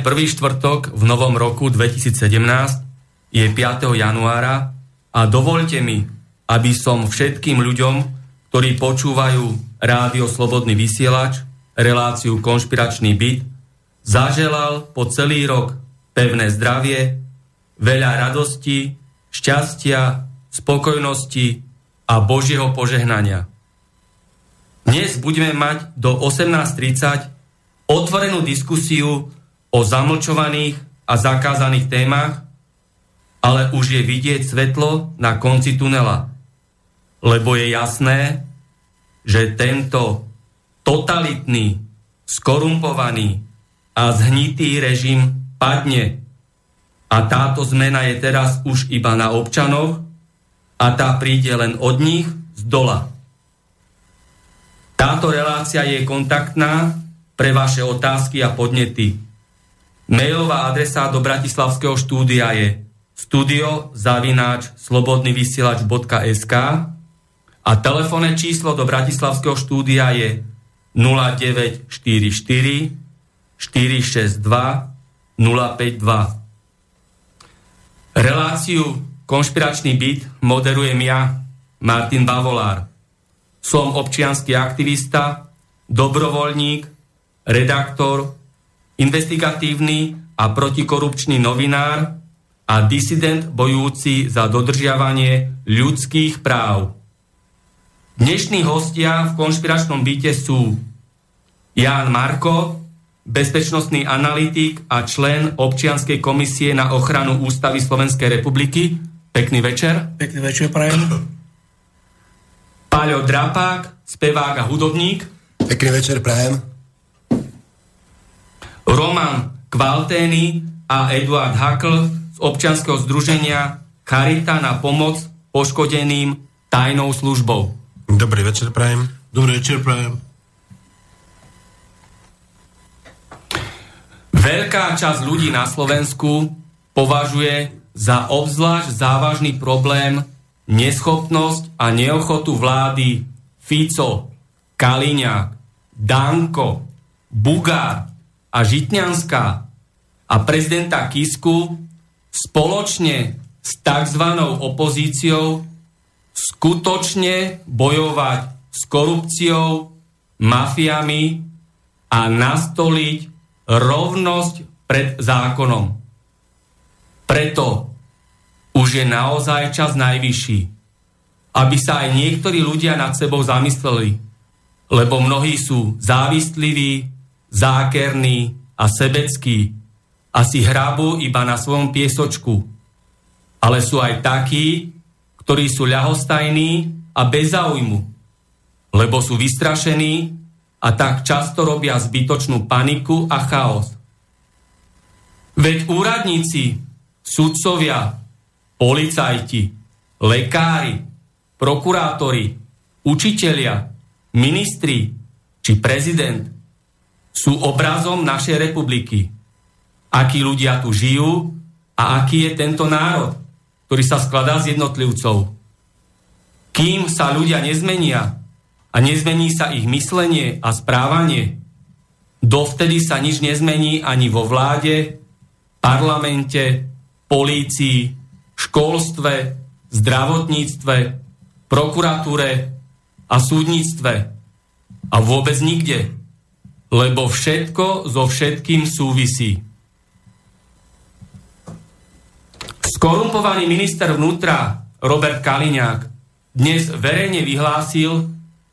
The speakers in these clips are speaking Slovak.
Prvý štvrtok v novom roku 2017, je 5. januára a dovolte mi, aby som všetkým ľuďom, ktorí počúvajú rádio Slobodný vysielač, reláciu Konšpiračný byt, zaželal po celý rok pevné zdravie, veľa radosti, šťastia, spokojnosti a Božieho požehnania. Dnes budeme mať do 18.30 otvorenú diskusiu o zamlčovaných a zakázaných témach, ale už je vidieť svetlo na konci tunela. Lebo je jasné, že tento totalitný, skorumpovaný a zhnitý režim padne. A táto zmena je teraz už iba na občanoch a tá príde len od nich z dola. Táto relácia je kontaktná pre vaše otázky a podnety Mailová adresa do Bratislavského štúdia je studiozavináč slobodnyvysielač.sk a telefónne číslo do Bratislavského štúdia je 0944 462 052. Reláciu Konšpiračný byt moderujem ja, Martin Bavolár. Som občianský aktivista, dobrovoľník, redaktor, investigatívny a protikorupčný novinár a disident bojúci za dodržiavanie ľudských práv. Dnešní hostia v konšpiračnom byte sú Ján Marko, bezpečnostný analytik a člen občianskej komisie na ochranu Ústavy Slovenskej republiky. Pekný večer. Pekný večer, prajem. Páľo Drapák, spevák a hudobník. Pekný večer, prajem. Roman Kvaltény a Eduard Hakl z občianskeho združenia Charita na pomoc poškodeným tajnou službou. Dobrý večer, prajem. Dobrý večer, prajem. Veľká časť ľudí na Slovensku považuje za obzvlášť závažný problém neschopnosť a neochotu vlády Fico, Kaliňák, Danko, Bugár, a Žitňanská a prezidenta Kisku spoločne s tzv. opozíciou skutočne bojovať s korupciou, mafiami a nastoliť rovnosť pred zákonom. Preto už je naozaj čas najvyšší, aby sa aj niektorí ľudia nad sebou zamysleli, lebo mnohí sú závisliví, zákerní a sebeckí a si hrabu iba na svojom piesočku. Ale sú aj takí, ktorí sú ľahostajní a bez záujmu, lebo sú vystrašení a tak často robia zbytočnú paniku a chaos. Veď úradníci, sudcovia, policajti, lekári, prokurátori, učitelia, ministri či prezident sú obrazom našej republiky. Akí ľudia tu žijú a aký je tento národ, ktorý sa skladá z jednotlivcov. Kým sa ľudia nezmenia a nezmení sa ich myslenie a správanie, dovtedy sa nič nezmení ani vo vláde, parlamente, polícii, školstve, zdravotníctve, prokuratúre a súdnictve. A vôbec nikde. Lebo všetko so všetkým súvisí. Skorumpovaný minister vnútra Robert Kaliňák dnes verejne vyhlásil,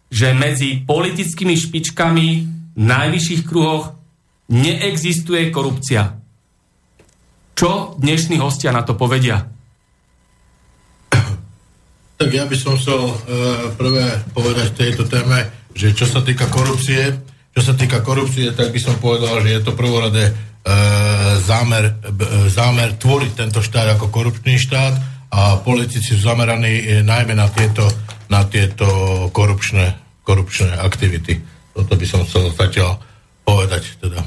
že medzi politickými špičkami v najvyšších kruhoch neexistuje korupcia. Čo dnešní hostia na to povedia? Tak ja by som chcel uh, prvé povedať tejto téme, že čo sa týka korupcie, čo sa týka korupcie, tak by som povedal, že je to prvoradé uh, zámer, uh, zámer tvoriť tento štát ako korupčný štát a politici sú zameraní uh, najmä na tieto, na tieto korupčné, korupčné aktivity. Toto by som chcel zatiaľ povedať teda.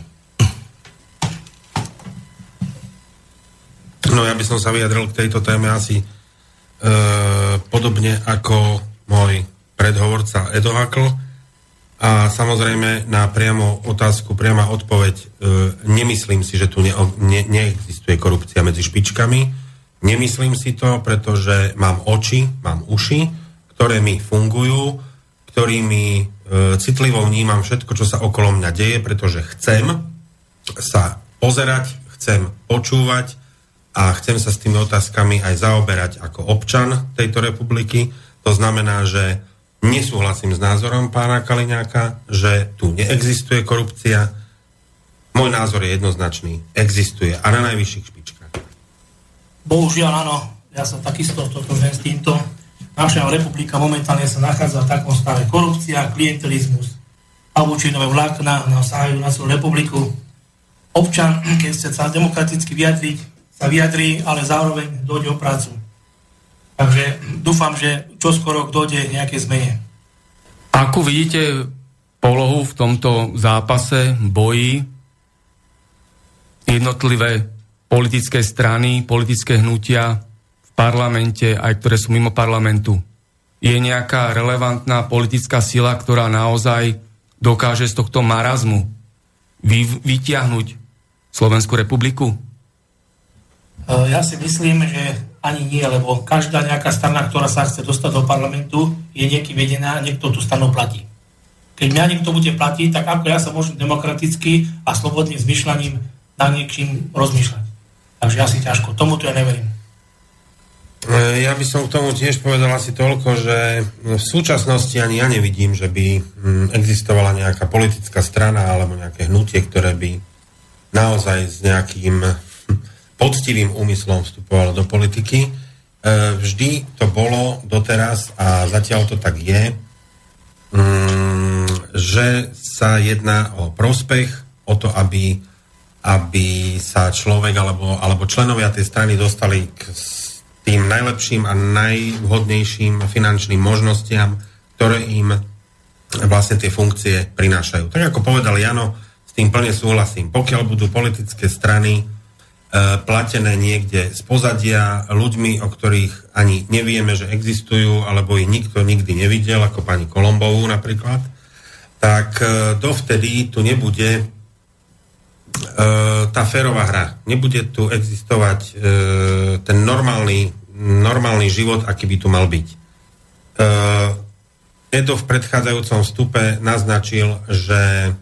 No ja by som sa vyjadril k tejto téme asi e, podobne ako môj predhovorca Edo Hakl. A samozrejme na priamo otázku, priama odpoveď, e, nemyslím si, že tu ne, ne, neexistuje korupcia medzi špičkami. Nemyslím si to, pretože mám oči, mám uši, ktoré mi fungujú, ktorými e, citlivo vnímam všetko, čo sa okolo mňa deje, pretože chcem sa pozerať, chcem počúvať, a chcem sa s tými otázkami aj zaoberať ako občan tejto republiky. To znamená, že nesúhlasím s názorom pána Kaliňáka, že tu neexistuje korupcia. Môj názor je jednoznačný. Existuje a na najvyšších špičkách. Bohužiaľ áno, ja sa takisto totožujem s týmto. Naša republika momentálne sa nachádza v takom stave korupcia, klientelizmus, pavučinové vlákna sahajú na celú republiku. Občan, keď chce sa demokraticky vyjadriť, sa vyjadrí, ale zároveň dojde o prácu. Takže dúfam, že čoskoro dojde nejaké zmene. Ako vidíte polohu v tomto zápase, boji jednotlivé politické strany, politické hnutia v parlamente, aj ktoré sú mimo parlamentu? Je nejaká relevantná politická sila, ktorá naozaj dokáže z tohto marazmu vy, vytiahnuť Slovenskú republiku? E, ja si myslím, že ani nie, lebo každá nejaká strana, ktorá sa chce dostať do parlamentu, je niekým vedená, niekto tú stranu platí. Keď mňa niekto bude platiť, tak ako ja sa môžem demokraticky a slobodným zmyšľaním na niečím rozmýšľať. Takže asi ťažko. Tomuto ja neverím. E, ja by som k tomu tiež povedal asi toľko, že v súčasnosti ani ja nevidím, že by mm, existovala nejaká politická strana alebo nejaké hnutie, ktoré by naozaj s nejakým poctivým úmyslom vstupovalo do politiky. E, vždy to bolo doteraz a zatiaľ to tak je, mm, že sa jedná o prospech, o to, aby, aby sa človek alebo, alebo členovia tej strany dostali k tým najlepším a najvhodnejším finančným možnostiam, ktoré im vlastne tie funkcie prinášajú. Tak ako povedal Jano, s tým plne súhlasím. Pokiaľ budú politické strany platené niekde z pozadia ľuďmi, o ktorých ani nevieme, že existujú, alebo ich nikto nikdy nevidel, ako pani Kolombovú napríklad, tak e, dovtedy tu nebude e, tá férová hra. Nebude tu existovať ten normálny, normálny život, aký by tu mal byť. Edo v predchádzajúcom vstupe naznačil, že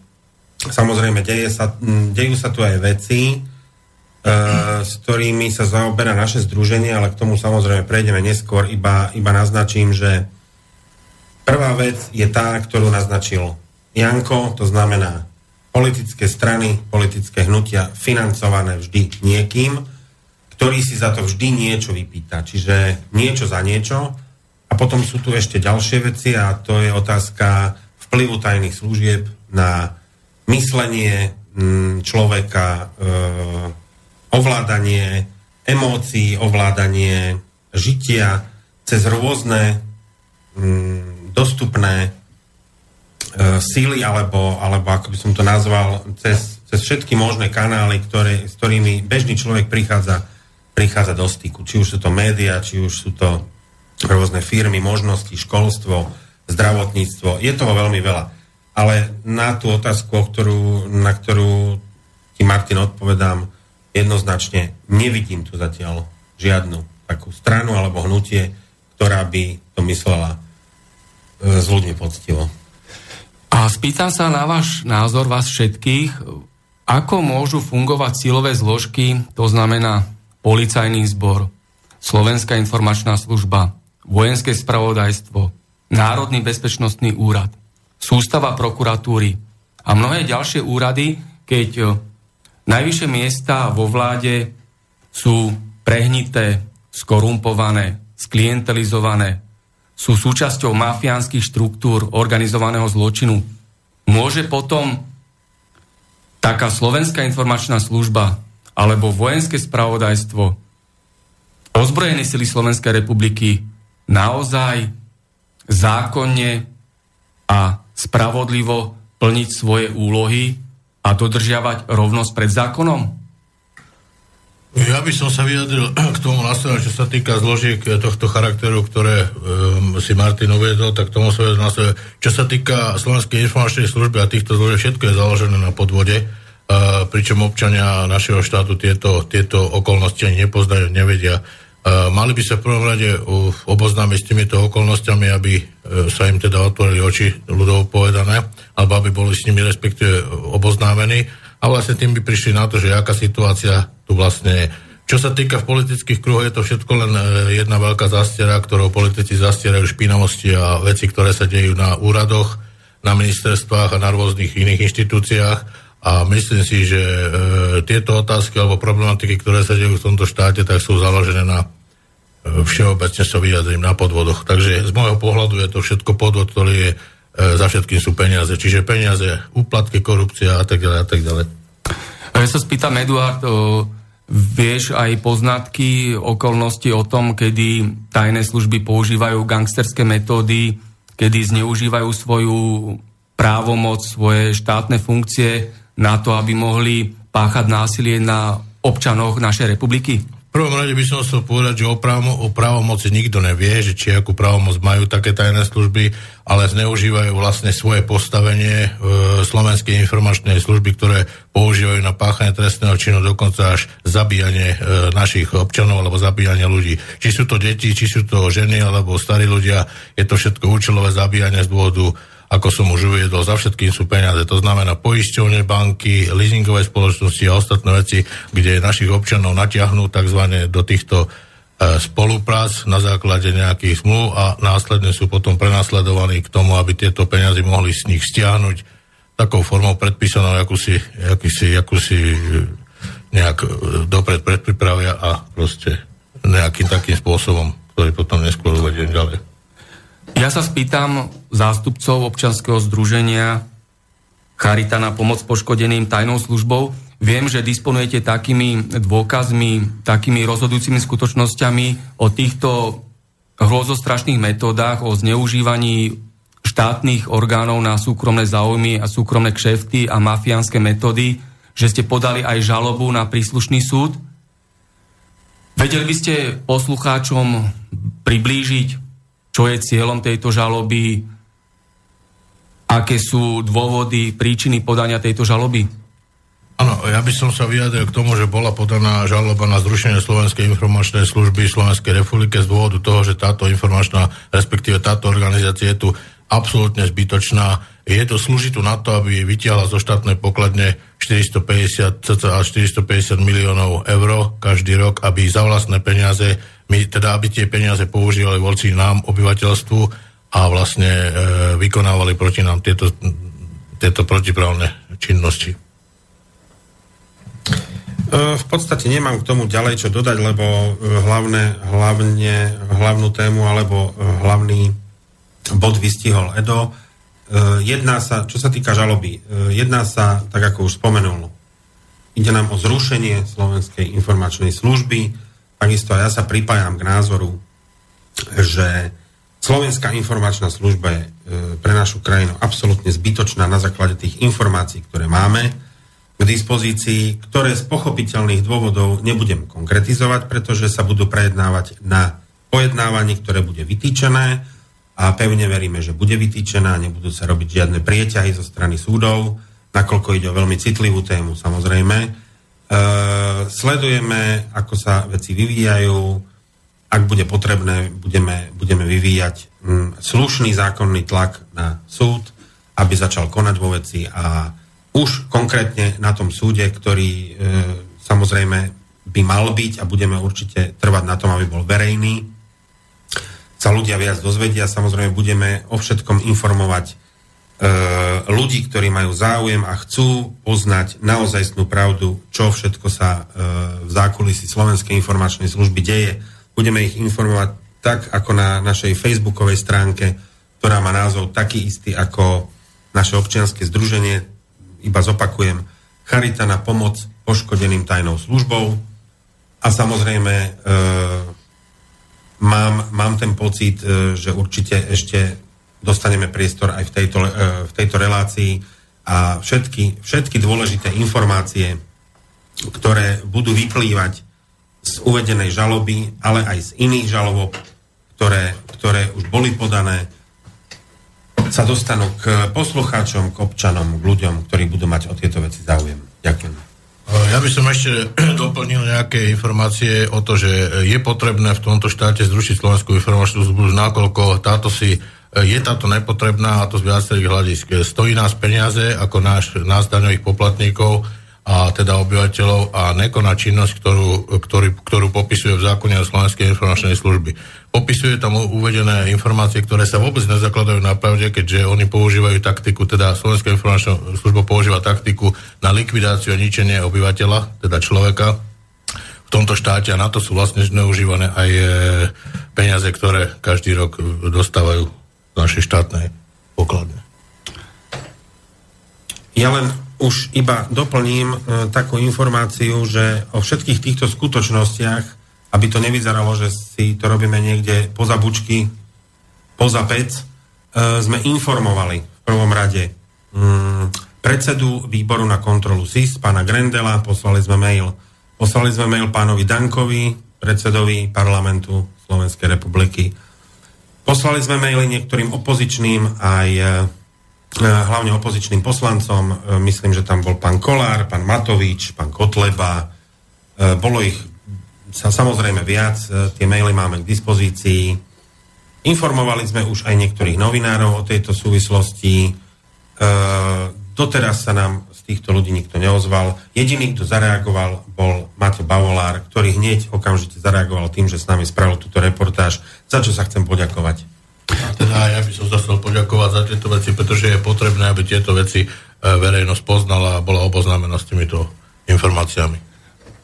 samozrejme deje sa, dejú sa tu aj veci, E, s ktorými sa zaoberá naše združenie, ale k tomu samozrejme prejdeme neskôr, iba, iba naznačím, že prvá vec je tá, ktorú naznačil Janko, to znamená politické strany, politické hnutia financované vždy niekým, ktorý si za to vždy niečo vypýta. Čiže niečo za niečo. A potom sú tu ešte ďalšie veci a to je otázka vplyvu tajných služieb na myslenie človeka, e, ovládanie emócií, ovládanie žitia cez rôzne mm, dostupné e, síly, alebo, alebo ako by som to nazval, cez, cez všetky možné kanály, ktoré, s ktorými bežný človek prichádza, prichádza do styku. Či už sú to médiá, či už sú to rôzne firmy, možnosti, školstvo, zdravotníctvo. Je toho veľmi veľa. Ale na tú otázku, ktorú, na ktorú ti Martin odpovedám, jednoznačne nevidím tu zatiaľ žiadnu takú stranu alebo hnutie, ktorá by to myslela e, s ľuďmi poctivo. A spýtam sa na váš názor, vás všetkých, ako môžu fungovať silové zložky, to znamená policajný zbor, Slovenská informačná služba, vojenské spravodajstvo, Národný bezpečnostný úrad, sústava prokuratúry a mnohé ďalšie úrady, keď e, najvyššie miesta vo vláde sú prehnité, skorumpované, sklientelizované, sú súčasťou mafiánskych štruktúr organizovaného zločinu. Môže potom taká slovenská informačná služba alebo vojenské spravodajstvo, ozbrojené sily Slovenskej republiky naozaj zákonne a spravodlivo plniť svoje úlohy a dodržiavať rovnosť pred zákonom? Ja by som sa vyjadril k tomu následne, čo sa týka zložiek tohto charakteru, ktoré um, si Martin uviedol, tak tomu sa vyjadril následne. Čo sa týka Slovenskej informačnej služby a týchto zložiek, všetko je založené na podvode, uh, pričom občania našeho štátu tieto, tieto okolnosti ani nepoznajú, nevedia. Uh, mali by sa v prvom rade oboznámiť s týmito okolnostiami, aby uh, sa im teda otvorili oči, ľudovo povedané, alebo aby boli s nimi respektíve oboznámení a vlastne tým by prišli na to, že aká situácia tu vlastne je. Čo sa týka v politických kruhoch, je to všetko len e, jedna veľká zastiera, ktorou politici zastierajú špinavosti a veci, ktoré sa dejú na úradoch, na ministerstvách a na rôznych iných inštitúciách. A myslím si, že e, tieto otázky alebo problematiky, ktoré sa dejú v tomto štáte, tak sú založené na e, všeobecne sa vyjadrím na podvodoch. Takže z môjho pohľadu je to všetko podvod, ktorý je E, za všetkým sú peniaze. Čiže peniaze, úplatky, korupcia a tak ďalej a tak ďalej. Ja sa spýtam, Eduard, vieš aj poznatky, okolnosti o tom, kedy tajné služby používajú gangsterské metódy, kedy zneužívajú svoju právomoc, svoje štátne funkcie na to, aby mohli páchať násilie na občanoch našej republiky? Prvom rade by som chcel povedať, že o, právo, o právomoci nikto nevie, že či akú právomoc majú také tajné služby, ale zneužívajú vlastne svoje postavenie e, Slovenskej informačnej služby, ktoré používajú na páchanie trestného činu, dokonca až zabíjanie e, našich občanov alebo zabíjanie ľudí. Či sú to deti, či sú to ženy alebo starí ľudia, je to všetko účelové zabíjanie z dôvodu ako som už uviedol, za všetkým sú peniaze. To znamená poisťovne, banky, leasingové spoločnosti a ostatné veci, kde našich občanov natiahnú tzv. do týchto e, spoluprác na základe nejakých zmluv a následne sú potom prenasledovaní k tomu, aby tieto peniaze mohli z nich stiahnuť takou formou predpísanou, akú si, akú si nejak e, dopred predpripravia a proste nejakým takým spôsobom, ktorý potom neskôr uvediem ďalej. Ja sa spýtam zástupcov občanského združenia Charita na pomoc poškodeným tajnou službou. Viem, že disponujete takými dôkazmi, takými rozhodujúcimi skutočnosťami o týchto hrozostrašných metódach, o zneužívaní štátnych orgánov na súkromné záujmy a súkromné kšefty a mafiánske metódy, že ste podali aj žalobu na príslušný súd. Vedeli by ste poslucháčom priblížiť čo je cieľom tejto žaloby, aké sú dôvody, príčiny podania tejto žaloby? Áno, ja by som sa vyjadril k tomu, že bola podaná žaloba na zrušenie Slovenskej informačnej služby Slovenskej republike z dôvodu toho, že táto informačná, respektíve táto organizácia je tu absolútne zbytočná. Je to slúži tu na to, aby vytiahla zo štátnej pokladne 450, cca 450 miliónov eur každý rok, aby za vlastné peniaze my teda, aby tie peniaze používali voľci nám, obyvateľstvu a vlastne e, vykonávali proti nám tieto, tieto protiprávne činnosti. E, v podstate nemám k tomu ďalej čo dodať, lebo e, hlavné, hlavne, hlavnú tému alebo e, hlavný bod vystihol Edo. Jedná sa, čo sa týka žaloby, jedná sa, tak ako už spomenul, ide nám o zrušenie Slovenskej informačnej služby, Takisto ja sa pripájam k názoru, že Slovenská informačná služba je e, pre našu krajinu absolútne zbytočná na základe tých informácií, ktoré máme k dispozícii, ktoré z pochopiteľných dôvodov nebudem konkretizovať, pretože sa budú prejednávať na pojednávaní, ktoré bude vytýčené a pevne veríme, že bude vytýčená, nebudú sa robiť žiadne prieťahy zo strany súdov, nakoľko ide o veľmi citlivú tému, samozrejme. E, sledujeme, ako sa veci vyvíjajú, ak bude potrebné, budeme, budeme vyvíjať mm, slušný zákonný tlak na súd, aby začal konať vo veci a už konkrétne na tom súde, ktorý e, samozrejme by mal byť a budeme určite trvať na tom, aby bol verejný, sa ľudia viac dozvedia. Samozrejme budeme o všetkom informovať ľudí, ktorí majú záujem a chcú poznať naozajstnú pravdu, čo všetko sa e, v zákulisí Slovenskej informačnej služby deje. Budeme ich informovať tak, ako na našej facebookovej stránke, ktorá má názov taký istý ako naše občianske združenie, iba zopakujem, Charita na pomoc poškodeným tajnou službou. A samozrejme e, mám, mám ten pocit, e, že určite ešte dostaneme priestor aj v tejto, e, v tejto relácii a všetky, všetky dôležité informácie, ktoré budú vyplývať z uvedenej žaloby, ale aj z iných žalob, ktoré, ktoré už boli podané, sa dostanú k poslucháčom, k občanom, k ľuďom, ktorí budú mať o tieto veci záujem. Ďakujem. Ja by som ešte doplnil nejaké informácie o to, že je potrebné v tomto štáte zrušiť Slovenskú informačnú službu, nakoľko táto si je táto nepotrebná a to z viacerých hľadisk. Stojí nás peniaze ako náš, nás daňových poplatníkov a teda obyvateľov a nekoná činnosť, ktorú, ktorý, ktorú popisuje v zákone o Slovenskej informačnej služby. Popisuje tam uvedené informácie, ktoré sa vôbec nezakladajú na pravde, keďže oni používajú taktiku, teda Slovenská informačná služba používa taktiku na likvidáciu a ničenie obyvateľa, teda človeka v tomto štáte a na to sú vlastne zneužívané aj e, peniaze, ktoré každý rok dostávajú z našej štátnej pokladne. Ja len už iba doplním e, takú informáciu, že o všetkých týchto skutočnostiach, aby to nevyzeralo, že si to robíme niekde poza bučky, poza pec, e, sme informovali v prvom rade mm, predsedu výboru na kontrolu SIS, pána Grendela, poslali sme mail. Poslali sme mail pánovi Dankovi, predsedovi parlamentu Slovenskej republiky. Poslali sme maily niektorým opozičným aj e, E, hlavne opozičným poslancom. E, myslím, že tam bol pán Kolár, pán Matovič, pán Kotleba. Bolo ich sa samozrejme viac. Tie maily máme k dispozícii. Informovali sme už aj niektorých novinárov o tejto súvislosti. Doteraz sa nám z týchto ľudí nikto neozval. Jediný, kto zareagoval, bol Mato Bavolár, ktorý hneď okamžite zareagoval tým, že s nami spravil túto reportáž, za čo sa chcem poďakovať. A teda ja by som sa chcel poďakovať za tieto veci, pretože je potrebné, aby tieto veci e, verejnosť poznala a bola oboznámená s týmito informáciami.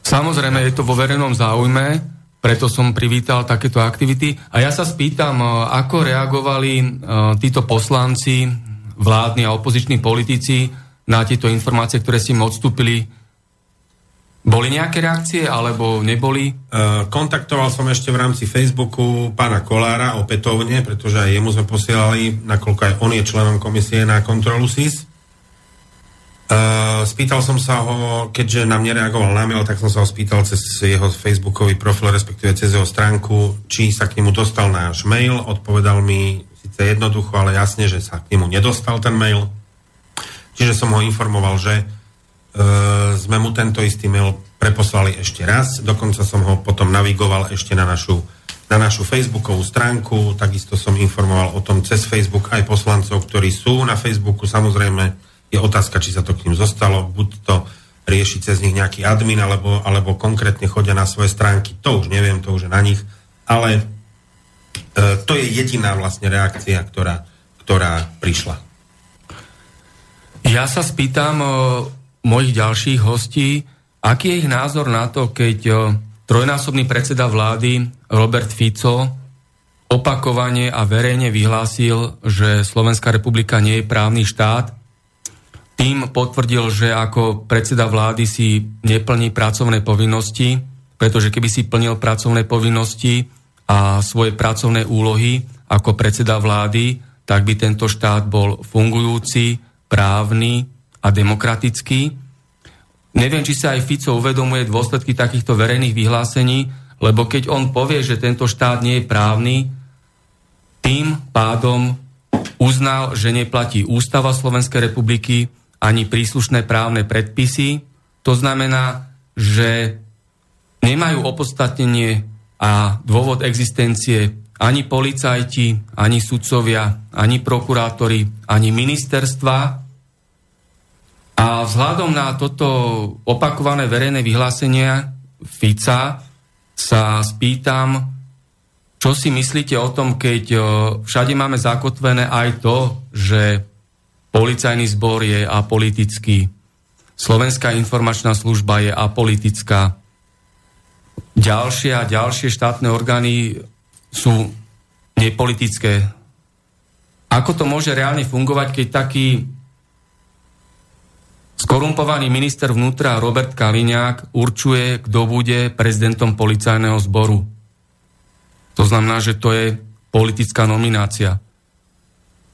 Samozrejme, je to vo verejnom záujme, preto som privítal takéto aktivity. A ja sa spýtam, e, ako reagovali e, títo poslanci, vládni a opoziční politici na tieto informácie, ktoré si im odstúpili boli nejaké reakcie, alebo neboli? Uh, kontaktoval som ešte v rámci Facebooku pána Kolára opätovne, pretože aj jemu sme posielali, nakoľko aj on je členom komisie na kontrolu SIS. Uh, spýtal som sa ho, keďže nám nereagoval na mail, tak som sa ho spýtal cez jeho facebookový profil, respektíve cez jeho stránku, či sa k nemu dostal náš mail. Odpovedal mi síce jednoducho, ale jasne, že sa k nemu nedostal ten mail. Čiže som ho informoval, že E, sme mu tento istý mail preposlali ešte raz. Dokonca som ho potom navigoval ešte na našu, na našu facebookovú stránku. Takisto som informoval o tom cez Facebook aj poslancov, ktorí sú na Facebooku. Samozrejme je otázka, či sa to k ním zostalo. Buď to rieši cez nich nejaký admin, alebo, alebo konkrétne chodia na svoje stránky. To už neviem, to už je na nich. Ale to je jediná vlastne reakcia, ktorá, ktorá prišla. Ja sa spýtam, mojich ďalších hostí, aký je ich názor na to, keď e, trojnásobný predseda vlády Robert Fico opakovane a verejne vyhlásil, že Slovenská republika nie je právny štát. Tým potvrdil, že ako predseda vlády si neplní pracovné povinnosti, pretože keby si plnil pracovné povinnosti a svoje pracovné úlohy ako predseda vlády, tak by tento štát bol fungujúci, právny a demokratický. Neviem, či sa aj Fico uvedomuje dôsledky takýchto verejných vyhlásení lebo keď on povie, že tento štát nie je právny, tým pádom uznal, že neplatí Ústava Slovenskej republiky ani príslušné právne predpisy. To znamená, že nemajú opodstatnenie a dôvod existencie ani policajti, ani sudcovia, ani prokurátori, ani ministerstva. A vzhľadom na toto opakované verejné vyhlásenia Fica sa spýtam, čo si myslíte o tom, keď všade máme zakotvené aj to, že policajný zbor je apolitický, Slovenská informačná služba je apolitická, ďalšie a ďalšie štátne orgány sú nepolitické. Ako to môže reálne fungovať, keď taký skorumpovaný minister vnútra Robert Kaliňák určuje, kto bude prezidentom policajného zboru? To znamená, že to je politická nominácia.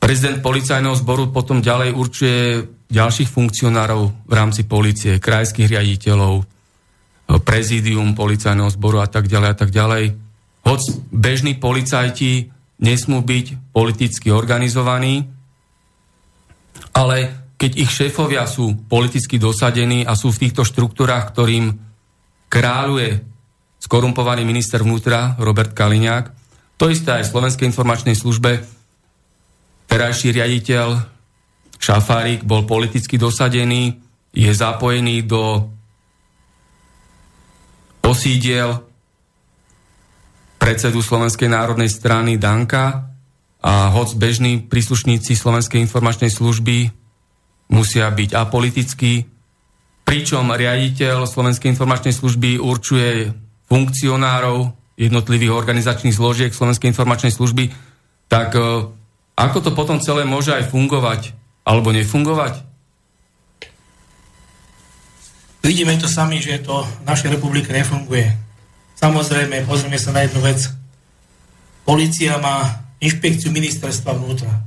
Prezident policajného zboru potom ďalej určuje ďalších funkcionárov v rámci policie, krajských riaditeľov, prezídium policajného zboru a tak ďalej a tak ďalej. Hoď bežní policajti nesmú byť politicky organizovaní, ale keď ich šéfovia sú politicky dosadení a sú v týchto štruktúrách, ktorým kráľuje skorumpovaný minister vnútra Robert Kaliňák, to isté aj v Slovenskej informačnej službe, terajší riaditeľ Šafárik bol politicky dosadený, je zapojený do osídiel predsedu Slovenskej národnej strany Danka a hoc bežní príslušníci Slovenskej informačnej služby musia byť apolitickí, pričom riaditeľ Slovenskej informačnej služby určuje funkcionárov jednotlivých organizačných zložiek Slovenskej informačnej služby, tak e, ako to potom celé môže aj fungovať alebo nefungovať? Vidíme to sami, že to v našej republike nefunguje Samozrejme, pozrieme sa na jednu vec. Polícia má inšpekciu ministerstva vnútra.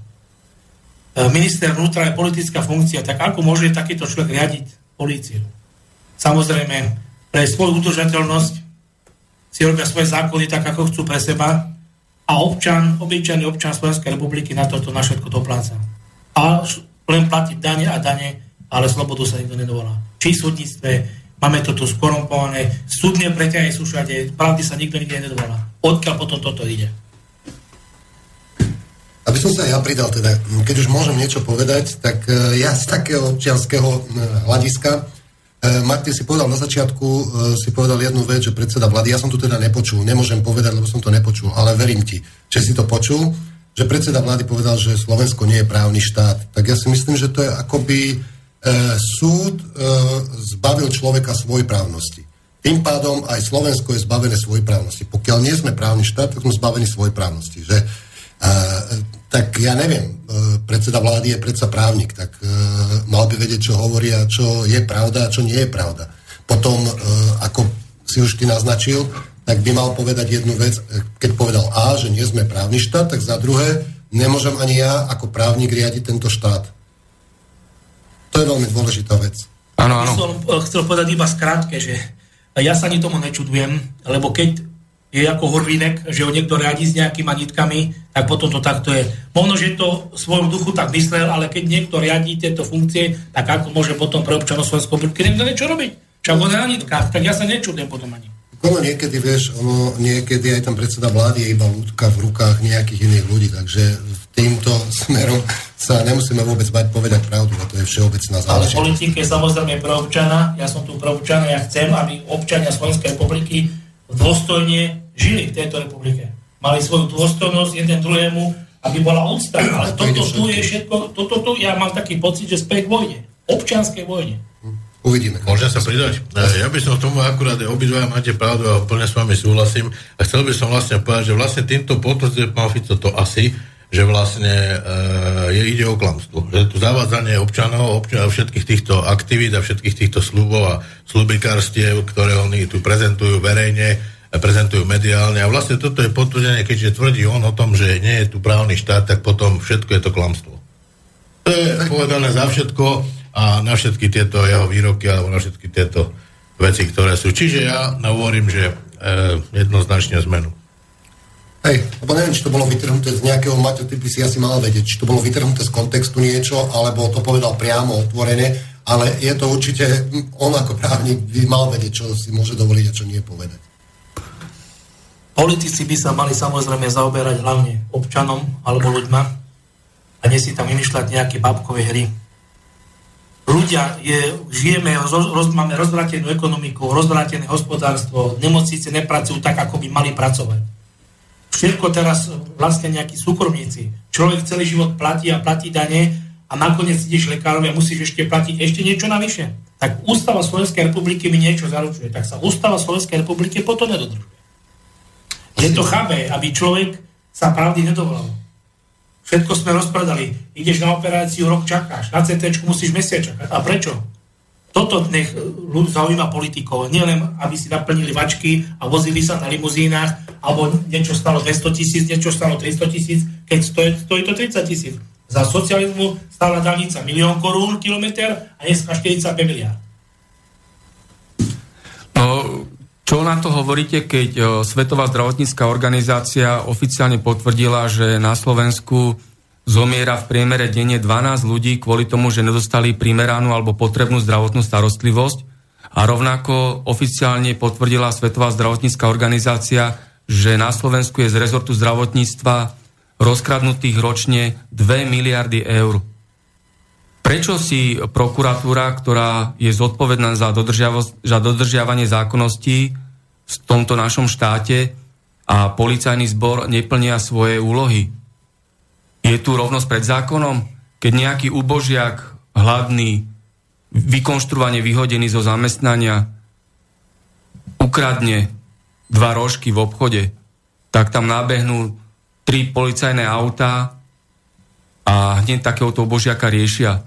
E, minister vnútra je politická funkcia, tak ako môže takýto človek riadiť políciu? Samozrejme, pre svoju udržateľnosť si robia svoje zákony tak, ako chcú pre seba a občan, obyčajný občan Slovenskej republiky na toto na všetko dopláca. A len platiť dane a dane, ale slobodu sa nikto nedovolá. Či v súdnictve, Máme to tu skorumpované, súdne preťahy sú všade, pravdy sa nikto nikde nedovolá. Odkiaľ potom toto ide? Aby som sa ja pridal, teda, keď už môžem niečo povedať, tak uh, ja z takého občianského uh, hľadiska, uh, Martin si povedal na začiatku, si povedal jednu vec, že predseda vlády, ja som tu teda nepočul, nemôžem povedať, lebo som to nepočul, ale verím ti, že si to počul, že predseda vlády povedal, že Slovensko nie je právny štát. Tak ja si myslím, že to je akoby E, súd e, zbavil človeka právnosti. Tým pádom aj Slovensko je zbavené právnosti. Pokiaľ nie sme právny štát, tak sme zbavení právnosti. Že, e, tak ja neviem, predseda vlády je predsa právnik, tak mal by vedieť, čo hovorí a čo je pravda a čo nie je pravda. Potom, ako si už ty naznačil, tak by mal povedať jednu vec, keď povedal A, že nie sme právny štát, tak za druhé, nemôžem ani ja ako právnik riadiť tento štát. To je veľmi dôležitá vec. Áno, áno. Som eh, chcel povedať iba skrátke, že ja sa ani tomu nečudujem, lebo keď je ako horvínek, že ho niekto riadi s nejakými nitkami, tak potom to takto je. Možno, že to v svojom duchu tak myslel, ale keď niekto riadí tieto funkcie, tak ako môže potom pre občanov Slovenského republiky niekto niečo robiť? Však on na nitkách, tak ja sa nečudujem potom ani. Ono niekedy, vieš, ono niekedy aj tam predseda vlády je iba ľudka v rukách nejakých iných ľudí, takže týmto smerom sa nemusíme vôbec bať povedať pravdu, a to je všeobecná záležitosť. Ale politika je samozrejme pre občana, ja som tu pre občana, ja chcem, aby občania Slovenskej republiky dôstojne žili v tejto republike. Mali svoju dôstojnosť jeden druhému, aby bola úcta. Ale toto tu je všetko, toto tu, ja mám taký pocit, že späť vojne. Občianskej vojne. Uvidíme. Môžem sa pridať? Ja by som tomu akurát, obidva máte pravdu a plne s vami súhlasím. A chcel by som vlastne povedať, že vlastne týmto potvrdzuje pán Fico to asi, že vlastne e, ide o klamstvo. Že tu zavádzanie občanov, občanov všetkých týchto aktivít a všetkých týchto slubov a slubikárstiev, ktoré oni tu prezentujú verejne, prezentujú mediálne. A vlastne toto je potvrdenie, keďže tvrdí on o tom, že nie je tu právny štát, tak potom všetko je to klamstvo. To je povedané za všetko a na všetky tieto jeho výroky alebo na všetky tieto veci, ktoré sú. Čiže ja hovorím, že jednoznačne zmenu. Hej, lebo neviem, či to bolo vytrhnuté z nejakého, Maťo, ty by si asi mal vedieť, či to bolo vytrhnuté z kontextu niečo, alebo to povedal priamo, otvorene, ale je to určite, on ako právnik by mal vedieť, čo si môže dovoliť a čo nie povedať. Politici by sa mali samozrejme zaoberať hlavne občanom alebo ľuďma a nie si tam vymýšľať nejaké babkové hry. Ľudia, je, žijeme, roz, máme rozvratenú ekonomiku, rozvratené hospodárstvo, nemocnice nepracujú tak, ako by mali pracovať všetko teraz vlastne nejakí súkromníci. Človek celý život platí a platí dane a nakoniec ideš lekárovi a musíš ešte platiť ešte niečo navyše. Tak Ústava Slovenskej republiky mi niečo zaručuje. Tak sa Ústava Slovenskej republiky potom nedodržuje. Je to chabé, aby človek sa pravdy nedovolal. Všetko sme rozpredali. Ideš na operáciu, rok čakáš. Na CT musíš mesiac čakať. A prečo? Toto nech ľud zaujíma politikov. Nielen, aby si naplnili vačky a vozili sa na limuzínach, alebo niečo stalo 200 tisíc, niečo stalo 300 tisíc, keď stojí, stojí to 30 tisíc. Za socializmu stála danica milión korún kilometr a dneska 45 miliard. Čo na to hovoríte, keď Svetová zdravotnícká organizácia oficiálne potvrdila, že na Slovensku zomiera v priemere denne 12 ľudí kvôli tomu, že nedostali primeranú alebo potrebnú zdravotnú starostlivosť. A rovnako oficiálne potvrdila Svetová zdravotnícká organizácia, že na Slovensku je z rezortu zdravotníctva rozkradnutých ročne 2 miliardy eur. Prečo si prokuratúra, ktorá je zodpovedná za, za dodržiavanie zákonností v tomto našom štáte a policajný zbor neplnia svoje úlohy? Je tu rovnosť pred zákonom? Keď nejaký ubožiak, hladný, vykonštruovane vyhodený zo zamestnania ukradne dva rožky v obchode, tak tam nábehnú tri policajné autá a hneď takéhoto ubožiaka riešia.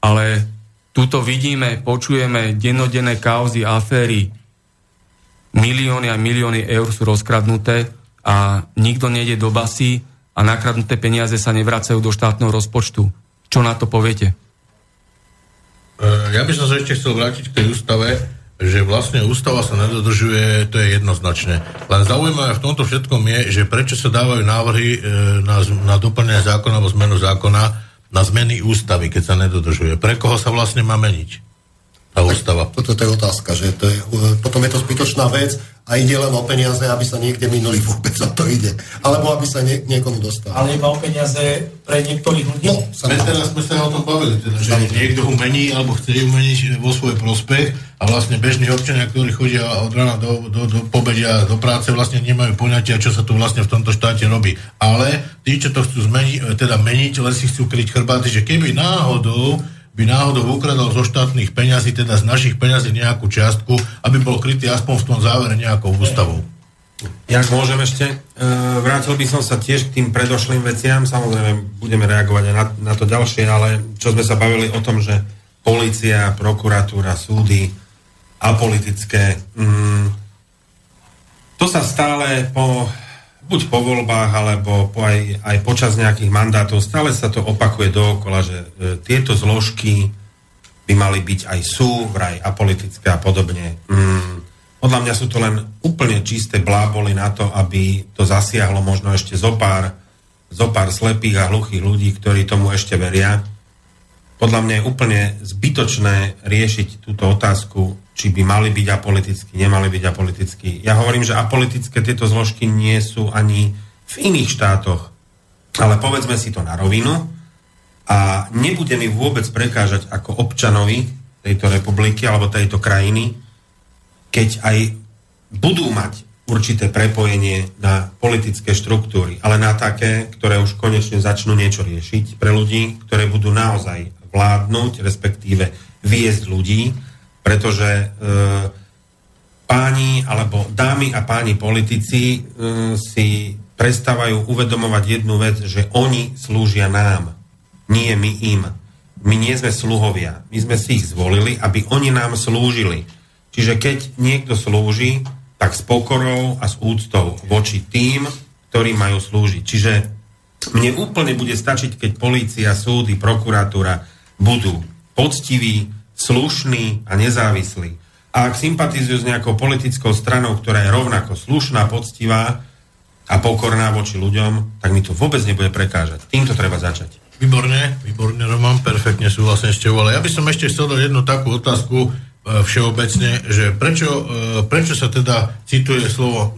Ale tuto vidíme, počujeme dennodenné kauzy, aféry, milióny a milióny eur sú rozkradnuté a nikto nejde do basy a nakradnuté peniaze sa nevracajú do štátneho rozpočtu. Čo na to poviete? E, ja by som sa ešte chcel vrátiť k tej ústave, že vlastne ústava sa nedodržuje, to je jednoznačné. Len zaujímavé v tomto všetkom je, že prečo sa dávajú návrhy e, na, na doplnenie zákona alebo zmenu zákona na zmeny ústavy, keď sa nedodržuje. Pre koho sa vlastne má meniť? Tá ústava. Toto je otázka, že to je, e, potom je to zbytočná vec a ide len o peniaze, aby sa niekde minuli vôbec o to ide. Alebo aby sa nie, niekomu dostal. Ale iba o peniaze pre niektorých ľudí? No, sme teraz sme sa o tom bavili, teda, že niekto ho mení alebo chce ju meniť vo svoj prospech a vlastne bežní občania, ktorí chodia od rána do, do, do pobedia do práce, vlastne nemajú poňatia, čo sa tu vlastne v tomto štáte robí. Ale tí, čo to chcú zmeniť, teda meniť, len si chcú kryť chrbáty, že keby náhodou by náhodou ukradol zo štátnych peňazí, teda z našich peňazí nejakú čiastku, aby bol krytý aspoň v tom závere nejakou ústavou. Ja môžem ešte, e, vrátil by som sa tiež k tým predošlým veciam, samozrejme budeme reagovať aj na, na to ďalšie, ale čo sme sa bavili o tom, že policia, prokuratúra, súdy, apolitické, mm, to sa stále po buď po voľbách, alebo po aj, aj počas nejakých mandátov, stále sa to opakuje dookola, že e, tieto zložky by mali byť aj sú, vraj apolitické a podobne. Mm, podľa mňa sú to len úplne čisté bláboli na to, aby to zasiahlo možno ešte zo pár, zo pár slepých a hluchých ľudí, ktorí tomu ešte veria. Podľa mňa je úplne zbytočné riešiť túto otázku či by mali byť apolitickí, nemali byť apolitickí. Ja hovorím, že apolitické tieto zložky nie sú ani v iných štátoch, ale povedzme si to na rovinu a nebude mi vôbec prekážať ako občanovi tejto republiky alebo tejto krajiny, keď aj budú mať určité prepojenie na politické štruktúry, ale na také, ktoré už konečne začnú niečo riešiť pre ľudí, ktoré budú naozaj vládnuť, respektíve viesť ľudí pretože e, páni alebo dámy a páni politici e, si prestávajú uvedomovať jednu vec, že oni slúžia nám, nie my im. My nie sme sluhovia, my sme si ich zvolili, aby oni nám slúžili. Čiže keď niekto slúži, tak s pokorou a s úctou voči tým, ktorí majú slúžiť. Čiže mne úplne bude stačiť, keď polícia, súdy, prokuratúra budú poctiví, slušný a nezávislý. A ak sympatizujú s nejakou politickou stranou, ktorá je rovnako slušná, poctivá a pokorná voči ľuďom, tak mi to vôbec nebude prekážať. Týmto treba začať. Výborne, výborne, Roman, perfektne súhlasím s tebou, ale ja by som ešte chcel dať jednu takú otázku, E, všeobecne, že prečo, e, prečo sa teda cituje slovo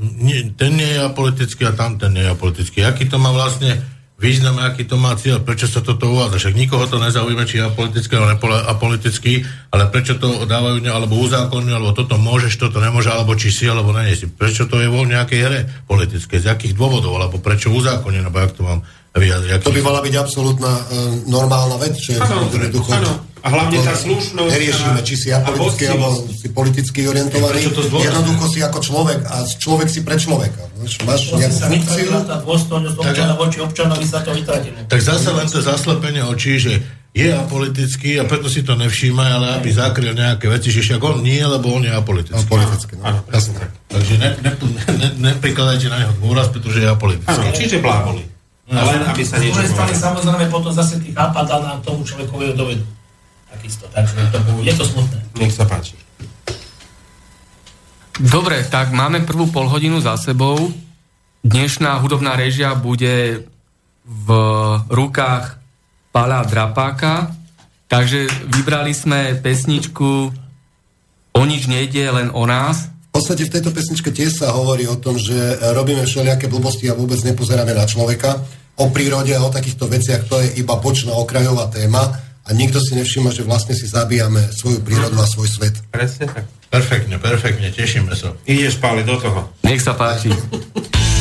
ten nie je apolitický a tam ten nie je apolitický. Aký to má vlastne význam, aký to má cieľ, prečo sa toto uvádza. Však nikoho to nezaujíma, či je apolitický alebo apolitický, ale prečo to dávajú, alebo uzákonňujú, alebo toto môžeš, toto nemôže, alebo či si, alebo nie si. Prečo to je vo nejakej hre politické, z akých dôvodov, alebo prečo uzákonňujú, alebo jak to mám vyjadriť. To by mala byť absolútna uh, normálna vec, že ano, ano a hlavne tá slušnosť. Neriešime, či si apolitický alebo si politicky orientovaný. Jednoducho si ako človek a človek si pre človeka. Máš nejakú funkciu. Tá dôstojnosť občana voči občanovi sa to vytratilo. Tak zase len to zaslepenie očí, že je apolitický a preto si to nevšíma, ale aby zakryl nejaké veci, že však on nie, lebo on je apolitický. Apolitický, no. Áno, presne Takže ne, ne, ne, neprikladajte na neho dôraz, pretože je apolitický. Áno, čiže bláboli. No, len aby sa niečo povedal. Samozrejme potom zase tých napadá na tomu človekovi dovedu takisto. Takže to, je to smutné. Nech sa páči. Dobre, tak máme prvú polhodinu za sebou. Dnešná hudobná režia bude v rukách Pala Drapáka, takže vybrali sme pesničku O nič nejde, len o nás. V podstate v tejto pesničke tiež sa hovorí o tom, že robíme všelijaké blbosti a vôbec nepozeráme na človeka. O prírode a o takýchto veciach to je iba bočná okrajová téma a nikto si nevšíma, že vlastne si zabíjame svoju prírodu a svoj svet. Presne tak. Perfektne, perfektne, tešíme sa. Ideš, Páli, do toho. Nech sa páči.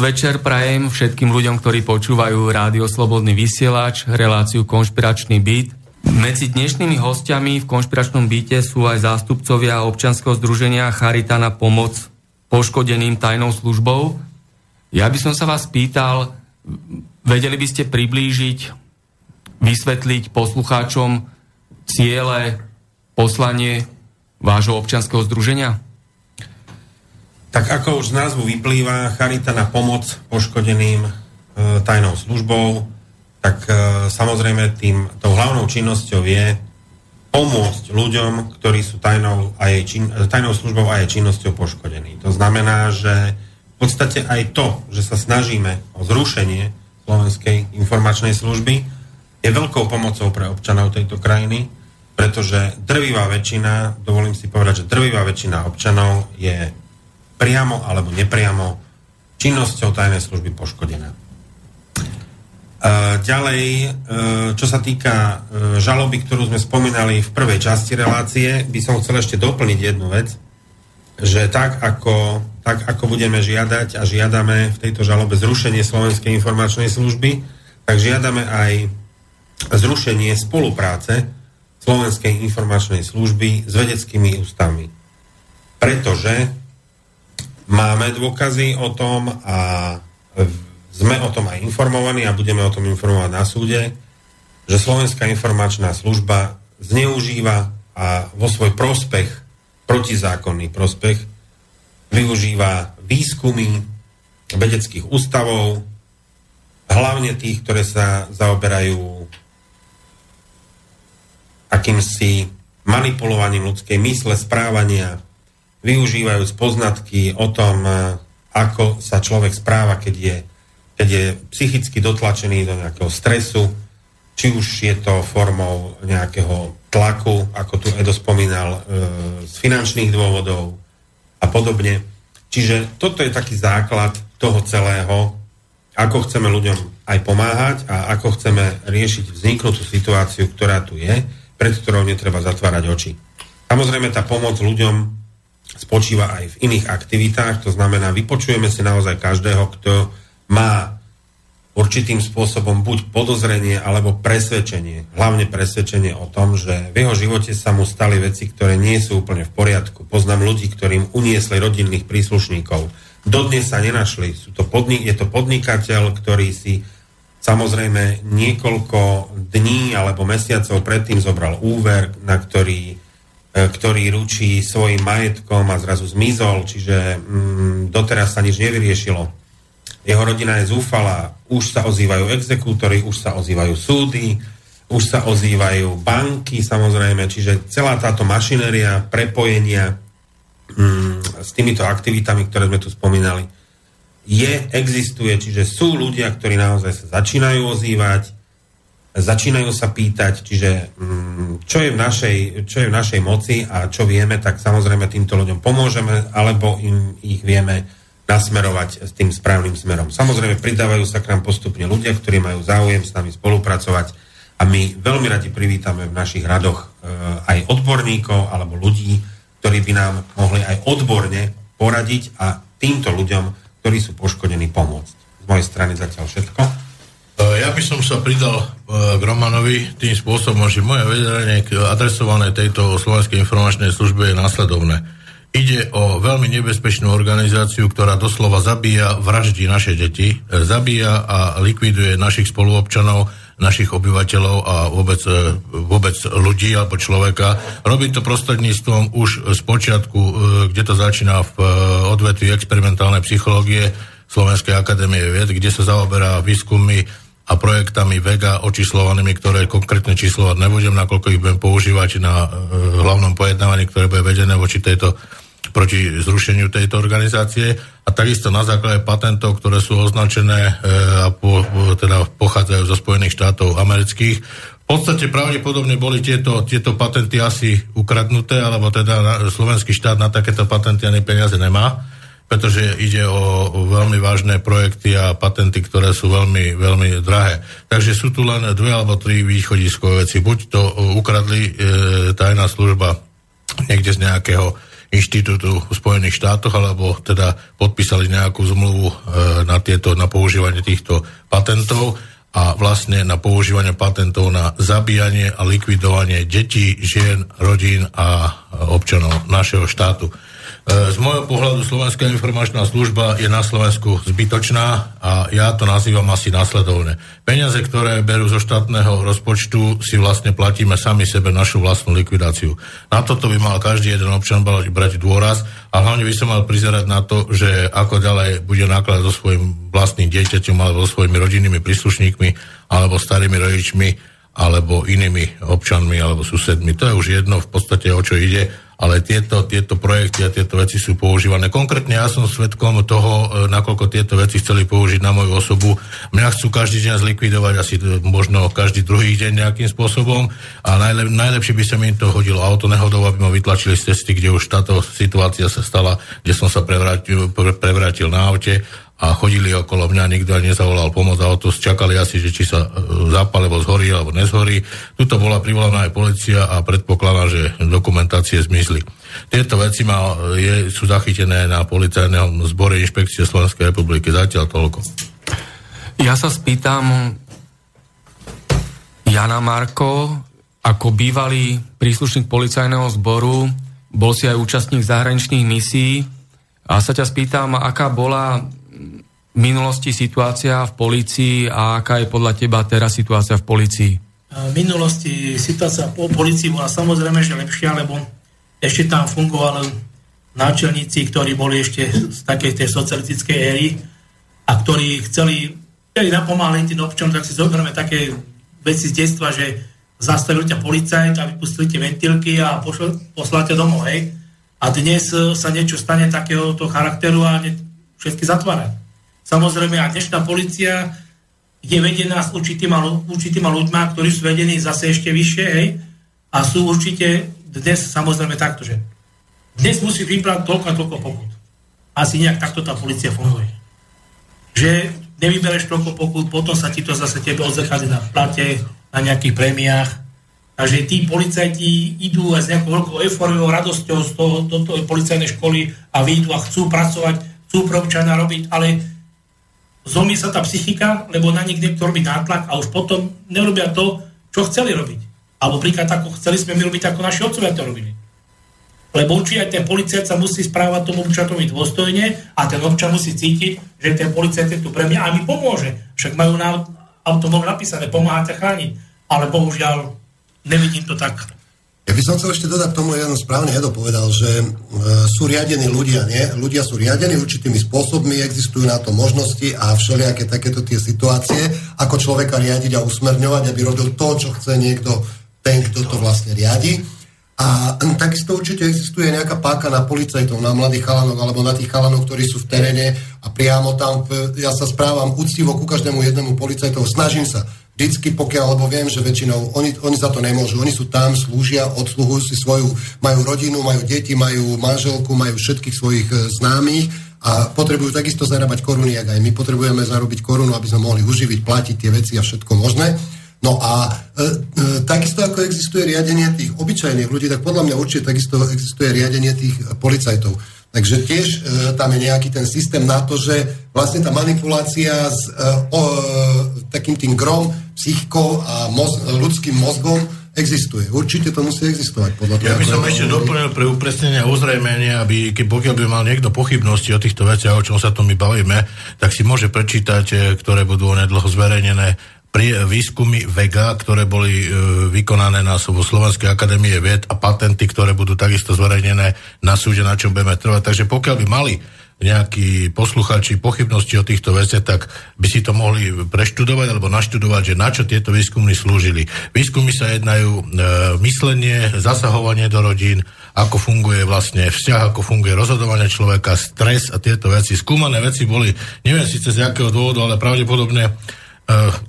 podvečer prajem všetkým ľuďom, ktorí počúvajú Rádio Slobodný vysielač, reláciu Konšpiračný byt. Medzi dnešnými hostiami v Konšpiračnom byte sú aj zástupcovia občanského združenia Charita na pomoc poškodeným tajnou službou. Ja by som sa vás pýtal, vedeli by ste priblížiť, vysvetliť poslucháčom ciele, poslanie vášho občanského združenia? Tak ako už z názvu vyplýva, Charita na pomoc poškodeným e, tajnou službou, tak e, samozrejme tým, tou hlavnou činnosťou je pomôcť ľuďom, ktorí sú tajnou, a jej čin, e, tajnou službou a jej činnosťou poškodení. To znamená, že v podstate aj to, že sa snažíme o zrušenie Slovenskej informačnej služby, je veľkou pomocou pre občanov tejto krajiny, pretože drvivá väčšina, dovolím si povedať, že drvivá väčšina občanov je priamo alebo nepriamo činnosťou tajnej služby poškodená. E, ďalej, e, čo sa týka e, žaloby, ktorú sme spomínali v prvej časti relácie, by som chcel ešte doplniť jednu vec, že tak ako, tak ako budeme žiadať a žiadame v tejto žalobe zrušenie Slovenskej informačnej služby, tak žiadame aj zrušenie spolupráce Slovenskej informačnej služby s vedeckými ústavmi. Pretože Máme dôkazy o tom a sme o tom aj informovaní a budeme o tom informovať na súde, že Slovenská informačná služba zneužíva a vo svoj prospech, protizákonný prospech, využíva výskumy vedeckých ústavov, hlavne tých, ktoré sa zaoberajú akýmsi manipulovaním ľudskej mysle, správania, využívajúc poznatky o tom, e, ako sa človek správa, keď je, keď je psychicky dotlačený do nejakého stresu, či už je to formou nejakého tlaku, ako tu Edo spomínal, e, z finančných dôvodov a podobne. Čiže toto je taký základ toho celého, ako chceme ľuďom aj pomáhať a ako chceme riešiť vzniknutú situáciu, ktorá tu je, pred ktorou netreba zatvárať oči. Samozrejme, tá pomoc ľuďom spočíva aj v iných aktivitách, to znamená, vypočujeme si naozaj každého, kto má určitým spôsobom buď podozrenie alebo presvedčenie, hlavne presvedčenie o tom, že v jeho živote sa mu stali veci, ktoré nie sú úplne v poriadku. Poznám ľudí, ktorým uniesli rodinných príslušníkov. Dodnes sa nenašli. Sú to podnik- je to podnikateľ, ktorý si samozrejme niekoľko dní alebo mesiacov predtým zobral úver, na ktorý ktorý ručí svojim majetkom a zrazu zmizol, čiže mm, doteraz sa nič nevyriešilo. Jeho rodina je zúfala, už sa ozývajú exekútory, už sa ozývajú súdy, už sa ozývajú banky samozrejme, čiže celá táto mašinéria prepojenia mm, s týmito aktivitami, ktoré sme tu spomínali, je, existuje, čiže sú ľudia, ktorí naozaj sa začínajú ozývať, začínajú sa pýtať, čiže mm, čo je, v našej, čo je v našej moci a čo vieme, tak samozrejme týmto ľuďom pomôžeme, alebo im ich vieme nasmerovať s tým správnym smerom. Samozrejme, pridávajú sa k nám postupne ľudia, ktorí majú záujem s nami spolupracovať a my veľmi radi privítame v našich radoch e, aj odborníkov alebo ľudí, ktorí by nám mohli aj odborne poradiť a týmto ľuďom, ktorí sú poškodení, pomôcť. Z mojej strany zatiaľ všetko. E, ja by som sa pridal e, k Romanovi tým spôsobom, že moje vedenie adresované tejto Slovenskej informačnej službe je následovné. Ide o veľmi nebezpečnú organizáciu, ktorá doslova zabíja, vraždí naše deti, e, zabíja a likviduje našich spoluobčanov, našich obyvateľov a vôbec, vôbec ľudí alebo človeka. Robí to prostredníctvom už z počiatku, kde to začína v odvetvi experimentálnej psychológie Slovenskej akadémie vied, kde sa zaoberá výskumy a projektami Vega očíslovanými, ktoré konkrétne číslovať nebudem, nakoľko ich budem používať na e, hlavnom pojednávaní, ktoré bude vedené voči tejto proti zrušeniu tejto organizácie a takisto na základe patentov, ktoré sú označené e, a po, teda pochádzajú zo Spojených štátov amerických. V podstate pravdepodobne boli tieto, tieto patenty asi ukradnuté, alebo teda slovenský štát na takéto patenty ani peniaze nemá pretože ide o, veľmi vážne projekty a patenty, ktoré sú veľmi, veľmi drahé. Takže sú tu len dve alebo tri východiskové veci. Buď to ukradli e, tajná služba niekde z nejakého inštitútu v Spojených štátoch, alebo teda podpísali nejakú zmluvu e, na, tieto, na používanie týchto patentov a vlastne na používanie patentov na zabíjanie a likvidovanie detí, žien, rodín a občanov našeho štátu. Z môjho pohľadu Slovenská informačná služba je na Slovensku zbytočná a ja to nazývam asi následovne. Peniaze, ktoré berú zo štátneho rozpočtu, si vlastne platíme sami sebe našu vlastnú likvidáciu. Na toto by mal každý jeden občan brať dôraz a hlavne by sa mal prizerať na to, že ako ďalej bude nakladať so svojím vlastným dieťaťom alebo so svojimi rodinnými príslušníkmi alebo starými rodičmi alebo inými občanmi alebo susedmi. To je už jedno v podstate, o čo ide ale tieto, tieto projekty a tieto veci sú používané. Konkrétne ja som svetkom toho, e, nakoľko tieto veci chceli použiť na moju osobu. Mňa chcú každý deň zlikvidovať, asi možno každý druhý deň nejakým spôsobom a najlep, najlepšie by sa mi to hodilo auto nehodou, aby ma vytlačili z cesty, kde už táto situácia sa stala, kde som sa prevrátil, prevrátil na aute a chodili okolo mňa, nikto ani nezavolal pomoc a o to čakali asi, že či sa e, zápal, alebo zhorí, alebo nezhorí. Tuto bola privolaná aj policia a predpokladá, že dokumentácie zmizli. Tieto veci má, je, sú zachytené na policajnom zbore Inšpekcie Slovenskej republiky. Zatiaľ toľko. Ja sa spýtam Jana Marko, ako bývalý príslušník policajného zboru, bol si aj účastník zahraničných misií a sa ťa spýtam, aká bola minulosti situácia v policii a aká je podľa teba teraz situácia v policii? V minulosti situácia po policii bola samozrejme, že lepšia, lebo ešte tam fungovali náčelníci, ktorí boli ešte z takej tej socialistickej éry a ktorí chceli, chceli napomáhať tým občanom, tak si zoberieme také veci z detstva, že zastavili ťa policajt a vypustili tie ventilky a poslali ťa domov, hej. A dnes sa niečo stane takéhoto charakteru a ne, všetky zatvárať. Samozrejme, a dnešná policia je vedená s určitýma, určitýma ľuďma, ktorí sú vedení zase ešte vyššie, hej, a sú určite dnes samozrejme takto, že dnes musí vybrať toľko a toľko pokut. Asi nejak takto tá policia funguje. Že nevybereš toľko pokut, potom sa ti to zase tebe odzrkadí na plate, na nejakých prémiách. Takže tí policajti idú aj s nejakou veľkou euforiou, radosťou z toho, do toho policajnej školy a vyjdú a chcú pracovať, chcú pre občana robiť, ale zlomí sa tá psychika, lebo na nich niekto robí nátlak a už potom nerobia to, čo chceli robiť. Alebo príklad, ako chceli sme my robiť, ako naši otcovia to robili. Lebo určite aj ten policajt sa musí správať tomu občanovi dôstojne a ten občan musí cítiť, že ten policajt je tu pre mňa a mi pomôže. Však majú na automobil napísané, pomáhať a chrániť. Ale bohužiaľ nevidím to tak. Ja by som chcel ešte dodať tomu, jeden správne Edo povedal, že e, sú riadení ľudia, nie? Ľudia sú riadení určitými spôsobmi, existujú na to možnosti a všelijaké takéto tie situácie, ako človeka riadiť a usmerňovať, aby robil to, čo chce niekto, ten, kto to vlastne riadi. A takisto určite existuje nejaká páka na policajtov, na mladých chalanov alebo na tých chalanov, ktorí sú v teréne a priamo tam, ja sa správam úctivo ku každému jednému policajtov, snažím sa vždycky, pokiaľ, lebo viem, že väčšinou oni, oni za to nemôžu. Oni sú tam, slúžia, odsluhujú si svoju, majú rodinu, majú deti, majú manželku, majú všetkých svojich e, známych a potrebujú takisto zarábať koruny, ak aj my potrebujeme zarobiť korunu, aby sme mohli uživiť, platiť tie veci a všetko možné. No a e, e, takisto ako existuje riadenie tých obyčajných ľudí, tak podľa mňa určite takisto existuje riadenie tých policajtov. Takže tiež e, tam je nejaký ten systém na to, že vlastne tá manipulácia s e, o, takým tým grom, psychikou a moz, ľudským mozgom existuje. Určite to musí existovať. Podľa ja by som ešte doplnil pre upresnenie a uzrejmenie, aby keď pokiaľ by mal niekto pochybnosti o týchto veciach, o čom sa tu my bavíme, tak si môže prečítať, e, ktoré budú onedlho zverejnené pri výskumy VEGA, ktoré boli e, vykonané na Slovenskej akadémie vied a patenty, ktoré budú takisto zverejnené na súde, na čom budeme trvať. Takže pokiaľ by mali nejakí posluchači pochybnosti o týchto veciach, tak by si to mohli preštudovať alebo naštudovať, že na čo tieto výskumy slúžili. Výskumy sa jednajú e, myslenie, zasahovanie do rodín, ako funguje vlastne vzťah, ako funguje rozhodovanie človeka, stres a tieto veci. Skúmané veci boli, neviem síce z jakého dôvodu, ale pravdepodobne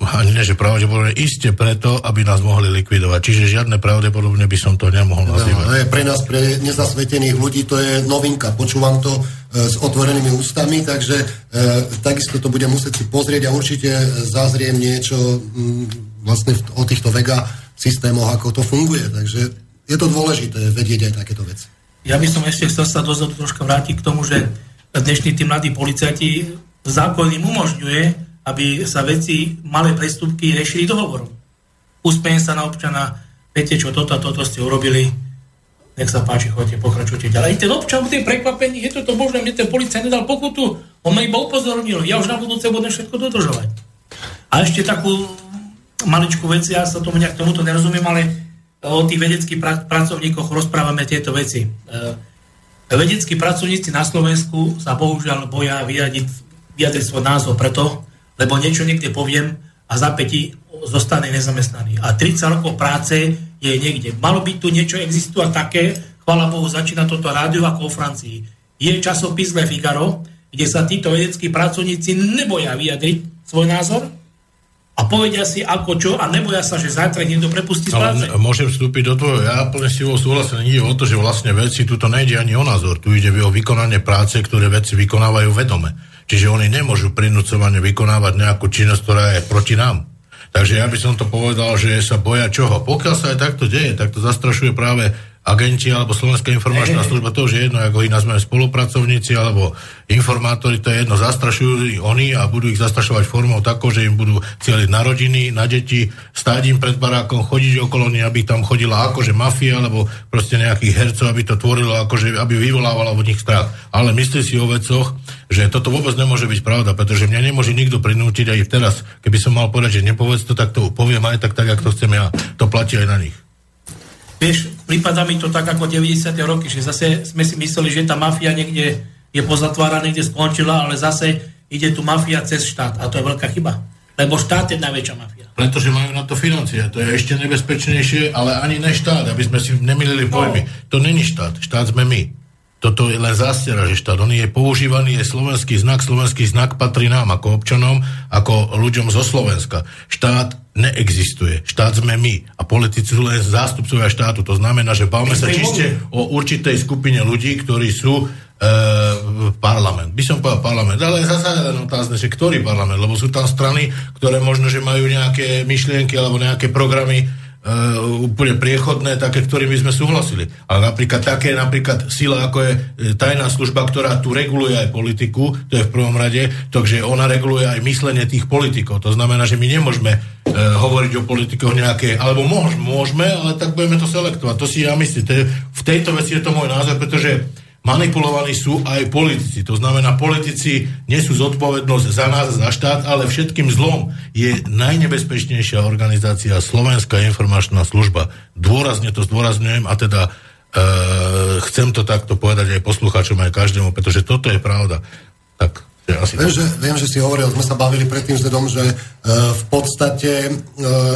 ani ne, že pravdepodobne iste preto, aby nás mohli likvidovať. Čiže žiadne pravdepodobne by som to nemohol no, nazývať. No, pre nás, pre nezasvetených ľudí, to je novinka. Počúvam to uh, s otvorenými ústami, takže uh, takisto to bude musieť si pozrieť a určite zazriem niečo um, vlastne v, o týchto vega systémoch, ako to funguje. Takže je to dôležité vedieť aj takéto veci. Ja by som ešte chcel sa dozadu troška vrátiť k tomu, že dnešní tí mladí policajti zákon im umožňuje, aby sa veci, malé prestupky riešili dohovorom. Uspejem sa na občana, viete čo, toto a toto ste urobili, nech sa páči, chodte, pokračujte ďalej. I ten občan bude prekvapený, je to to možné, mne ten policajt nedal pokutu, on ma iba upozornil, ja už na budúce budem všetko dodržovať. A ešte takú maličkú vec, ja sa tomu nejak tomuto nerozumiem, ale o tých vedeckých pra- pracovníkoch rozprávame tieto veci. E, vedeckí pracovníci na Slovensku sa bohužiaľ boja vyjadriť, vyjadriť svoj názor preto, lebo niečo niekde poviem a za päti zostane nezamestnaný. A 30 rokov práce je niekde. Malo by tu niečo existovať také, chvála Bohu, začína toto rádio ako o Francii. Je časopis Le Figaro, kde sa títo vedeckí pracovníci neboja vyjadriť svoj názor, a povedia si ako čo a neboja sa, že zajtra niekto prepustí z práce. Ale môžem vstúpiť do toho, ja plne si vo súhlasím, ide o to, že vlastne veci, tu nejde ani o názor, tu ide o vykonanie práce, ktoré veci vykonávajú vedome. Čiže oni nemôžu prinúcovane vykonávať nejakú činnosť, ktorá je proti nám. Takže ja by som to povedal, že sa boja čoho. Pokiaľ sa aj takto deje, tak to zastrašuje práve agenti alebo Slovenská informačná služba, to už je jedno, ako ich nazveme spolupracovníci alebo informátori, to je jedno, zastrašujú oni a budú ich zastrašovať formou takou, že im budú cieliť na rodiny, na deti, stáť im pred barákom, chodiť okolo nich, aby tam chodila akože mafia alebo proste nejakých hercov, aby to tvorilo, akože, aby vyvolávalo od nich strach. Ale myslí si o vecoch, že toto vôbec nemôže byť pravda, pretože mňa nemôže nikto prinútiť aj teraz, keby som mal povedať, že nepovedz to, tak to poviem aj tak, tak, ako to chcem ja. To platí aj na nich. Vieš, prípada mi to tak ako 90. roky, že zase sme si mysleli, že tá mafia niekde je pozatvára, niekde skončila, ale zase ide tu mafia cez štát a to je veľká chyba. Lebo štát je najväčšia mafia. Pretože majú na to financie. To je ešte nebezpečnejšie, ale ani ne štát, aby sme si nemilili pojmy. No. To není štát. Štát sme my. Toto je len zástiera, že štát. On je používaný, je slovenský znak. Slovenský znak patrí nám ako občanom, ako ľuďom zo Slovenska. Štát neexistuje. Štát sme my a politici sú len zástupcovia štátu. To znamená, že bavme sa čiste o určitej skupine ľudí, ktorí sú e, parlament. By som povedal parlament, ale zase len otázne, že ktorý parlament, lebo sú tam strany, ktoré možno, že majú nejaké myšlienky alebo nejaké programy, uh, úplne priechodné, také, ktorými sme súhlasili. Ale napríklad také, napríklad sila, ako je e, tajná služba, ktorá tu reguluje aj politiku, to je v prvom rade, takže ona reguluje aj myslenie tých politikov. To znamená, že my nemôžeme uh, hovoriť o politikoch nejaké, alebo môžeme, môžeme, ale tak budeme to selektovať. To si ja myslím. To je, v tejto veci je to môj názor, pretože manipulovaní sú aj politici. To znamená, politici nesú zodpovednosť za nás, za štát, ale všetkým zlom je najnebezpečnejšia organizácia Slovenská informačná služba. Dôrazne to zdôrazňujem a teda e, chcem to takto povedať aj poslucháčom, aj každému, pretože toto je pravda. Tak, asi viem, že, viem, že si hovoril, sme sa bavili predtým s že e, v podstate e,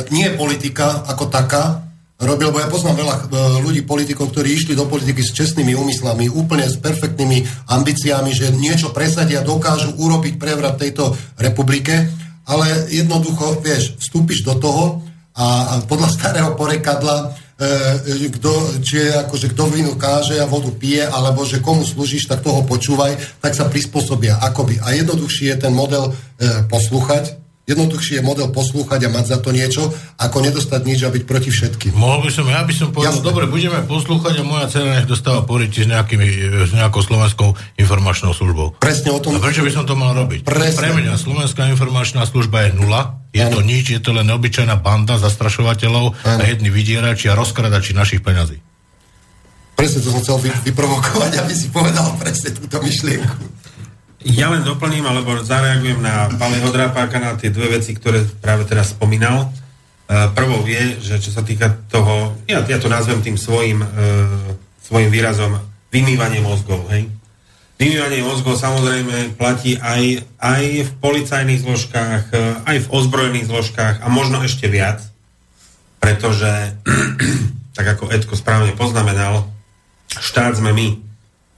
nie je politika ako taká, robil, lebo ja poznám veľa e, ľudí, politikov, ktorí išli do politiky s čestnými úmyslami, úplne s perfektnými ambíciami, že niečo presadia, dokážu urobiť prevrat tejto republike, ale jednoducho, vieš, vstúpiš do toho a, podľa starého porekadla e, kto, či je že kto vínu káže a vodu pije, alebo že komu slúžiš, tak toho počúvaj, tak sa prispôsobia akoby. A jednoduchší je ten model e, poslúchať, Jednoduchšie je model poslúchať a mať za to niečo, ako nedostať nič a byť proti všetkým. Mohol by som, ja by som povedal, Jasne. dobre, budeme poslúchať a moja dcera nech dostáva poriti s, nejakými, s nejakou slovenskou informačnou službou. Presne o tom. A prečo by som to mal robiť? Presne. Pre mňa slovenská informačná služba je nula, je ano. to nič, je to len obyčajná banda zastrašovateľov ano. a jedni vydierači a rozkradači našich peňazí. Presne to som chcel vyprovokovať, aby si povedal presne túto myšlienku. Ja len doplním, alebo zareagujem na Paliho Drapáka na tie dve veci, ktoré práve teraz spomínal. Uh, prvou je, že čo sa týka toho, ja, ja to nazvem tým svojim, uh, svojim výrazom, vymývanie mozgov, hej? Vymývanie mozgov samozrejme platí aj, aj v policajných zložkách, uh, aj v ozbrojených zložkách a možno ešte viac, pretože, tak ako Edko správne poznamenal, štát sme my,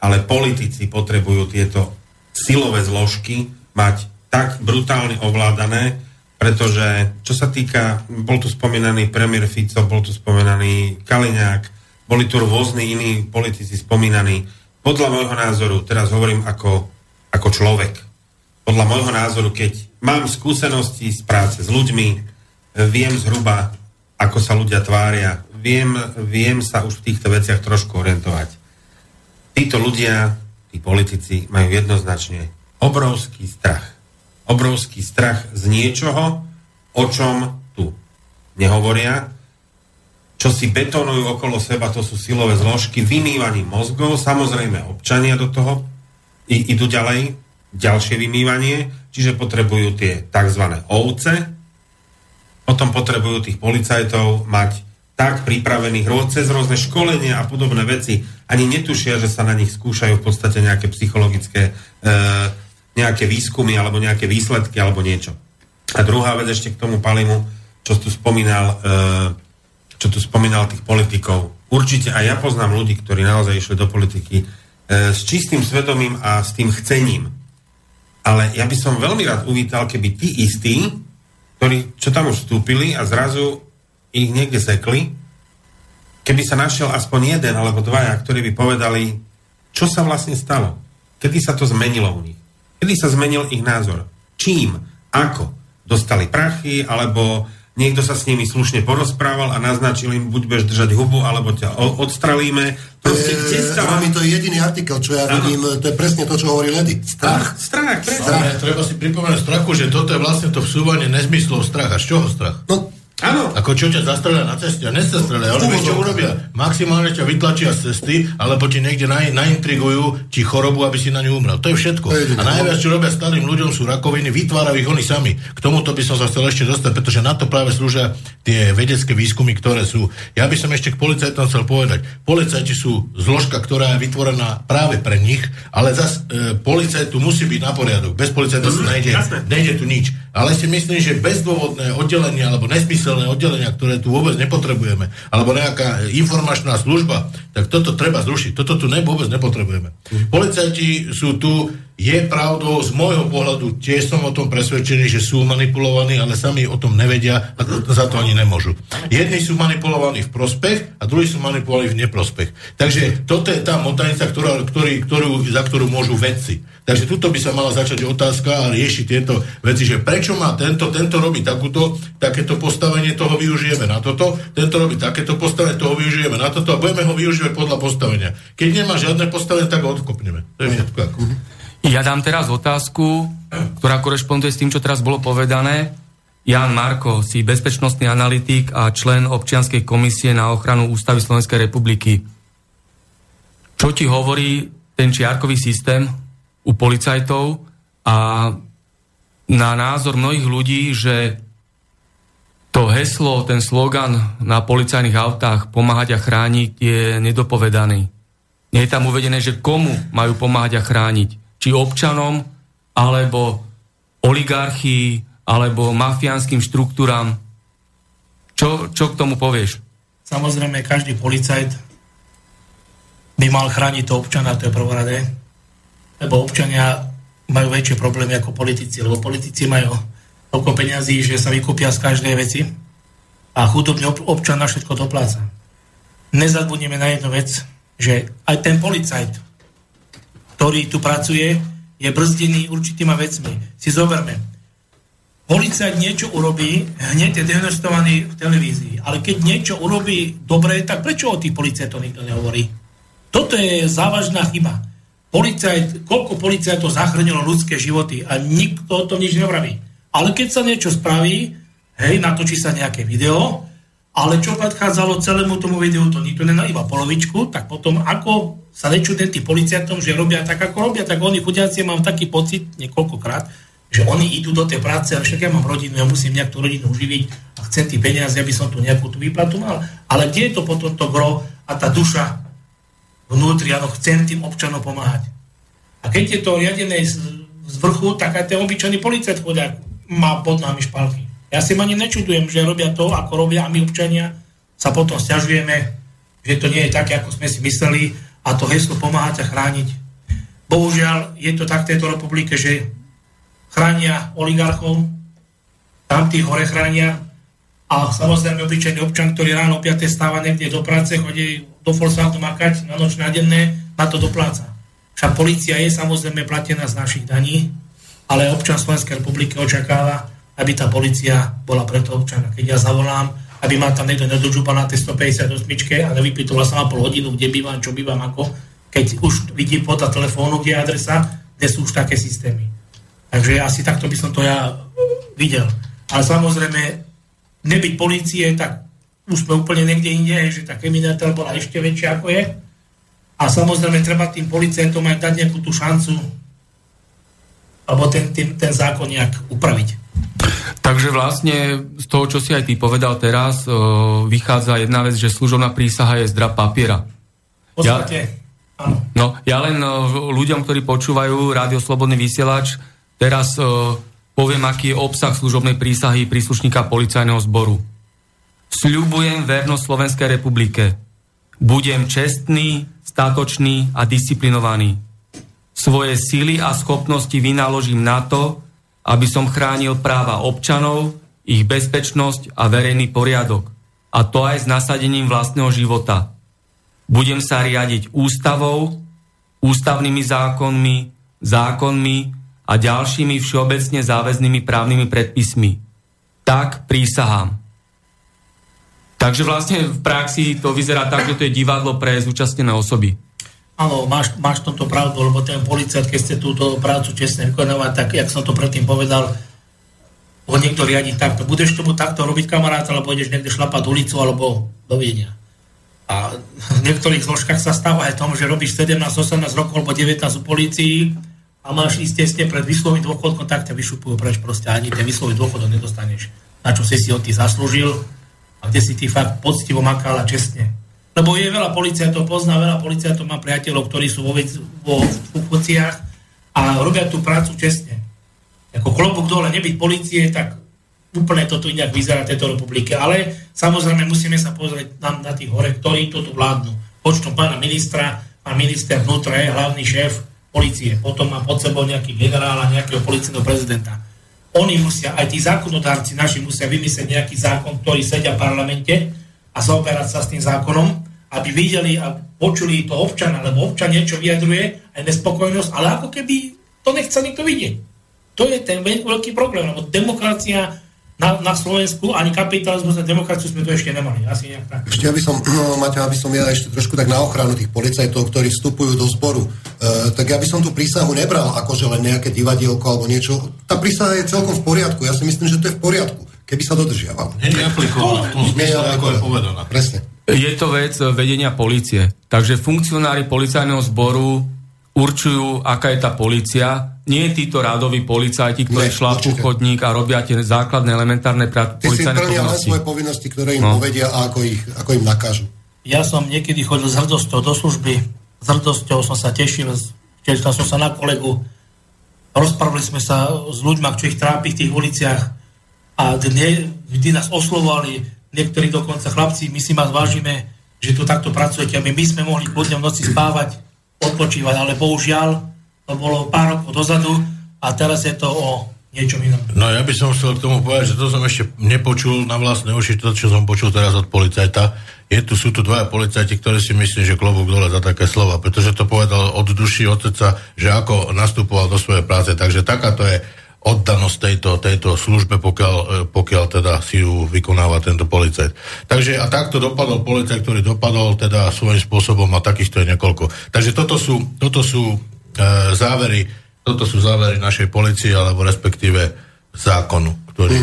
ale politici potrebujú tieto silové zložky mať tak brutálne ovládané, pretože čo sa týka, bol tu spomínaný premiér Fico, bol tu spomínaný Kaliňák, boli tu rôzni iní politici spomínaní. Podľa môjho názoru, teraz hovorím ako, ako človek, podľa môjho názoru, keď mám skúsenosti z práce s ľuďmi, viem zhruba, ako sa ľudia tvária, viem, viem sa už v týchto veciach trošku orientovať. títo ľudia, tí politici majú jednoznačne obrovský strach. Obrovský strach z niečoho, o čom tu nehovoria, čo si betonujú okolo seba, to sú silové zložky, vymývaní mozgov, samozrejme občania do toho i, idú ďalej, ďalšie vymývanie, čiže potrebujú tie tzv. ovce, potom potrebujú tých policajtov mať tak pripravených cez rôzne školenia a podobné veci. Ani netušia, že sa na nich skúšajú v podstate nejaké psychologické e, nejaké výskumy alebo nejaké výsledky alebo niečo. A druhá vec ešte k tomu Palimu, čo tu spomínal, e, čo tu spomínal tých politikov. Určite aj ja poznám ľudí, ktorí naozaj išli do politiky e, s čistým svedomím a s tým chcením. Ale ja by som veľmi rád uvítal, keby tí istí, ktorí, čo tam už vstúpili a zrazu ich niekde sekli, keby sa našiel aspoň jeden alebo dvaja, ktorí by povedali, čo sa vlastne stalo, kedy sa to zmenilo u nich, kedy sa zmenil ich názor, čím, ako, dostali prachy, alebo niekto sa s nimi slušne porozprával a naznačil im, buď budeš držať hubu, alebo ťa odstrelíme. Proste, kde sa... Mami, to je jediný artikel, čo ja ano. vidím, to je presne to, čo hovorí Ledy. Strach. Strach, presne. Strach. Treba si pripomenúť strachu, že toto je vlastne to vsúvanie nezmyslov strach. A z čoho strach? No, Áno. Ako čo ťa zastrelia na ceste a nestrelia, oni vieš, čo urobia? Maximálne ťa vytlačia z cesty, alebo ti niekde naj, naintrigujú, či chorobu, aby si na ňu umrel. To je všetko. A najviac, čo robia starým ľuďom, sú rakoviny, vytvárajú ich oni sami. K tomuto by som sa chcel ešte dostať, pretože na to práve slúžia tie vedecké výskumy, ktoré sú. Ja by som ešte k policajtom chcel povedať. Policajti sú zložka, ktorá je vytvorená práve pre nich, ale zas e, tu musí byť na poriadok. Bez policajta sa nejde, nejde tu nič. Ale si myslím, že bezdôvodné oddelenie alebo nesmyselné oddelenia, ktoré tu vôbec nepotrebujeme, alebo nejaká informačná služba, tak toto treba zrušiť. Toto tu ne, vôbec nepotrebujeme. Policajti sú tu je pravdou, z môjho pohľadu tiež som o tom presvedčený, že sú manipulovaní, ale sami o tom nevedia a za to ani nemôžu. Jedni sú manipulovaní v prospech a druhí sú manipulovaní v neprospech. Takže toto je tá motanica, ktorá, ktorý, ktorú, za ktorú môžu vedci. Takže tuto by sa mala začať otázka a riešiť tieto veci, že prečo má tento, tento robí takúto, takéto postavenie, toho využijeme na toto, tento robí takéto postavenie, toho využijeme na toto a budeme ho využívať podľa postavenia. Keď nemá žiadne postavenie, tak ho odkopneme. To je všetko. Ja dám teraz otázku, ktorá korešponduje s tým, čo teraz bolo povedané. Jan Marko, si bezpečnostný analytik a člen občianskej komisie na ochranu Ústavy Slovenskej republiky. Čo ti hovorí ten čiarkový systém u policajtov a na názor mnohých ľudí, že to heslo, ten slogan na policajných autách pomáhať a chrániť je nedopovedaný. Nie je tam uvedené, že komu majú pomáhať a chrániť či občanom, alebo oligarchii, alebo mafiánskym štruktúram. Čo, čo k tomu povieš? Samozrejme, každý policajt by mal chrániť to občana, to je prvoradé, lebo občania majú väčšie problémy ako politici, lebo politici majú toľko peňazí, že sa vykúpia z každej veci a chudobný občan na všetko dopláca. Nezabudneme na jednu vec, že aj ten policajt, ktorý tu pracuje, je brzdený určitýma vecmi. Si zoberme. Policajt niečo urobí, hneď je dehonestovaný v televízii. Ale keď niečo urobí dobre, tak prečo o tých policajtov nikto nehovorí? Toto je závažná chyba. Policajt, koľko policajtov zachránilo ľudské životy a nikto o tom nič nevraví. Ale keď sa niečo spraví, hej, natočí sa nejaké video, ale čo predchádzalo celému tomu videu, to nikto nemá iba polovičku, tak potom ako sa nečudem tým policajtom, že robia tak, ako robia, tak oni chudiaci mám taký pocit niekoľkokrát, že oni idú do tej práce, ale však ja mám rodinu, ja musím nejak tú rodinu uživiť a chcem tie peniaze, aby som tu nejakú tú výplatu mal. Ale kde je to potom to gro a tá duša vnútri, áno, chcem tým občanom pomáhať. A keď je to riadené z, z vrchu, tak aj ten obyčajný policajt chodiak má pod nami špalky. Ja si ani nečudujem, že robia to, ako robia a my občania sa potom stiažujeme, že to nie je také, ako sme si mysleli a to heslo pomáhať a chrániť. Bohužiaľ, je to tak v tejto republike, že chránia oligarchov, tam tých hore chránia a samozrejme obyčajný občan, ktorý ráno 5. stáva niekde do práce, chodí do Volkswagenu makať na noč na denné, na to dopláca. Však policia je samozrejme platená z našich daní, ale občan Slovenskej republiky očakáva, aby tá policia bola pre toho občana. Keď ja zavolám, aby ma tam niekto nedodžúpal na tej 158 a nevypýtoval sa ma pol hodinu, kde bývam, čo bývam, ako. Keď už vidím podľa telefónu, kde je adresa, kde sú už také systémy. Takže asi takto by som to ja videl. Ale samozrejme, nebyť policie, tak už sme úplne niekde inde, že tá kriminalita bola ešte väčšia ako je. A samozrejme, treba tým policajtom aj dať nejakú tú šancu, alebo ten, ten, ten zákon nejak upraviť. Takže vlastne z toho, čo si aj ty povedal teraz, vychádza jedna vec, že služobná prísaha je zdra papiera. V podstate, ja, áno. No, ja len ľuďom, ktorí počúvajú Rádio Slobodný vysielač, teraz poviem, aký je obsah služobnej prísahy príslušníka policajného zboru. Sľubujem vernosť Slovenskej republike. Budem čestný, statočný a disciplinovaný. Svoje síly a schopnosti vynaložím na to, aby som chránil práva občanov, ich bezpečnosť a verejný poriadok. A to aj s nasadením vlastného života. Budem sa riadiť ústavou, ústavnými zákonmi, zákonmi a ďalšími všeobecne záväznými právnymi predpismi. Tak prísahám. Takže vlastne v praxi to vyzerá tak, že to je divadlo pre zúčastnené osoby. Áno, máš, máš tomto pravdu, lebo ten policajt, keď ste túto prácu čestne vykonávať, tak, jak som to predtým povedal, ho niekto riadi takto. Budeš tomu takto robiť kamarát, alebo ideš niekde šlapať ulicu, alebo dovidenia. A v niektorých zložkách sa stáva aj tom, že robíš 17, 18 rokov alebo 19 u policii a máš ísť tesne pred vyslovým dôchodkom, tak ťa vyšupujú preč, proste ani ten vyslový dôchodok nedostaneš. Na čo si si od ty zaslúžil a kde si ty fakt poctivo makal a čestne. Lebo je veľa policajtov, pozná veľa policajtov, má priateľov, ktorí sú vo, vo funkciách a robia tú prácu čestne. Ako klobúk dole nebyť policie, tak úplne toto inak vyzerá tejto republike. Ale samozrejme musíme sa pozrieť na, na tých hore, ktorí toto vládnu. Počtom pána ministra, a minister vnútra je hlavný šéf policie, potom má pod sebou nejaký generál a nejakého policajného prezidenta. Oni musia, aj tí zákonodárci naši musia vymyslieť nejaký zákon, ktorý sedia v parlamente a zaoberať sa s tým zákonom aby videli a počuli to občana, lebo občan niečo vyjadruje, aj nespokojnosť, ale ako keby to nechcel nikto vidieť. To je ten veľký problém, lebo demokracia na, na Slovensku, ani kapitalizmus, ani demokraciu sme to ešte nemali. Asi nejak tak. Ešte aby som, no, Maťo, aby som ja ešte trošku tak na ochranu tých policajtov, ktorí vstupujú do zboru, e, tak ja by som tú prísahu nebral ako že len nejaké divadielko alebo niečo. Tá prísaha je celkom v poriadku. Ja si myslím, že to je v poriadku, keby sa dodržiavala. Nie je aplikovaná v tom zmysle, ako je povedaná. Presne. Je to vec vedenia policie. Takže funkcionári policajného zboru určujú, aká je tá policia. Nie títo rádoví policajti, ktorí šlápú chodník a robia tie základné elementárne pra- Ty policajné si povinnosti. svoje povinnosti, ktoré im no. povedia a ako, ich, ako im nakážu. Ja som niekedy chodil s hrdosťou do služby. S hrdosťou som sa tešil, tešil som sa na kolegu. Rozprávali sme sa s ľuďmi, čo ich trápi v tých uliciach a dne, vždy nás oslovovali, niektorí dokonca chlapci, my si vás vážime, že tu takto pracujete, aby my sme mohli kľudne v noci spávať, odpočívať, ale bohužiaľ to bolo pár rokov dozadu a teraz je to o niečom inom. No ja by som chcel k tomu povedať, že to som ešte nepočul na vlastné uši, to, čo som počul teraz od policajta. Je tu, sú tu dvaja policajti, ktorí si myslím, že klobúk dole za také slova, pretože to povedal od duši, srdca, že ako nastupoval do svojej práce. Takže takáto je oddanosť tejto, tejto službe, pokiaľ, e, pokiaľ teda si ju vykonáva tento policajt. Takže a takto dopadol policajt, ktorý dopadol teda svojím spôsobom a takýchto je niekoľko. Takže toto sú, toto sú e, závery, toto sú závery našej policie, alebo respektíve zákonu, ktorý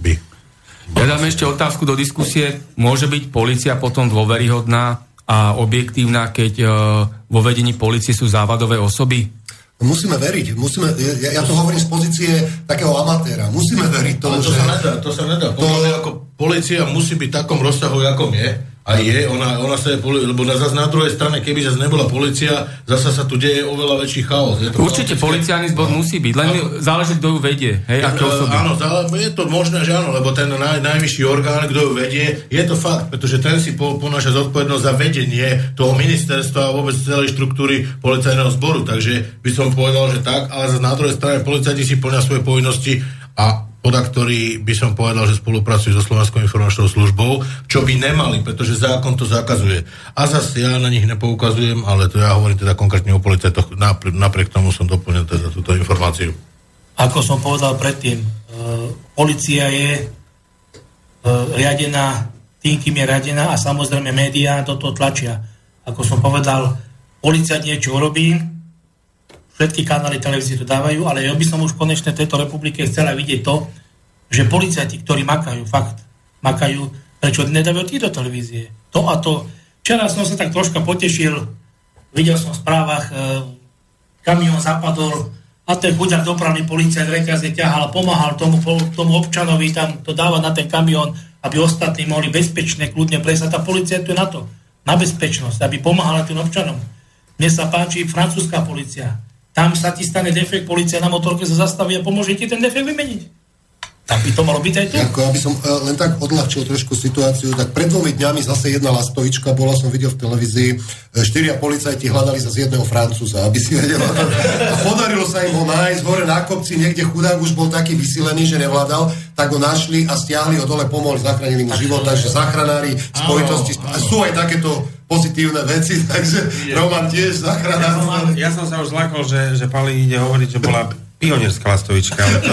by... Ja dám ešte otázku do diskusie. Môže byť policia potom dôveryhodná a objektívna, keď e, vo vedení policie sú závadové osoby? Musíme veriť, musíme, ja, ja to hovorím z pozície takého amatéra, musíme veriť tomu, to že... sa nedá, to sa nedá. To... Ako policia musí byť v takom rozsahu, akom je a je, ona, ona sa je, lebo na, zase na druhej strane, keby zase nebola policia, zasa sa tu deje oveľa väčší chaos. Je to Určite policajný zbor no. musí byť, len no. záleží, kto ju vedie. Hej, aké osoby. Áno, je to možné, že áno, lebo ten naj, najvyšší orgán, kto ju vedie, je to fakt, pretože ten si po, ponáša zodpovednosť za vedenie toho ministerstva a vôbec celej štruktúry policajného zboru. Takže by som povedal, že tak, ale zase na druhej strane policajti si plnia svoje povinnosti a ktorí by som povedal, že spolupracujú so Slovenskou informačnou službou, čo by nemali, pretože zákon to zakazuje. A zase ja na nich nepoukazujem, ale to ja hovorím teda konkrétne o policajtoch, napriek tomu som doplnil teda túto informáciu. Ako som povedal predtým, e, policia je e, riadená tým, kým je riadená a samozrejme médiá toto tlačia. Ako som povedal, policajt niečo urobí, všetky kanály televízie to dávajú, ale ja by som už konečne tejto republike chcela vidieť to, že policajti, ktorí makajú, fakt makajú, prečo nedávajú títo televízie. To a to. Včera som sa tak troška potešil, videl som v správach, e, kamión zapadol a ten chudák dopravný policajt rekazne ťahal, pomáhal tomu, tomu občanovi tam to dáva na ten kamión, aby ostatní mohli bezpečne, kľudne presať. Tá policia tu je na to, na bezpečnosť, aby pomáhala tým občanom. Mne sa páči francúzska policia tam sa ti stane defekt, policia na motorke sa zastaví a pomôže ti ten defekt vymeniť. Tak by to malo byť aj tu. Ako, aby som uh, len tak odľahčil trošku situáciu, tak pred dvomi dňami zase jedna lastovička, bola som videl v televízii, e, štyria policajti hľadali za jedného Francúza, aby si vedel. A podarilo sa im ho nájsť hore na kopci, niekde chudák už bol taký vysilený, že nevládal, tak ho našli a stiahli ho dole, pomohli, zachránili mu život, takže záchranári, spojitosti, sú aj takéto pozitívne veci, takže Roman tiež zachránil. Ja, ja som sa už zlakol, že, že Pali ide hovoriť, že bola pionierská lastovička, ale to,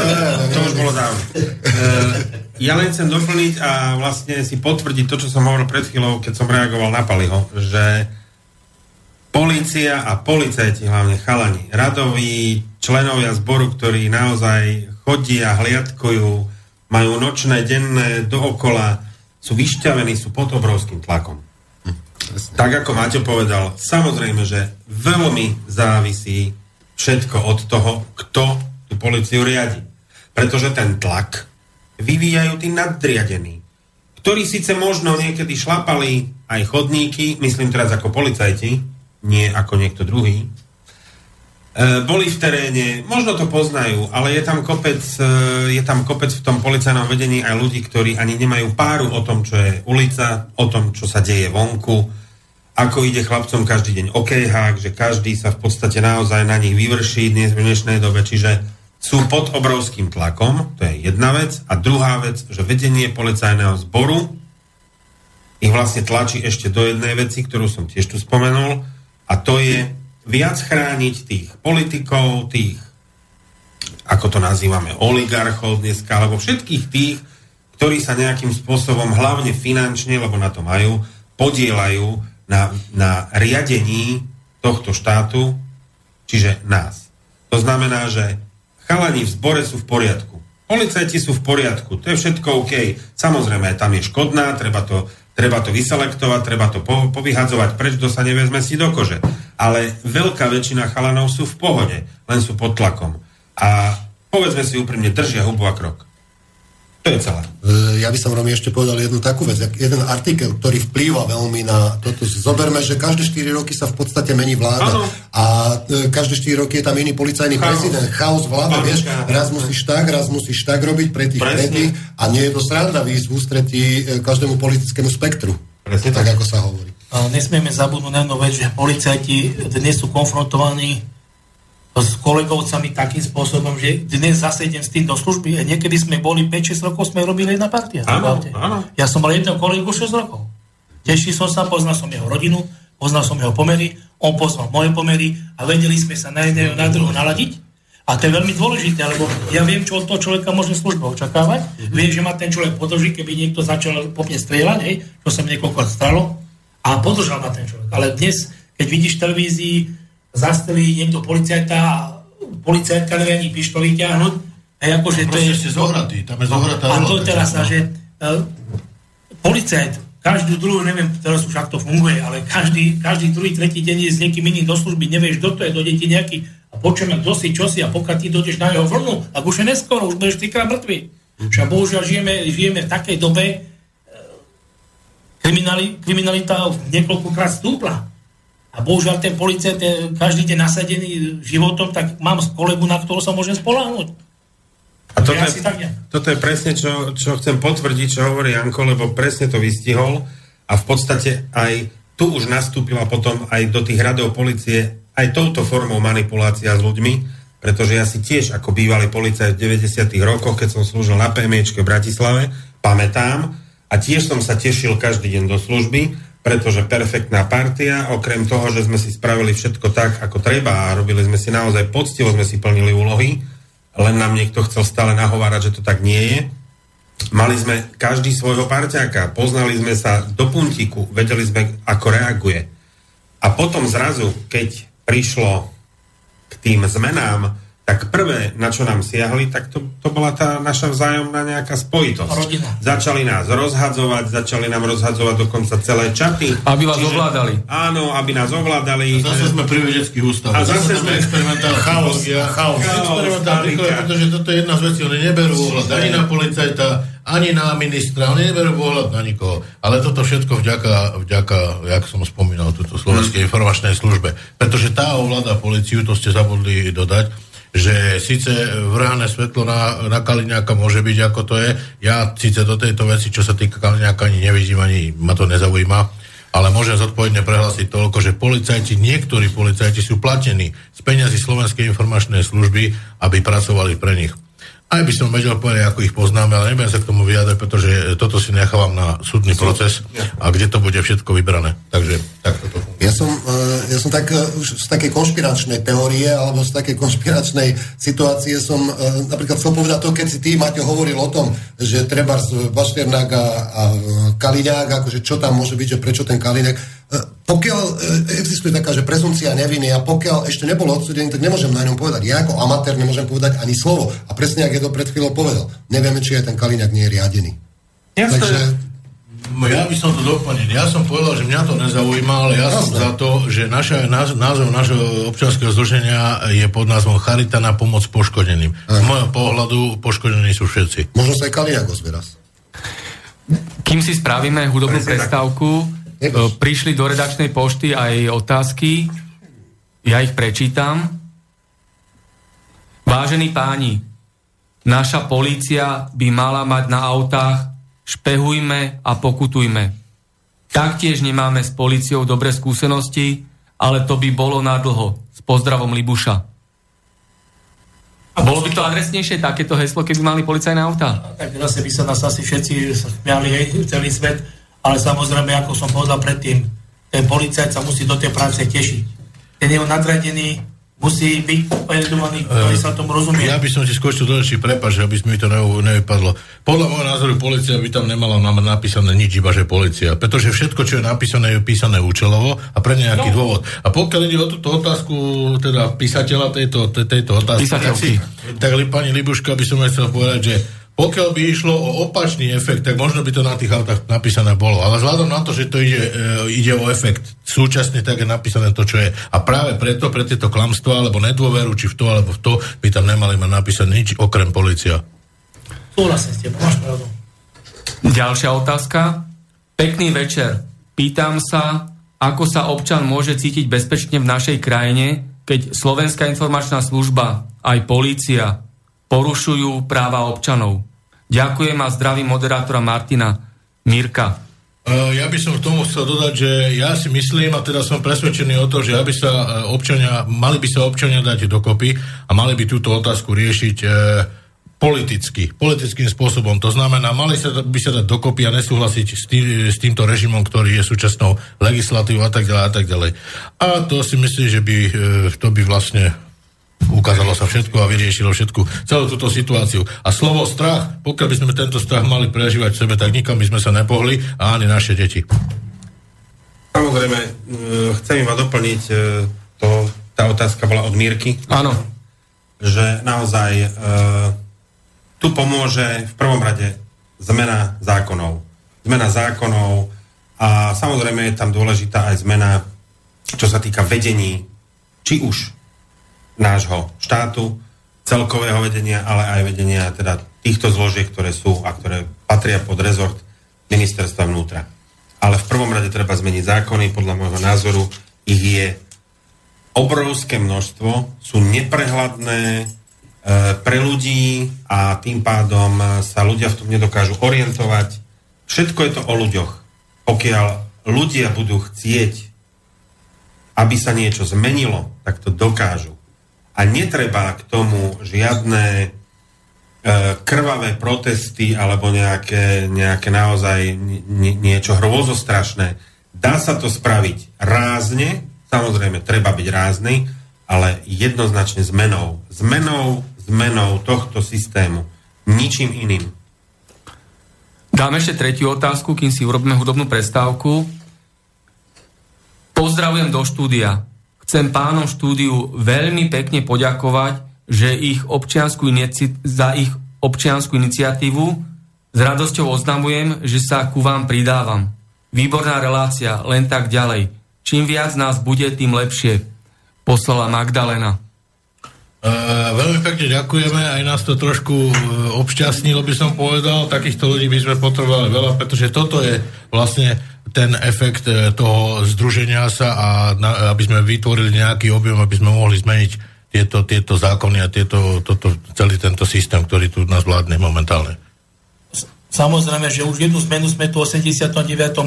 to už bolo dávno. E, ja len chcem doplniť a vlastne si potvrdiť to, čo som hovoril pred chvíľou, keď som reagoval na Paliho, že policia a policajti, hlavne chalani, radoví členovia zboru, ktorí naozaj chodia, hliadkujú, majú nočné, denné, dookola, sú vyšťavení, sú pod obrovským tlakom. Tak ako Maťo povedal, samozrejme, že veľmi závisí všetko od toho, kto tú policiu riadi. Pretože ten tlak vyvíjajú tí nadriadení, ktorí síce možno niekedy šlapali aj chodníky, myslím teraz ako policajti, nie ako niekto druhý, boli v teréne, možno to poznajú, ale je tam, kopec, e, je tam kopec v tom policajnom vedení aj ľudí, ktorí ani nemajú páru o tom, čo je ulica, o tom, čo sa deje vonku, ako ide chlapcom každý deň okejhák, že každý sa v podstate naozaj na nich vyvrší dnes v dnešnej dobe, čiže sú pod obrovským tlakom, to je jedna vec. A druhá vec, že vedenie policajného zboru ich vlastne tlačí ešte do jednej veci, ktorú som tiež tu spomenul, a to je viac chrániť tých politikov, tých, ako to nazývame, oligarchov dneska, alebo všetkých tých, ktorí sa nejakým spôsobom, hlavne finančne, lebo na to majú, podielajú na, na riadení tohto štátu, čiže nás. To znamená, že chalani v zbore sú v poriadku. Policajti sú v poriadku, to je všetko OK. Samozrejme, tam je škodná, treba to, treba to vyselektovať, treba to po, povyhadzovať preč, kto sa nevezme si do kože. Ale veľká väčšina chalanov sú v pohode, len sú pod tlakom. A povedzme si úprimne, držia hubu a krok. To je celé. E, ja by som Romi ešte povedal jednu takú vec. Jeden artikel, ktorý vplýva veľmi na toto. Zoberme, že každé 4 roky sa v podstate mení vláda. Ano. A e, každé 4 roky je tam iný policajný chaos. prezident. Chaos vláda, vieš, raz musíš tak, raz musíš tak robiť pre tých tretích. A nie je to sranda výjsť v ústretí e, každému politickému spektru. Presne tak, tak, ako sa hovorí. Nesmieme zabudnúť na jednu vec, že policajti dnes sú konfrontovaní s kolegovcami takým spôsobom, že dnes zase idem s tým do služby a niekedy sme boli 5-6 rokov, sme robili jedna partia. Áno, áno. Ja som mal jedného kolegu 6 rokov. Teší som sa, poznal som jeho rodinu, poznal som jeho pomery, on poznal moje pomery a vedeli sme sa na jedného na druhého naladiť. A to je veľmi dôležité, lebo ja viem, čo od toho človeka môže služba očakávať. Mm-hmm. Viem, že ma ten človek podrží, keby niekto začal po mne strieľať, hej, čo sa mi niekoľko stalo. A podržal ma ten človek. Ale dnes, keď vidíš televízii zastrelí niekto policajta a policajtka nevie ani pištoli ťahnuť. A akože to je... ste zohratý, tam je zohratá A to teraz, že uh, policajt, každú druhú, neviem teraz už ako to funguje, ale každý, každý druhý, tretí deň je s niekým iným do služby, nevieš, kto to je, dojde ti nejaký a počujeme, kto si, čo si a pokiaľ ty dojdeš na jeho vlnu, tak už je neskoro, už budeš trikrát mŕtvy. Však bohužiaľ žijeme, žijeme v takej dobe, e, kriminali, kriminalita niekoľkokrát stúpla a bohužiaľ ten policajt je každý deň nasadený životom, tak mám kolegu, na ktorú sa môžem spoláhnuť. A toto, ja je, toto je presne, čo, čo chcem potvrdiť, čo hovorí Janko, lebo presne to vystihol a v podstate aj tu už nastúpila potom aj do tých radov policie aj touto formou manipulácia s ľuďmi, pretože ja si tiež ako bývalý policajt v 90. rokoch, keď som slúžil na PMEčke v Bratislave, pamätám a tiež som sa tešil každý deň do služby, pretože perfektná partia, okrem toho, že sme si spravili všetko tak, ako treba a robili sme si naozaj poctivo, sme si plnili úlohy, len nám niekto chcel stále nahovárať, že to tak nie je. Mali sme každý svojho parťáka, poznali sme sa do puntíku, vedeli sme, ako reaguje. A potom zrazu, keď prišlo k tým zmenám, tak prvé, na čo nám siahli, tak to, to bola tá naša vzájomná nejaká spojitosť. Rodina. Začali nás rozhadzovať, začali nám rozhadzovať dokonca celé čaty. Aby vás ovládali. Áno, aby nás ovládali. Zase sme pri vedeckých ústavoch. A zase sme- experimentálna Chaos, chaos. Psychológia, pretože toto je jedna z vecí, oni neberú ohľad ani na policajta, ani na ministra, oni neberú ohľad na nikoho. Ale toto všetko vďaka, vďaka jak som spomínal, túto Slovenskej informačnej službe. Pretože tá ovláda policiu, to ste zabudli dodať, že síce vrhané svetlo na, na Kaliňáka môže byť ako to je, ja síce do tejto veci, čo sa týka Kaliňáka, ani nevidím, ani ma to nezaujíma, ale môžem zodpovedne prehlásiť toľko, že policajti, niektorí policajti sú platení z peňazí Slovenskej informačnej služby, aby pracovali pre nich. Aj by som vedel povedať, ako ich poznáme, ale nebudem sa k tomu vyjadať, pretože toto si nechávam na súdny proces a kde to bude všetko vybrané. Takže takto to funguje. Ja som, eh, ja som tak, eh, už z takej konšpiračnej teórie alebo z takej konšpiračnej situácie som eh, napríklad chcel povedať to, keď si ty, Maťo, hovoril o tom, že treba z Bašternák a, a Kaliňák, akože čo tam môže byť, že prečo ten Kaliňák. Pokiaľ eh, existuje taká, že prezumcia neviny a pokiaľ ešte nebol odsudený, tak nemôžem na ňom povedať. Ja ako amatér nemôžem povedať ani slovo. A presne, ak je to pred chvíľou povedal. Nevieme, či aj ten Kaliňák nie je riadený. Jasné. Takže No Ja by som to doplnil. Ja som povedal, že mňa to nezaujíma, ale ja som za to, že naša, náz, názov nášho občianskeho združenia je pod názvom Charita na pomoc poškodeným. Z môjho pohľadu poškodení sú všetci. možno sa aj Kaliňák ozve raz. Kým si spravíme hudobnú tak. prestávku, e, prišli do redakčnej pošty aj otázky, ja ich prečítam. Vážení páni, naša polícia by mala mať na autách špehujme a pokutujme. Taktiež nemáme s políciou dobré skúsenosti, ale to by bolo na dlho. S pozdravom Libuša. A bolo by to adresnejšie takéto heslo, keby mali policajné autá? tak zase by sa nás asi všetci smiali, hej, celý svet, ale samozrejme, ako som povedal predtým, ten policajt sa musí do tej práce tešiť. Ten jeho nadradený musí byť orientovaný, ktorý sa tomu rozumie. Ja by som ti skočil do reči, prepač, aby mi to ne- nevypadlo. Podľa môjho názoru policia by tam nemala napísané nič, iba že policia. Pretože všetko, čo je napísané, je písané účelovo a pre nejaký no. dôvod. A pokiaľ ide o túto otázku, teda písateľa tejto, te, tejto otázky, tak, si, tak li, pani Libuška by som aj chcel povedať, že pokiaľ by išlo o opačný efekt, tak možno by to na tých autách napísané bolo. Ale vzhľadom na to, že to ide, e, ide o efekt súčasne, tak je napísané to, čo je. A práve preto, pre tieto klamstva, alebo nedôveru, či v to, alebo v to, by tam nemali mať napísané nič okrem policia. Súhlasím s tebou, máš pravdu. Ďalšia otázka. Pekný večer. Pýtam sa, ako sa občan môže cítiť bezpečne v našej krajine, keď Slovenská informačná služba, aj polícia porušujú práva občanov. Ďakujem a zdravím moderátora Martina Mirka. Uh, ja by som k tomu chcel dodať, že ja si myslím, a teda som presvedčený o to, že aby sa uh, občania, mali by sa občania dať dokopy a mali by túto otázku riešiť uh, politicky, politickým spôsobom. To znamená, mali sa, by sa dať dokopy a nesúhlasiť s, tý, s týmto režimom, ktorý je súčasnou legislatívou a tak ďalej a tak ďalej. A to si myslím, že by to by vlastne ukázalo sa všetko a vyriešilo všetku, celú túto situáciu. A slovo strach, pokiaľ by sme tento strach mali prežívať v sebe, tak nikam by sme sa nepohli a ani naše deti. Samozrejme, e, chcem iba doplniť, e, to, tá otázka bola od Mírky, Áno, že naozaj e, tu pomôže v prvom rade zmena zákonov. Zmena zákonov a samozrejme je tam dôležitá aj zmena, čo sa týka vedení, či už nášho štátu, celkového vedenia, ale aj vedenia teda týchto zložiek, ktoré sú a ktoré patria pod rezort ministerstva vnútra. Ale v prvom rade treba zmeniť zákony, podľa môjho názoru ich je obrovské množstvo, sú neprehľadné e, pre ľudí a tým pádom sa ľudia v tom nedokážu orientovať. Všetko je to o ľuďoch. Pokiaľ ľudia budú chcieť, aby sa niečo zmenilo, tak to dokážu. A netreba k tomu žiadne e, krvavé protesty alebo nejaké, nejaké naozaj nie, niečo hrôzostrašné. Dá sa to spraviť rázne, samozrejme treba byť rázny, ale jednoznačne zmenou. Zmenou, zmenou tohto systému. Ničím iným. Dáme ešte tretiu otázku, kým si urobíme hudobnú prestávku. Pozdravujem do štúdia. Chcem pánom štúdiu veľmi pekne poďakovať, že ich občiansku za ich občiansku iniciatívu s radosťou oznamujem, že sa ku vám pridávam. Výborná relácia, len tak ďalej. Čím viac nás bude, tým lepšie. Poslala Magdalena. Uh, veľmi pekne ďakujeme, aj nás to trošku uh, obšťastnilo, by som povedal. Takýchto ľudí by sme potrebovali veľa, pretože toto je vlastne ten efekt uh, toho združenia sa a na, aby sme vytvorili nejaký objem, aby sme mohli zmeniť tieto, tieto zákony a tieto, toto, celý tento systém, ktorý tu nás vládne momentálne. Samozrejme, že už jednu zmenu sme tu 89.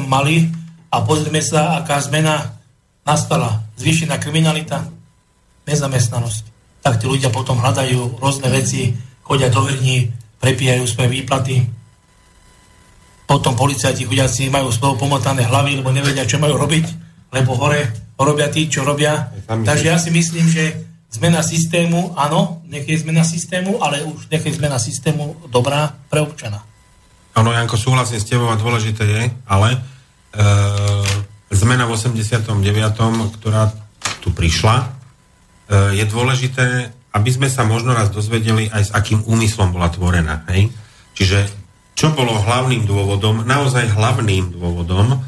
mali a pozrieme sa, aká zmena nastala. Zvýšená kriminalita, nezamestnanosť. Tak tí ľudia potom hľadajú rôzne veci, chodia do vrní, prepíjajú svoje výplaty. Potom policajti chudiaci majú spolu pomotané hlavy, lebo nevedia, čo majú robiť, lebo hore robia tí, čo robia. Takže ja si myslím, že zmena systému, áno, nech je zmena systému, ale už nech je zmena systému dobrá pre občana. Áno, Janko, súhlasím s tebou a dôležité je, ale e, zmena v 89., ktorá tu prišla, e, je dôležité, aby sme sa možno raz dozvedeli aj s akým úmyslom bola tvorená. Hej? Čiže čo bolo hlavným dôvodom, naozaj hlavným dôvodom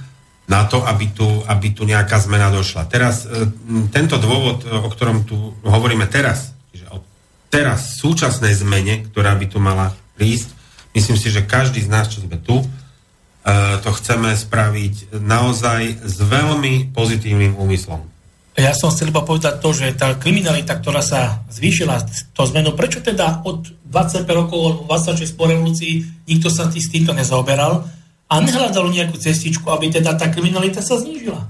na to, aby tu, aby tu nejaká zmena došla. Teraz e, tento dôvod, o ktorom tu hovoríme teraz, čiže o teraz súčasnej zmene, ktorá by tu mala prísť, Myslím si, že každý z nás, čo sme tu, e, to chceme spraviť naozaj s veľmi pozitívnym úmyslom. Ja som chcel iba povedať to, že tá kriminalita, ktorá sa zvýšila to zmenu, prečo teda od 25 rokov, 26 po revolúcii nikto sa tý, s týmto nezaoberal a nehľadal nejakú cestičku, aby teda tá kriminalita sa znížila?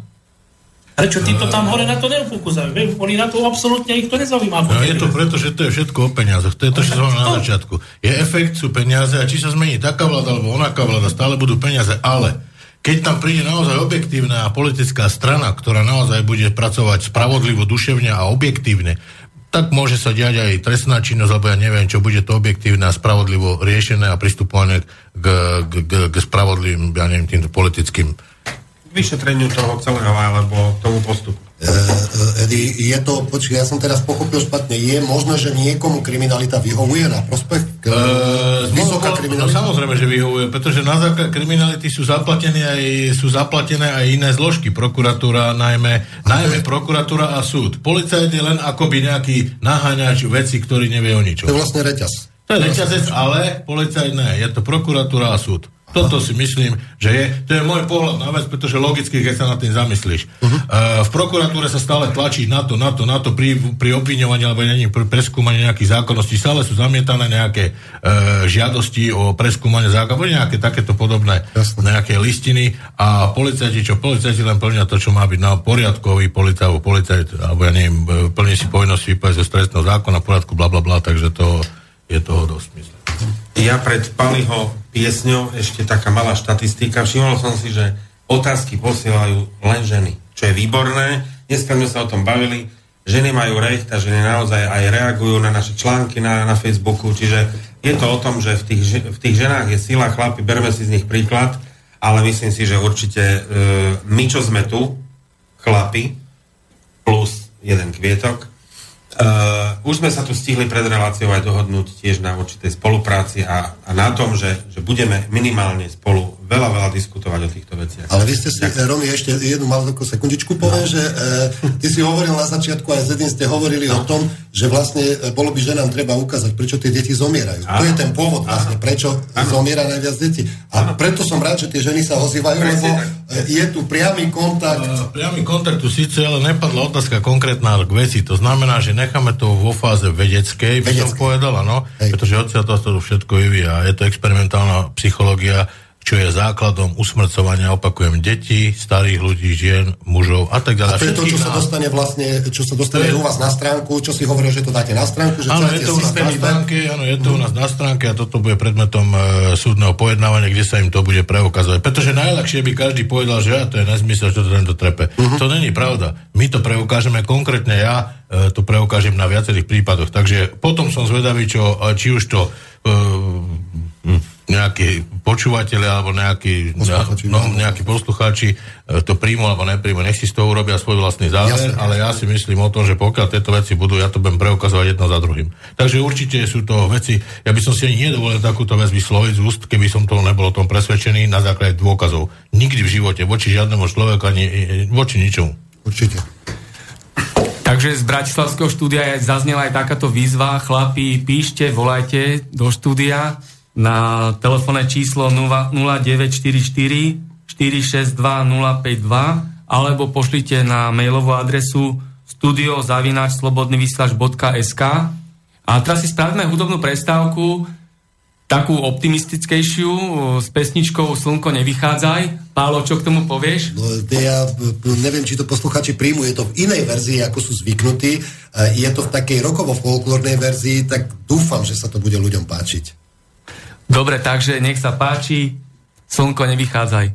Prečo títo tam hore na to neupokúzajú? Oni na to absolútne ich to nezaujíma. No, je to preto, že to je všetko o peniazoch. To je to, čo som na začiatku. Je efekt, sú peniaze a či sa zmení taká vláda alebo onaká vláda, stále budú peniaze. Ale keď tam príde naozaj objektívna politická strana, ktorá naozaj bude pracovať spravodlivo, duševne a objektívne, tak môže sa diať aj trestná činnosť, alebo ja neviem, čo bude to objektívne a spravodlivo riešené a pristupované k, k, k, k spravodlivým, ja neviem, týmto politickým vyšetreniu toho celého alebo tomu postupu. Uh, je to, počkaj, ja som teraz pochopil špatne, je možné, že niekomu kriminalita vyhovuje na prospech? Uh, vysoká no, kriminalita? No, samozrejme, že vyhovuje, pretože na základ kriminality sú zaplatené aj, sú zaplatené aj iné zložky, prokuratúra, najmä, najmä prokuratúra a súd. Policajt je len akoby nejaký naháňač veci, ktorý nevie o ničom. To je vlastne reťaz. To je reťazec, ale policajt ne, je to prokuratúra a súd. Toto si myslím, že je, to je môj pohľad na vec, pretože logicky, keď sa nad tým zamyslíš. Uh-huh. Uh, v prokuratúre sa stále tlačí na to, na to, na to, pri, pri obviňovaní alebo neviem, pri preskúmaní nejakých zákonností, stále sú zamietané nejaké uh, žiadosti o preskúmanie zákonov, nejaké takéto podobné Jasne. nejaké listiny a policajti, čo policajti len plnia to, čo má byť na poriadkový policajt, policajt, alebo ja neviem, e, plní si povinnosti vypať zo stresného zákona, poriadku, bla, bla, bla, takže to je toho dosť, myslím. Ja pred Paliho piesňou ešte taká malá štatistika. Všimol som si, že otázky posielajú len ženy, čo je výborné. Dneska sme sa o tom bavili. Ženy majú recht a ženy naozaj aj reagujú na naše články na, na Facebooku, čiže je to o tom, že v tých, v tých ženách je sila, chlapi, berme si z nich príklad, ale myslím si, že určite e, my, čo sme tu, chlapi, plus jeden kvietok, Uh, už sme sa tu stihli pred reláciou aj dohodnúť tiež na určitej spolupráci a, a na tom, že, že budeme minimálne spolu veľa, veľa diskutovať o týchto veciach. Ale vy ste si, Ďakujem. Romy, ešte jednu malú sekundičku poviem, no. že e, ty si hovoril na začiatku, aj Zedin ste hovorili no. o tom, že vlastne e, bolo by ženám treba ukázať, prečo tie deti zomierajú. Áno. To je ten pôvod vlastne, prečo Áno. zomiera najviac detí. A Áno. preto som rád, že tie ženy sa ozývajú, lebo tak. E, je tu priamy kontakt. Uh, priamy kontakt tu síce, ale nepadla otázka konkrétna k veci. To znamená, že necháme to vo fáze vedeckej, by som povedal, áno, pretože odtiaľ to všetko vyvíja. Je to experimentálna psychológia, čo je základom usmrcovania, opakujem, detí, starých ľudí, žien, mužov a tak ďalej. A to je to, čo sa dostane vlastne, čo sa dostane je... u vás na stránku, čo si hovoril, že to dáte na stránku, že áno, je to u nás na stránke, áno, je to u nás na stránke a toto bude predmetom e, súdneho pojednávania, kde sa im to bude preukazovať. Pretože najľahšie by každý povedal, že ja, to je nezmysel, čo to tento trepe. Uh-huh. To není pravda. My to preukážeme konkrétne, ja e, to preukážem na viacerých prípadoch. Takže potom som zvedavý, čo, či už to e, nejakí počúvateľi alebo nejakí, Posluchači, no, no. nejakí poslucháči e, to príjmu alebo nepríjmu, nech si z toho urobia svoj vlastný záver, Jasne. ale ja si myslím o tom, že pokiaľ tieto veci budú, ja to budem preukazovať jedno za druhým. Takže určite sú to veci, ja by som si ani nedovolil takúto vec vysloviť z úst, keby som to nebol o tom presvedčený na základe dôkazov. Nikdy v živote, voči žiadnemu človeku, ani e, voči ničomu. Určite. Takže z Bratislavského štúdia je- zaznela aj takáto výzva. Chlapi, píšte, volajte do štúdia na telefónne číslo 0- 0944 462 052 alebo pošlite na mailovú adresu studiozavinačslobodnyvysielač.sk A teraz si spravíme hudobnú prestávku takú optimistickejšiu s pesničkou Slnko nevychádzaj. Pálo, čo k tomu povieš? No, ja b- neviem, či to posluchači príjmu, je to v inej verzii, ako sú zvyknutí. E, Je to v takej rokovo-folklórnej verzii, tak dúfam, že sa to bude ľuďom páčiť. Dobre, takže nech sa páči. Slnko nevychádzaj.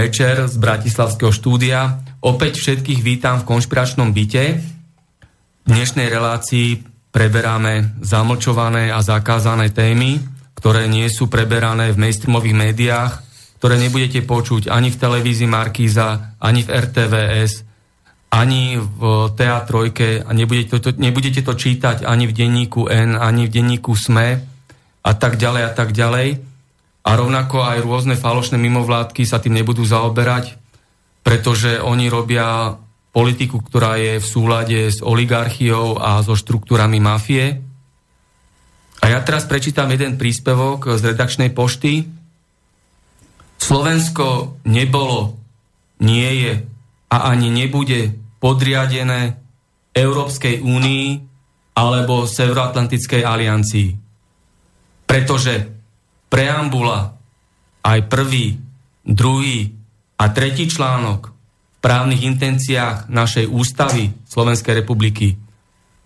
Večer z Bratislavského štúdia. Opäť všetkých vítam v konšpiračnom byte. V dnešnej relácii preberáme zamlčované a zakázané témy, ktoré nie sú preberané v mainstreamových médiách, ktoré nebudete počuť ani v televízii Markíza, ani v RTVS, ani v teatrojke a nebudete to, nebudete to čítať ani v denníku N, ani v denníku SME a tak ďalej a tak ďalej a rovnako aj rôzne falošné mimovládky sa tým nebudú zaoberať, pretože oni robia politiku, ktorá je v súlade s oligarchiou a so štruktúrami mafie. A ja teraz prečítam jeden príspevok z redakčnej pošty. Slovensko nebolo, nie je a ani nebude podriadené Európskej únii alebo Severoatlantickej aliancii. Pretože preambula, aj prvý, druhý a tretí článok v právnych intenciách našej ústavy Slovenskej republiky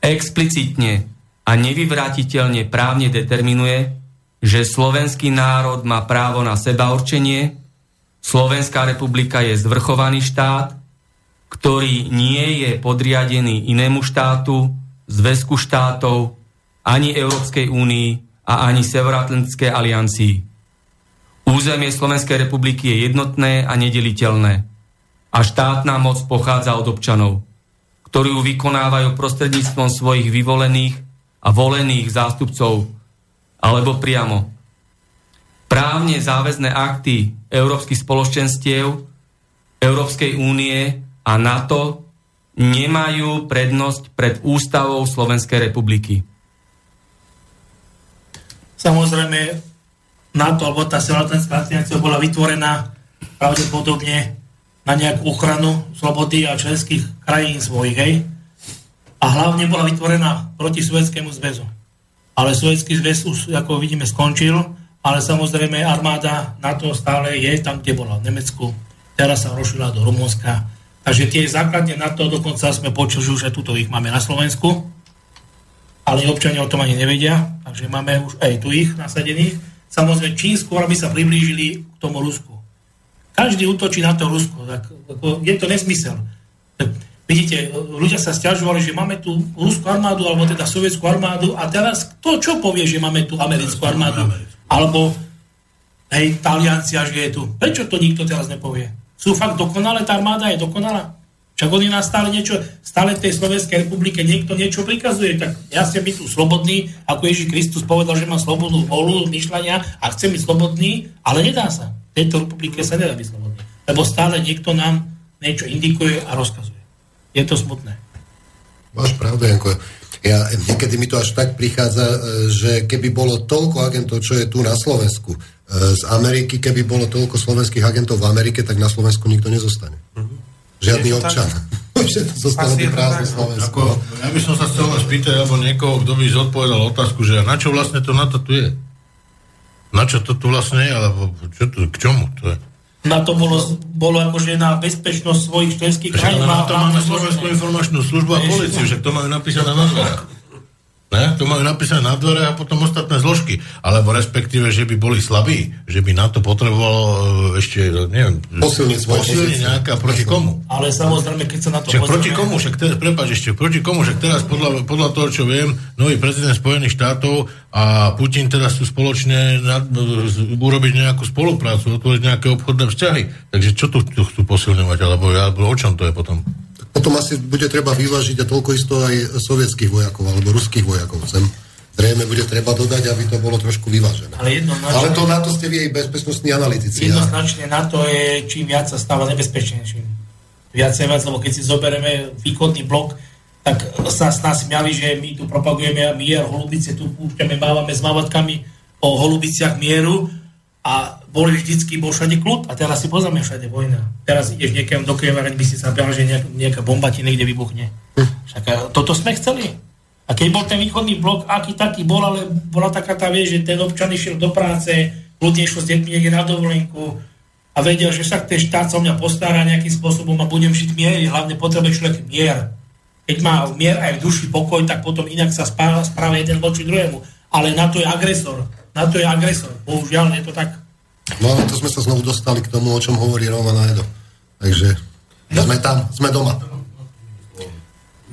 explicitne a nevyvrátiteľne právne determinuje, že slovenský národ má právo na seba určenie, Slovenská republika je zvrchovaný štát, ktorý nie je podriadený inému štátu, zväzku štátov, ani Európskej únii, a ani Severoatlantickej aliancii. Územie Slovenskej republiky je jednotné a nedeliteľné a štátna moc pochádza od občanov, ktorí ju vykonávajú prostredníctvom svojich vyvolených a volených zástupcov alebo priamo. Právne záväzné akty európskych spoločenstiev, Európskej únie a NATO nemajú prednosť pred ústavou Slovenskej republiky. Samozrejme, NATO alebo tá Severoatlantická aliancia bola vytvorená pravdepodobne na nejakú ochranu slobody a členských krajín svojich, hej? A hlavne bola vytvorená proti Sovjetskému zväzu. Ale Sovjetský zväz už, ako vidíme, skončil, ale samozrejme armáda NATO stále je tam, kde bola v Nemecku. Teraz sa rozšila do Rumunska. Takže tie základne NATO, dokonca sme počuli, že tuto ich máme na Slovensku ale občania o tom ani nevedia, takže máme už aj tu ich nasadených. Samozrejme, čím skôr by sa priblížili k tomu Rusku. Každý útočí na to Rusko, tak je to nesmysel. Vidíte, ľudia sa stiažovali, že máme tu ruskú armádu, alebo teda sovietskú armádu a teraz kto čo povie, že máme tu americkú armádu? Alebo hej, tá aliancia, že je tu. Prečo to nikto teraz nepovie? Sú fakt dokonalé, tá armáda je dokonalá? Však oni nás stále niečo, stále v tej Slovenskej republike niekto niečo prikazuje. Tak ja chcem byť tu slobodný, ako Ježiš Kristus povedal, že má slobodnú volu, myšľania a chcem byť slobodný, ale nedá sa. V tejto republike sa nedá byť slobodný. Lebo stále niekto nám niečo indikuje a rozkazuje. Je to smutné. Máš pravdu, Janko. Ja, niekedy mi to až tak prichádza, e, že keby bolo toľko agentov, čo je tu na Slovensku, e, z Ameriky, keby bolo toľko slovenských agentov v Amerike, tak na Slovensku nikto nezostane. Uh-huh. Žiadny občan. Zostalo by prázdne Slovensko. Ako, ja by som sa chcel spýtať, alebo niekoho, kto by zodpovedal otázku, že na čo vlastne to NATO tu je? Na čo to tu vlastne je, alebo čo to, k čomu to je? Na to bolo, bolo akože na bezpečnosť svojich členských krajín. Na to máme Slovenskú informačnú službu a policiu, že to majú napísané na dvorách. Ne? To majú napísané na dvore a potom ostatné zložky. Alebo respektíve, že by boli slabí, že by na to potrebovalo e, ešte, neviem, posilniť, posilniť nejaká proti komu. Ale samozrejme, keď sa na to však proti komu, však teraz, prepáč ešte, proti komu, však teraz podľa, podľa toho, čo viem, nový prezident Spojených štátov a Putin teraz sú spoločne nad, urobiť nejakú spoluprácu, otvoriť nejaké obchodné vzťahy. Takže čo tu, tu chcú posilňovať, alebo, alebo o čom to je potom? Potom asi bude treba vyvážiť a toľko isto aj sovietských vojakov alebo ruských vojakov sem. Zrejme bude treba dodať, aby to bolo trošku vyvážené. Ale, Ale to na to ste vy aj bezpečnostní analytici. Jednoznačne na to je, čím viac sa stáva nebezpečnejším. Viacej viac, lebo keď si zoberieme východný blok, tak sa s nás smiali, že my tu propagujeme mier, holubice tu púšťame, mávame s mávatkami o holubiciach mieru a boli vždycky, bol všade kľud a teraz si pozrieme všade vojna. Teraz ideš niekam do Kieva, by si sa bral, že nejaká, nejaká bomba ti niekde vybuchne. Však toto sme chceli. A keď bol ten východný blok, aký taký bol, ale bola taká tá vie, že ten občan išiel do práce, kľudne išiel s deťmi niekde na dovolenku a vedel, že sa ten štát sa o mňa postará nejakým spôsobom a budem žiť miery. Hlavne potrebuje človek mier. Keď má mier aj v duši pokoj, tak potom inak sa správa, správa jeden voči druhému. Ale na to je agresor. Na to je agresor. Bohužiaľ, je to tak. No ale to sme sa znovu dostali k tomu, o čom hovorí Roman Edo. Takže sme tam, sme doma.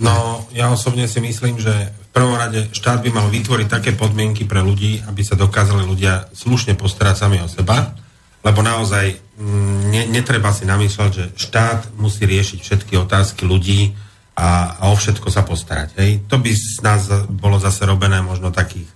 No, ja osobne si myslím, že v prvom rade štát by mal vytvoriť také podmienky pre ľudí, aby sa dokázali ľudia slušne postarať sami o seba, lebo naozaj mm, ne, netreba si namýšľať, že štát musí riešiť všetky otázky ľudí a, a o všetko sa postarať. Hej. To by z nás bolo zase robené možno takých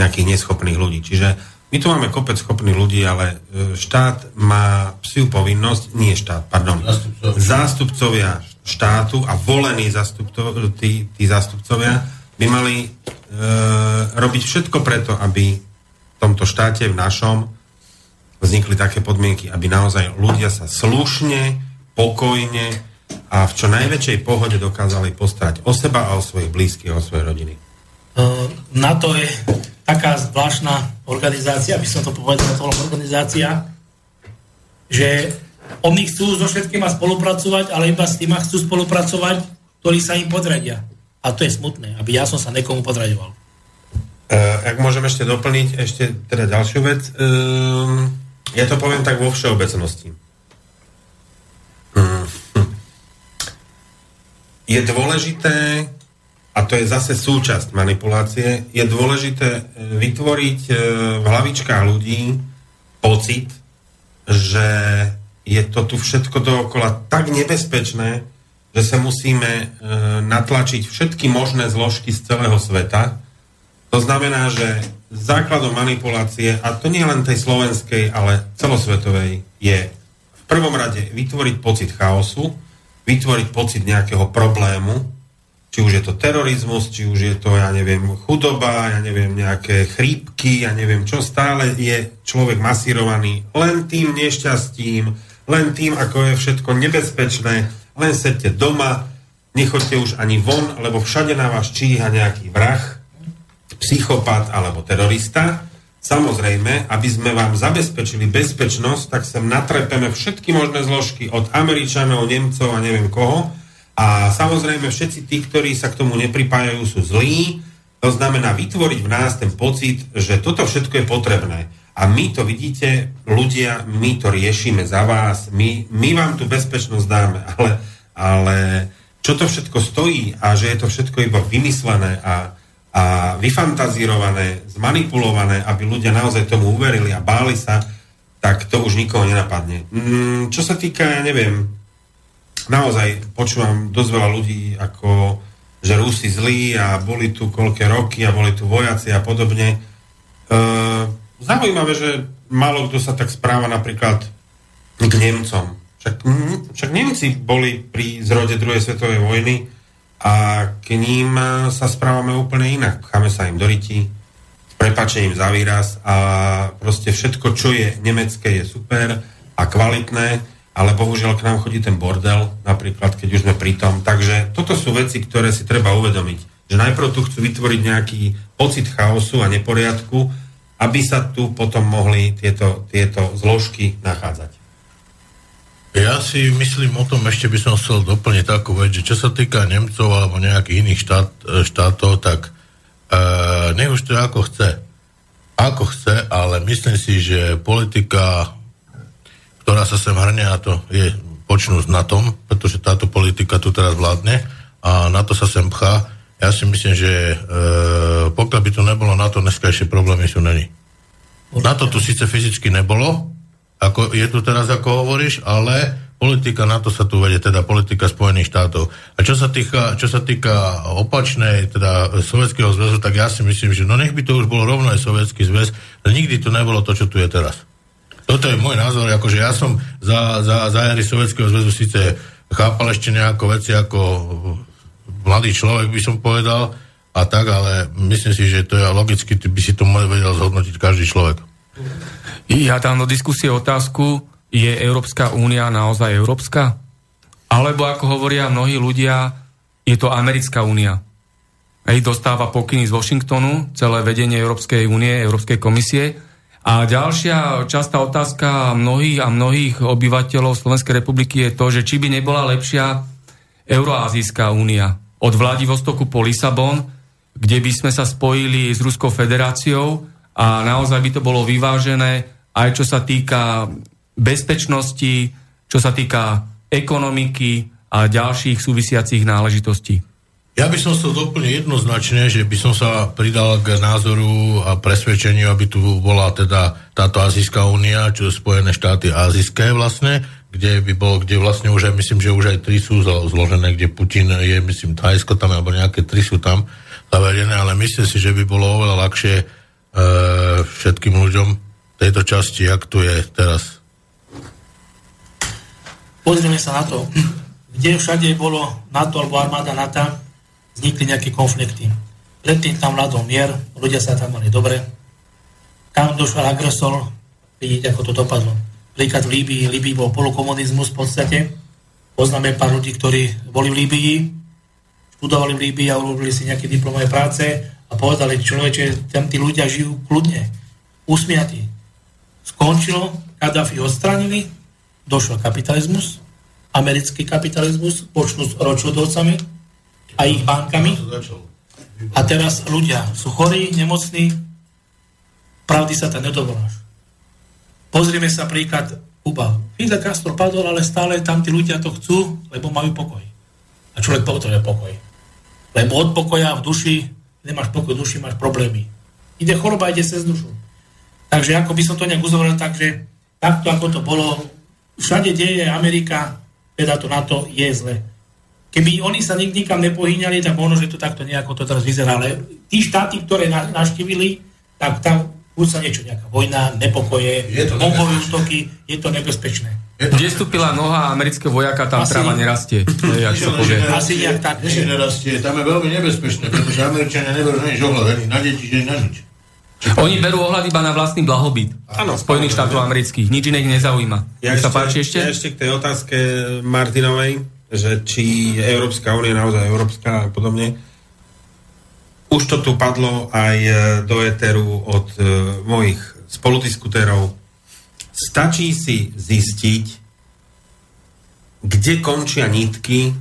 nejakých neschopných ľudí. Čiže my tu máme kopec schopných ľudí, ale e, štát má psiu povinnosť, nie štát, pardon, Zástupcovia. zástupcovia štátu a volení zástupto, tí, tí zástupcovia by mali e, robiť všetko preto, aby v tomto štáte, v našom, vznikli také podmienky, aby naozaj ľudia sa slušne, pokojne a v čo najväčšej pohode dokázali postarať o seba a o svojich blízkych, o svoje rodiny. Uh, NATO je taká zvláštna organizácia, aby som to povedal, to organizácia, že oni chcú so všetkými spolupracovať, ale iba s tými chcú spolupracovať, ktorí sa im podradia. A to je smutné, aby ja som sa nekomu podraďoval. Uh, ak môžem ešte doplniť ešte teda ďalšiu vec, um, ja to poviem tak vo všeobecnosti. Hm. Je dôležité, a to je zase súčasť manipulácie, je dôležité e, vytvoriť e, v hlavičkách ľudí pocit, že je to tu všetko dookola tak nebezpečné, že sa musíme e, natlačiť všetky možné zložky z celého sveta, to znamená, že základom manipulácie, a to nie len tej slovenskej, ale celosvetovej, je v prvom rade vytvoriť pocit chaosu, vytvoriť pocit nejakého problému, či už je to terorizmus, či už je to, ja neviem, chudoba, ja neviem, nejaké chrípky, ja neviem čo, stále je človek masírovaný len tým nešťastím, len tým, ako je všetko nebezpečné, len sedte doma, nechoďte už ani von, lebo všade na vás číha nejaký vrah, psychopat alebo terorista. Samozrejme, aby sme vám zabezpečili bezpečnosť, tak sem natrepeme všetky možné zložky od Američanov, Nemcov a neviem koho. A samozrejme všetci tí, ktorí sa k tomu nepripájajú, sú zlí. To znamená vytvoriť v nás ten pocit, že toto všetko je potrebné. A my to vidíte, ľudia, my to riešime za vás, my, my vám tú bezpečnosť dáme, ale, ale čo to všetko stojí a že je to všetko iba vymyslené a, a vyfantazírované, zmanipulované, aby ľudia naozaj tomu uverili a báli sa, tak to už nikoho nenapadne. Mm, čo sa týka, ja neviem, naozaj počúvam dosť veľa ľudí, ako že Rusi zlí a boli tu koľké roky a boli tu vojaci a podobne. E, zaujímavé, že málo kto sa tak správa napríklad k Nemcom. Však, však Nemci boli pri zrode druhej svetovej vojny a k ním sa správame úplne inak. Cháme sa im do ryti, prepačením za výraz a proste všetko, čo je nemecké, je super a kvalitné ale bohužiaľ k nám chodí ten bordel, napríklad, keď už sme pri tom. Takže toto sú veci, ktoré si treba uvedomiť. Že najprv tu chcú vytvoriť nejaký pocit chaosu a neporiadku, aby sa tu potom mohli tieto, tieto zložky nachádzať. Ja si myslím o tom, ešte by som chcel doplniť takú vec, že čo sa týka Nemcov alebo nejakých iných štát, štátov, tak e, nech už to ako chce. Ako chce, ale myslím si, že politika ktorá sa sem hrne a to je počnú s NATO, pretože táto politika tu teraz vládne a na to sa sem pchá. Ja si myslím, že e, pokiaľ by to nebolo na to, dneskajšie problémy sú není. Na to tu síce fyzicky nebolo, ako je tu teraz, ako hovoríš, ale politika na to sa tu vedie, teda politika Spojených štátov. A čo sa týka, čo sa týka opačnej, teda Sovietskeho zväzu, tak ja si myslím, že no nech by to už bolo rovno aj Sovietský zväz, nikdy to nebolo to, čo tu je teraz. Toto je môj názor, akože ja som za, za, za jary Sovjetského zväzu síce chápal ešte nejako veci ako mladý človek, by som povedal, a tak, ale myslím si, že to je logicky, by si to vedel zhodnotiť každý človek. Ja dám do diskusie otázku, je Európska únia naozaj európska? Alebo ako hovoria mnohí ľudia, je to Americká únia. Hej, dostáva pokyny z Washingtonu, celé vedenie Európskej únie, Európskej komisie a ďalšia častá otázka mnohých a mnohých obyvateľov Slovenskej republiky je to, že či by nebola lepšia Euroazijská únia od Vladivostoku po Lisabon, kde by sme sa spojili s Ruskou federáciou a naozaj by to bolo vyvážené aj čo sa týka bezpečnosti, čo sa týka ekonomiky a ďalších súvisiacich náležitostí. Ja by som chcel doplniť jednoznačne, že by som sa pridal k názoru a presvedčeniu, aby tu bola teda táto Azijská únia, čo Spojené štáty azijské vlastne, kde by bol, kde vlastne už aj, myslím, že už aj tri sú zložené, kde Putin je, myslím, Thajsko tam, alebo nejaké tri sú tam zavedené, ale myslím si, že by bolo oveľa ľahšie e, všetkým ľuďom tejto časti, jak tu je teraz. Pozrieme sa na to, kde všade bolo NATO alebo armáda NATO, vznikli nejaké konflikty. Predtým tam vládol mier, ľudia sa tam mali dobre. Tam došiel agresor, vidíte, ako to dopadlo. Príklad v Líbii, Líbii bol polokomunizmus v podstate. Poznáme pár ľudí, ktorí boli v Líbii, študovali v Líbii a urobili si nejaké diplomové práce a povedali, človeče, tam tí ľudia žijú kľudne, usmiatí. Skončilo, Kaddafi odstranili, došiel kapitalizmus, americký kapitalizmus, počnú s ročodovcami, a ich bankami. A teraz ľudia sú chorí, nemocní, pravdy sa tam nedovoláš. Pozrieme sa príklad Kuba. Fidel Castro padol, ale stále tam tí ľudia to chcú, lebo majú pokoj. A človek potrebuje pokoj. Lebo od pokoja v duši, nemáš pokoj v duši, máš problémy. Ide choroba, ide cez dušu. Takže ako by som to nejak uzavrel, takže takto ako to bolo, všade deje Amerika, teda to na to je zle. Keby oni sa nik nikam nepohýňali, tak možno, že to takto nejako to teraz vyzerá. Ale tí štáty, ktoré na, naštívili, tak tam už sa niečo, nejaká vojna, nepokoje, bombové útoky, je to nebezpečné. Kde stúpila noha amerického vojaka, tam Asi... tráva nerastie. Asi nejak tak. Ešte nerastie, tam je veľmi nebezpečné, pretože Američania neberú na nič ohľad, na deti, že na nič. Oni berú ohľad iba na vlastný blahobyt. Áno. Spojených štátov amerických. Nič iné ich nezaujíma. Ja ešte, sa páči ešte? Ja ešte k tej otázke Martinovej že či Európska únia naozaj európska a podobne. Už to tu padlo aj e, do eteru od uh, mojich spoludiskutérov. Stačí si zistiť, kde končia nitky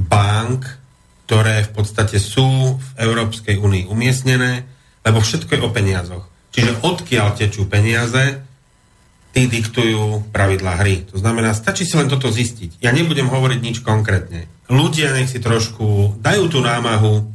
bank, ktoré v podstate sú v Európskej únii umiestnené, lebo všetko je o peniazoch. Čiže odkiaľ tečú peniaze, tí diktujú pravidlá hry. To znamená, stačí si len toto zistiť. Ja nebudem hovoriť nič konkrétne. Ľudia nech si trošku dajú tú námahu,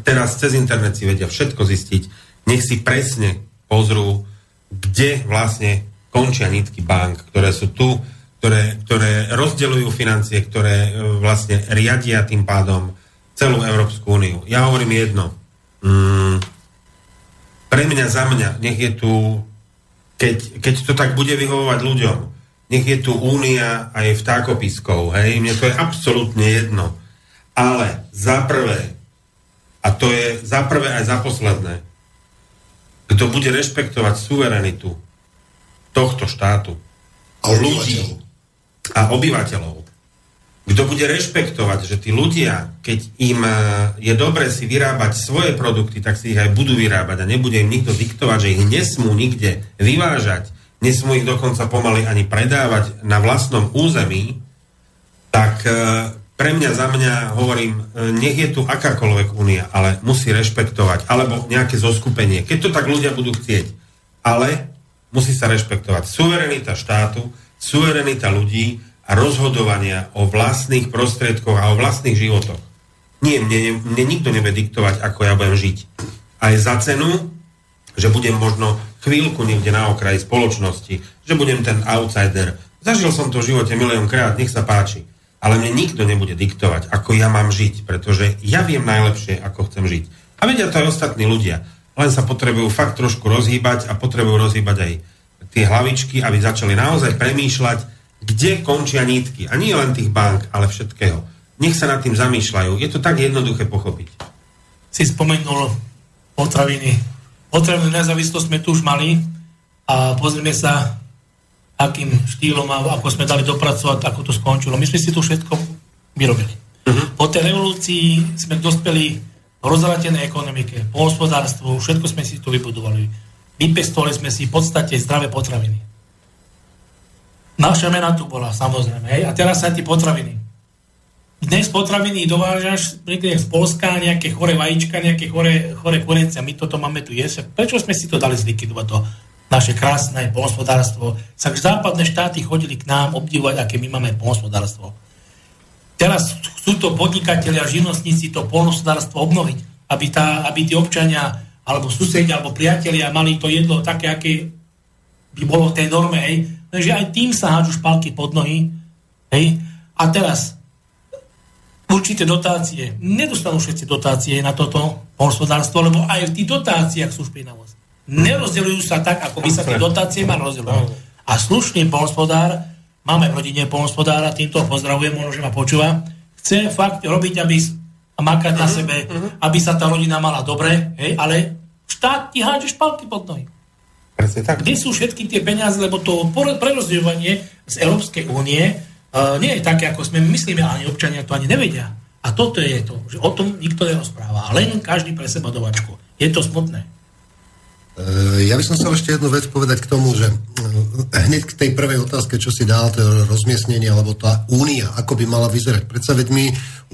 teraz cez internet si vedia všetko zistiť, nech si presne pozrú, kde vlastne končia nitky bank, ktoré sú tu, ktoré, ktoré rozdeľujú financie, ktoré e, vlastne riadia tým pádom celú Európsku úniu. Ja hovorím jedno. Mm, pre mňa, za mňa, nech je tu keď, keď to tak bude vyhovovať ľuďom, nech je tu únia aj vtákopiskov, hej, mne to je absolútne jedno. Ale za prvé, a to je za prvé aj za posledné, kto bude rešpektovať suverenitu tohto štátu, a ľudí a obyvateľov, kto bude rešpektovať, že tí ľudia, keď im e, je dobre si vyrábať svoje produkty, tak si ich aj budú vyrábať a nebude im nikto diktovať, že ich nesmú nikde vyvážať, nesmú ich dokonca pomaly ani predávať na vlastnom území, tak e, pre mňa, za mňa hovorím, e, nech je tu akákoľvek únia, ale musí rešpektovať, alebo nejaké zoskupenie, keď to tak ľudia budú chcieť. Ale musí sa rešpektovať suverenita štátu, suverenita ľudí, a rozhodovania o vlastných prostriedkoch a o vlastných životoch. Nie, mne, mne nikto nebude diktovať, ako ja budem žiť. Aj za cenu, že budem možno chvíľku niekde na okraji spoločnosti, že budem ten outsider. Zažil som to v živote miliónkrát, nech sa páči. Ale mne nikto nebude diktovať, ako ja mám žiť, pretože ja viem najlepšie, ako chcem žiť. A vedia to aj ostatní ľudia. Len sa potrebujú fakt trošku rozhýbať a potrebujú rozhýbať aj tie hlavičky, aby začali naozaj premýšľať, kde končia nítky. A nie len tých bank, ale všetkého. Nech sa nad tým zamýšľajú. Je to tak jednoduché pochopiť. Si spomenul potraviny. Potravinú nezávislosť sme tu už mali a pozrieme sa, akým štýlom a ako sme dali dopracovať, ako to skončilo. My sme si tu všetko vyrobili. Uh-huh. Po tej revolúcii sme dospeli v rozvratenej ekonomike, po hospodárstvu, všetko sme si tu vybudovali. Vypestovali sme si v podstate zdravé potraviny Naša mena tu bola, samozrejme. Hej? A teraz sa ti potraviny. Dnes potraviny dovážaš niekde z Polska, nejaké chore vajíčka, nejaké chore, chore kurence. My toto máme tu jesť. Prečo sme si to dali zlikvidovať to naše krásne polnospodárstvo. Sa západné štáty chodili k nám obdivovať, aké my máme polnospodárstvo. Teraz chcú to podnikatelia, živnostníci to polnospodárstvo obnoviť, aby, tá, aby tí občania, alebo susedia, alebo priatelia mali to jedlo také, aké by bolo v tej norme. Hej. Takže aj tým sa hádžu špalky pod nohy. Hej. A teraz určité dotácie. Nedostanú všetci dotácie na toto polnospodárstvo, lebo aj v tých dotáciách sú špinavosť. Nerozdeľujú sa tak, ako by sa tie dotácie mali rozdeľovať. A slušný polnospodár, máme v rodine polnospodára, týmto pozdravujem, možno, že ma počúva, chce fakt robiť, aby a makať na sebe, aby sa tá rodina mala dobre, hej, ale štát ti hádže špalky pod nohy. Kde sú všetky tie peniaze, lebo to prerozdeľovanie z Európskej únie uh, nie je také, ako sme myslíme, ani občania to ani nevedia. A toto je to, že o tom nikto nerozpráva. Len každý pre seba dovačku. Je to smutné. E, Ja by som chcel ešte jednu vec povedať k tomu, že e, hneď k tej prvej otázke, čo si dal, to rozmiestnenie, alebo tá únia, ako by mala vyzerať. Predsa veď my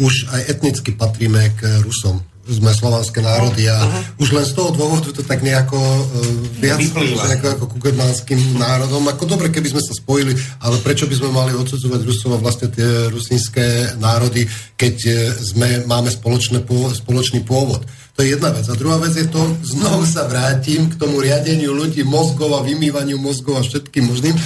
už aj etnicky patríme k Rusom. Sme slovanské národy a už len z toho dôvodu to tak nejako uh, viac ako, ako ku germánskym národom. Ako dobre, keby sme sa spojili, ale prečo by sme mali odsudzovať Rusov a vlastne tie rusínske národy, keď e, sme, máme spoločné, spoločný pôvod. To je jedna vec. A druhá vec je to, znovu sa vrátim k tomu riadeniu ľudí mozgov a vymývaniu mozgov a všetkým možným, e,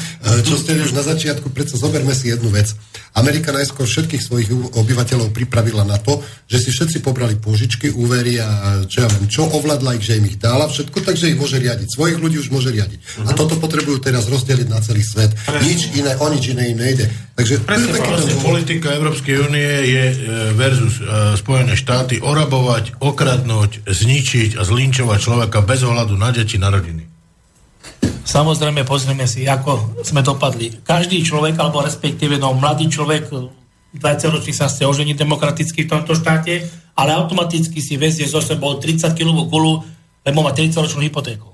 čo ste už na začiatku, predsa zoberme si jednu vec. Amerika najskôr všetkých svojich obyvateľov pripravila na to, že si všetci pobrali pôžičky, úvery a čo ja viem, čo ovládla ich, že im ich dala všetko, takže ich môže riadiť. Svojich ľudí už môže riadiť. A toto potrebujú teraz rozdeliť na celý svet. Nič iné, o nič iné im nejde. Takže to je taký ten politika Európskej únie je e, versus e, Spojené štáty orabovať, okradnúť, zničiť a zlinčovať človeka bez ohľadu na deti, na rodiny. Samozrejme, pozrieme si, ako sme dopadli. Každý človek, alebo respektíve no, mladý človek, 20 ročný sa chce oženiť demokraticky v tomto štáte, ale automaticky si vezie zo sebou 30 kg kulu, lebo má 30 ročnú hypotéku.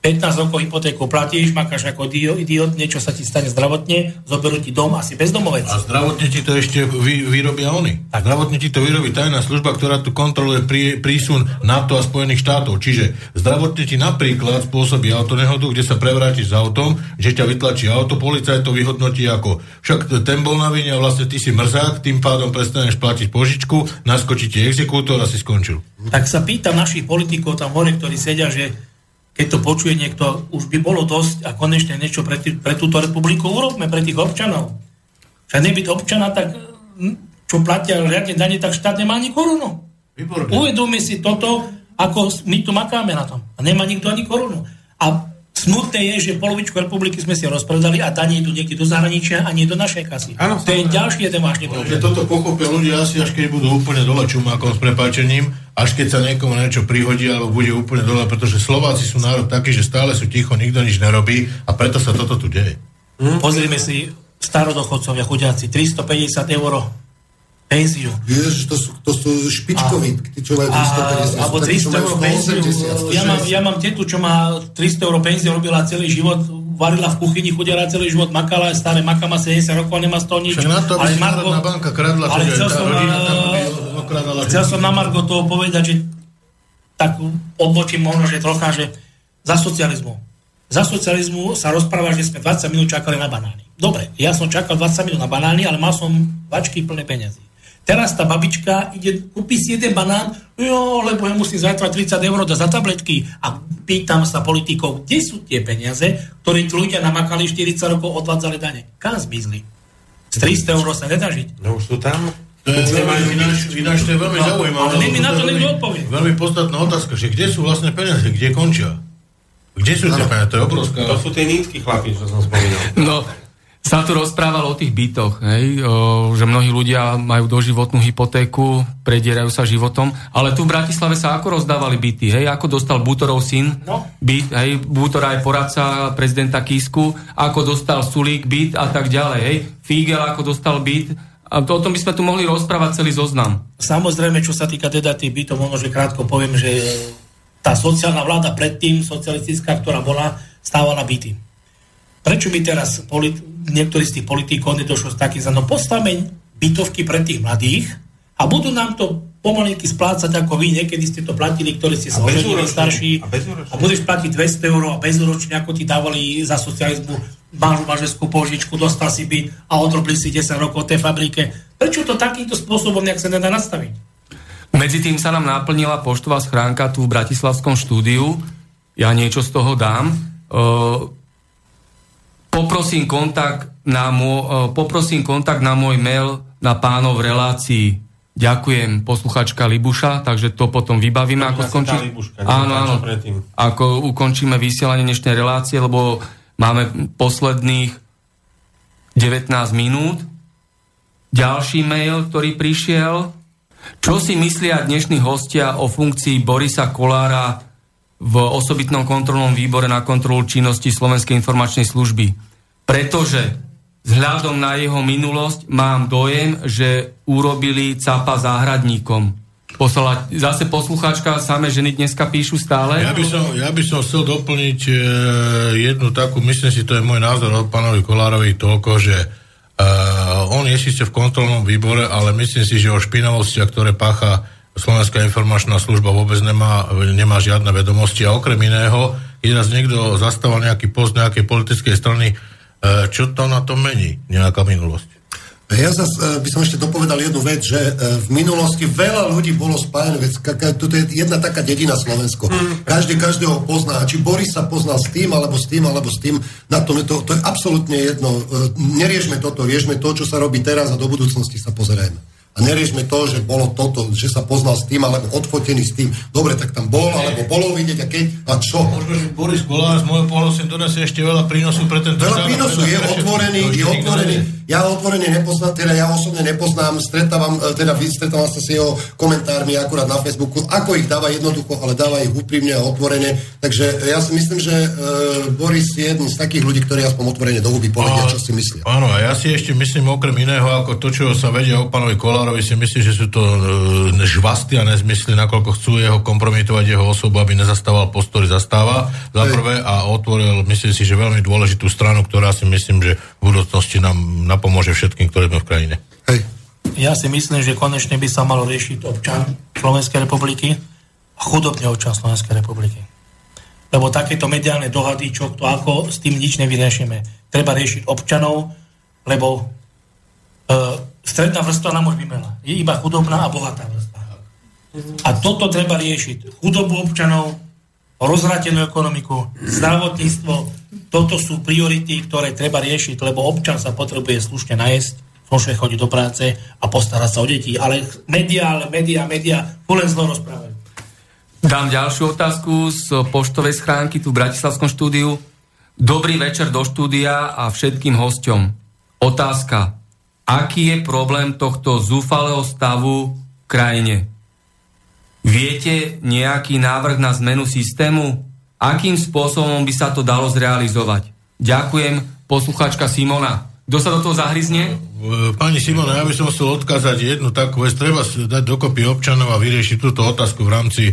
15 rokov hypotéku platíš, makáš ako idiot, niečo sa ti stane zdravotne, zoberú ti dom, asi bezdomovec. A zdravotne ti to ešte vy, vyrobia oni. Tak. Zdravotne ti to vyrobí tajná služba, ktorá tu kontroluje prí, prísun NATO a Spojených štátov. Čiže zdravotne ti napríklad spôsobí autonehodu, kde sa prevrátiš s autom, že ťa vytlačí auto, policajt to vyhodnotí ako však ten bol na vine a vlastne ty si mrzák, tým pádom prestaneš platiť požičku, naskočí ti exekútor a si skončil. Tak sa pýtam našich politikov tam hore, ktorí sedia, že keď to počuje niekto, už by bolo dosť a konečne niečo pre, tý, pre túto republiku urobme, pre tých občanov. Však nebyť občana, tak hm, čo platia riadne dane, tak štát nemá ani korunu. Uvedomme si toto, ako my tu makáme na tom. A nemá nikto ani korunu. A smutné je, že polovičku republiky sme si rozpredali a daní idú niekde do zahraničia a nie do našej kasy. Áno, to je ďalší jeden vážny Že problém. toto pochopia ľudia asi až keď budú úplne dole čumákom s prepáčením, až keď sa niekomu niečo prihodí alebo bude úplne dole, pretože Slováci sú národ taký, že stále sú ticho, nikto nič nerobí a preto sa toto tu deje. Pozrime si starodochodcovia chudiaci, 350 eur penziu. Ježiš, to sú, to sú špičkoví, tí, čo majú 350. A, sú alebo takí, 300 čo majú eur penziu. 180, Ja mám, ja mám tetu, čo má 300 eur penziu, robila celý život, varila v kuchyni, chudela celý život, makala, staré maka má 70 rokov, nemá z toho nič. Však na to, aby Ale si Národná banka kradla, ale chcel som, okradala Chcel som na Margo toho povedať, že tak odbočím možno, že trocha, že za socializmu. Za socializmu sa rozpráva, že sme 20 minút čakali na banány. Dobre, ja som čakal 20 minút na banány, ale mal som vačky plné peniazy. Teraz tá babička ide, kúpi si jeden banán, jo, lebo ja musím zajtra 30 eur dať za tabletky. A pýtam sa politikov, kde sú tie peniaze, ktoré tí ľudia namakali 40 rokov, odvádzali dane. Kam zmizli? Z 300 eur sa nedá žiť. No už sú tam. To je veľmi, ináč, to je veľmi No, zaujímavé. ale mi na to niekto veľmi- odpovie. Veľmi podstatná otázka, že kde sú vlastne peniaze, kde končia? Kde sú tie peniaze? To je obrovská... To sú tie nízky chlapí, čo som spomínal. No, sa tu rozprávalo o tých bytoch, hej, o, že mnohí ľudia majú doživotnú hypotéku, predierajú sa životom, ale tu v Bratislave sa ako rozdávali byty, hej, ako dostal Bútorov syn No. byt, hej, Bútora je poradca prezidenta Kisku, ako dostal Sulík byt a tak ďalej, hej, Fígel ako dostal byt, a to, o tom by sme tu mohli rozprávať celý zoznam. Samozrejme, čo sa týka teda tých bytov, možno, že krátko poviem, že tá sociálna vláda predtým, socialistická, ktorá bola, stávala byty. Prečo by teraz polit- niektorí z tých politikov nedošlo s takým za no postavme bytovky pre tých mladých a budú nám to pomalinky splácať ako vy, niekedy ste to platili, ktorí ste sa oženili starší A bezúročne. a budeš platiť 200 eur a bezúročne, ako ti dávali za socializmu máš mažeskú požičku, dostal si byt a odrobili si 10 rokov v tej fabrike. Prečo to takýmto spôsobom nejak sa nedá nastaviť? Medzi tým sa nám naplnila poštová schránka tu v Bratislavskom štúdiu. Ja niečo z toho dám. E, poprosím kontakt na môj, e, poprosím kontakt na môj mail na pánov v relácii. Ďakujem, posluchačka Libuša, takže to potom vybavíme, ako skončí. Libuška? Áno, áno. Ako ukončíme vysielanie dnešnej relácie, lebo máme posledných 19 minút. Ďalší mail, ktorý prišiel. Čo si myslia dnešní hostia o funkcii Borisa Kolára v osobitnom kontrolnom výbore na kontrolu činnosti Slovenskej informačnej služby? Pretože vzhľadom na jeho minulosť mám dojem, že urobili capa záhradníkom. Poslala zase poslucháčka, samé ženy dneska píšu stále. Ja by, som, ja by som chcel doplniť e, jednu takú, myslím si, to je môj názor o pánovi Kolárovi toľko, že e, on je síce v kontrolnom výbore, ale myslím si, že o špinavostiach, ktoré pácha Slovenská informačná služba vôbec nemá, nemá žiadne vedomosti a okrem iného, keď raz niekto zastával nejaký post nejakej politickej strany, e, čo to na to mení, nejaká minulosť? Ja zase by som ešte dopovedal jednu vec, že e, v minulosti veľa ľudí bolo spájane, ka- toto je jedna taká dedina Slovensko. Každý každého pozná, či Boris sa poznal s tým, alebo s tým, alebo s tým, na tom je to, to je absolútne jedno. E, Neriešme toto, riešme to, čo sa robí teraz a do budúcnosti sa pozerajme. A neriešme to, že bolo toto, že sa poznal s tým, alebo odfotený s tým. Dobre, tak tam bol, alebo bolo vidieť a keď, a čo? Možno, že Boris Kolár z môjho pohľadu si donesie ešte veľa prínosu pre tento Veľa prínosu, je otvorený, je otvorený. Ja otvorene nepoznám, teda ja osobne nepoznám, stretávam, e, teda stretávam sa s jeho komentármi akurát na Facebooku, ako ich dáva jednoducho, ale dáva ich úprimne a otvorene. Takže ja si myslím, že e, Boris je jeden z takých ľudí, ktorí aspoň otvorene do huby povedia, čo si myslia. Áno, a ja si ešte myslím okrem iného, ako to, čo sa vedia o pánovi Kolárovi, si myslím, že sú to e, žvasty a nezmysly, nakoľko chcú jeho kompromitovať jeho osobu, aby nezastával postory, zastáva za prvé a otvoril, myslím si, že veľmi dôležitú stranu, ktorá si myslím, že v budúcnosti nám napomôže všetkým, ktorí sme v krajine. Hej. Ja si myslím, že konečne by sa malo riešiť občan Slovenskej republiky a chudobný občan Slovenskej republiky. Lebo takéto mediálne dohady, čo to ako, s tým nič nevyriešime. Treba riešiť občanov, lebo e, stredná vrstva nám už vymela. Je iba chudobná a bohatá vrstva. A toto treba riešiť. Chudobu občanov, rozhratenú ekonomiku, zdravotníctvo. Toto sú priority, ktoré treba riešiť, lebo občan sa potrebuje slušne najesť, slušne chodiť do práce a postarať sa o deti. Ale médiá, ale médiá, médiá, len zlo rozprávajú. Dám ďalšiu otázku z poštovej schránky tu v Bratislavskom štúdiu. Dobrý večer do štúdia a všetkým hosťom. Otázka. Aký je problém tohto zúfalého stavu v krajine? Viete nejaký návrh na zmenu systému? Akým spôsobom by sa to dalo zrealizovať? Ďakujem, posluchačka Simona. Kto sa do toho zahryzne? E, Pani Simona, ja by som chcel odkázať jednu takú vec. Treba dať dokopy občanov a vyriešiť túto otázku v rámci e,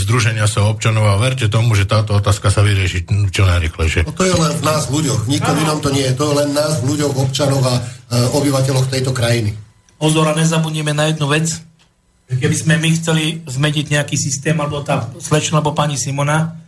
Združenia sa občanov a verte tomu, že táto otázka sa vyrieši čo najrychlejšie. No to je len v nás ľuďoch, v nikom inom to nie je. To je len nás, ľuďoch, občanov a e, obyvateľov tejto krajiny. Pozor a nezabudneme na jednu vec. Keby sme my chceli zmeniť nejaký systém, alebo tá slečna, alebo pani Simona,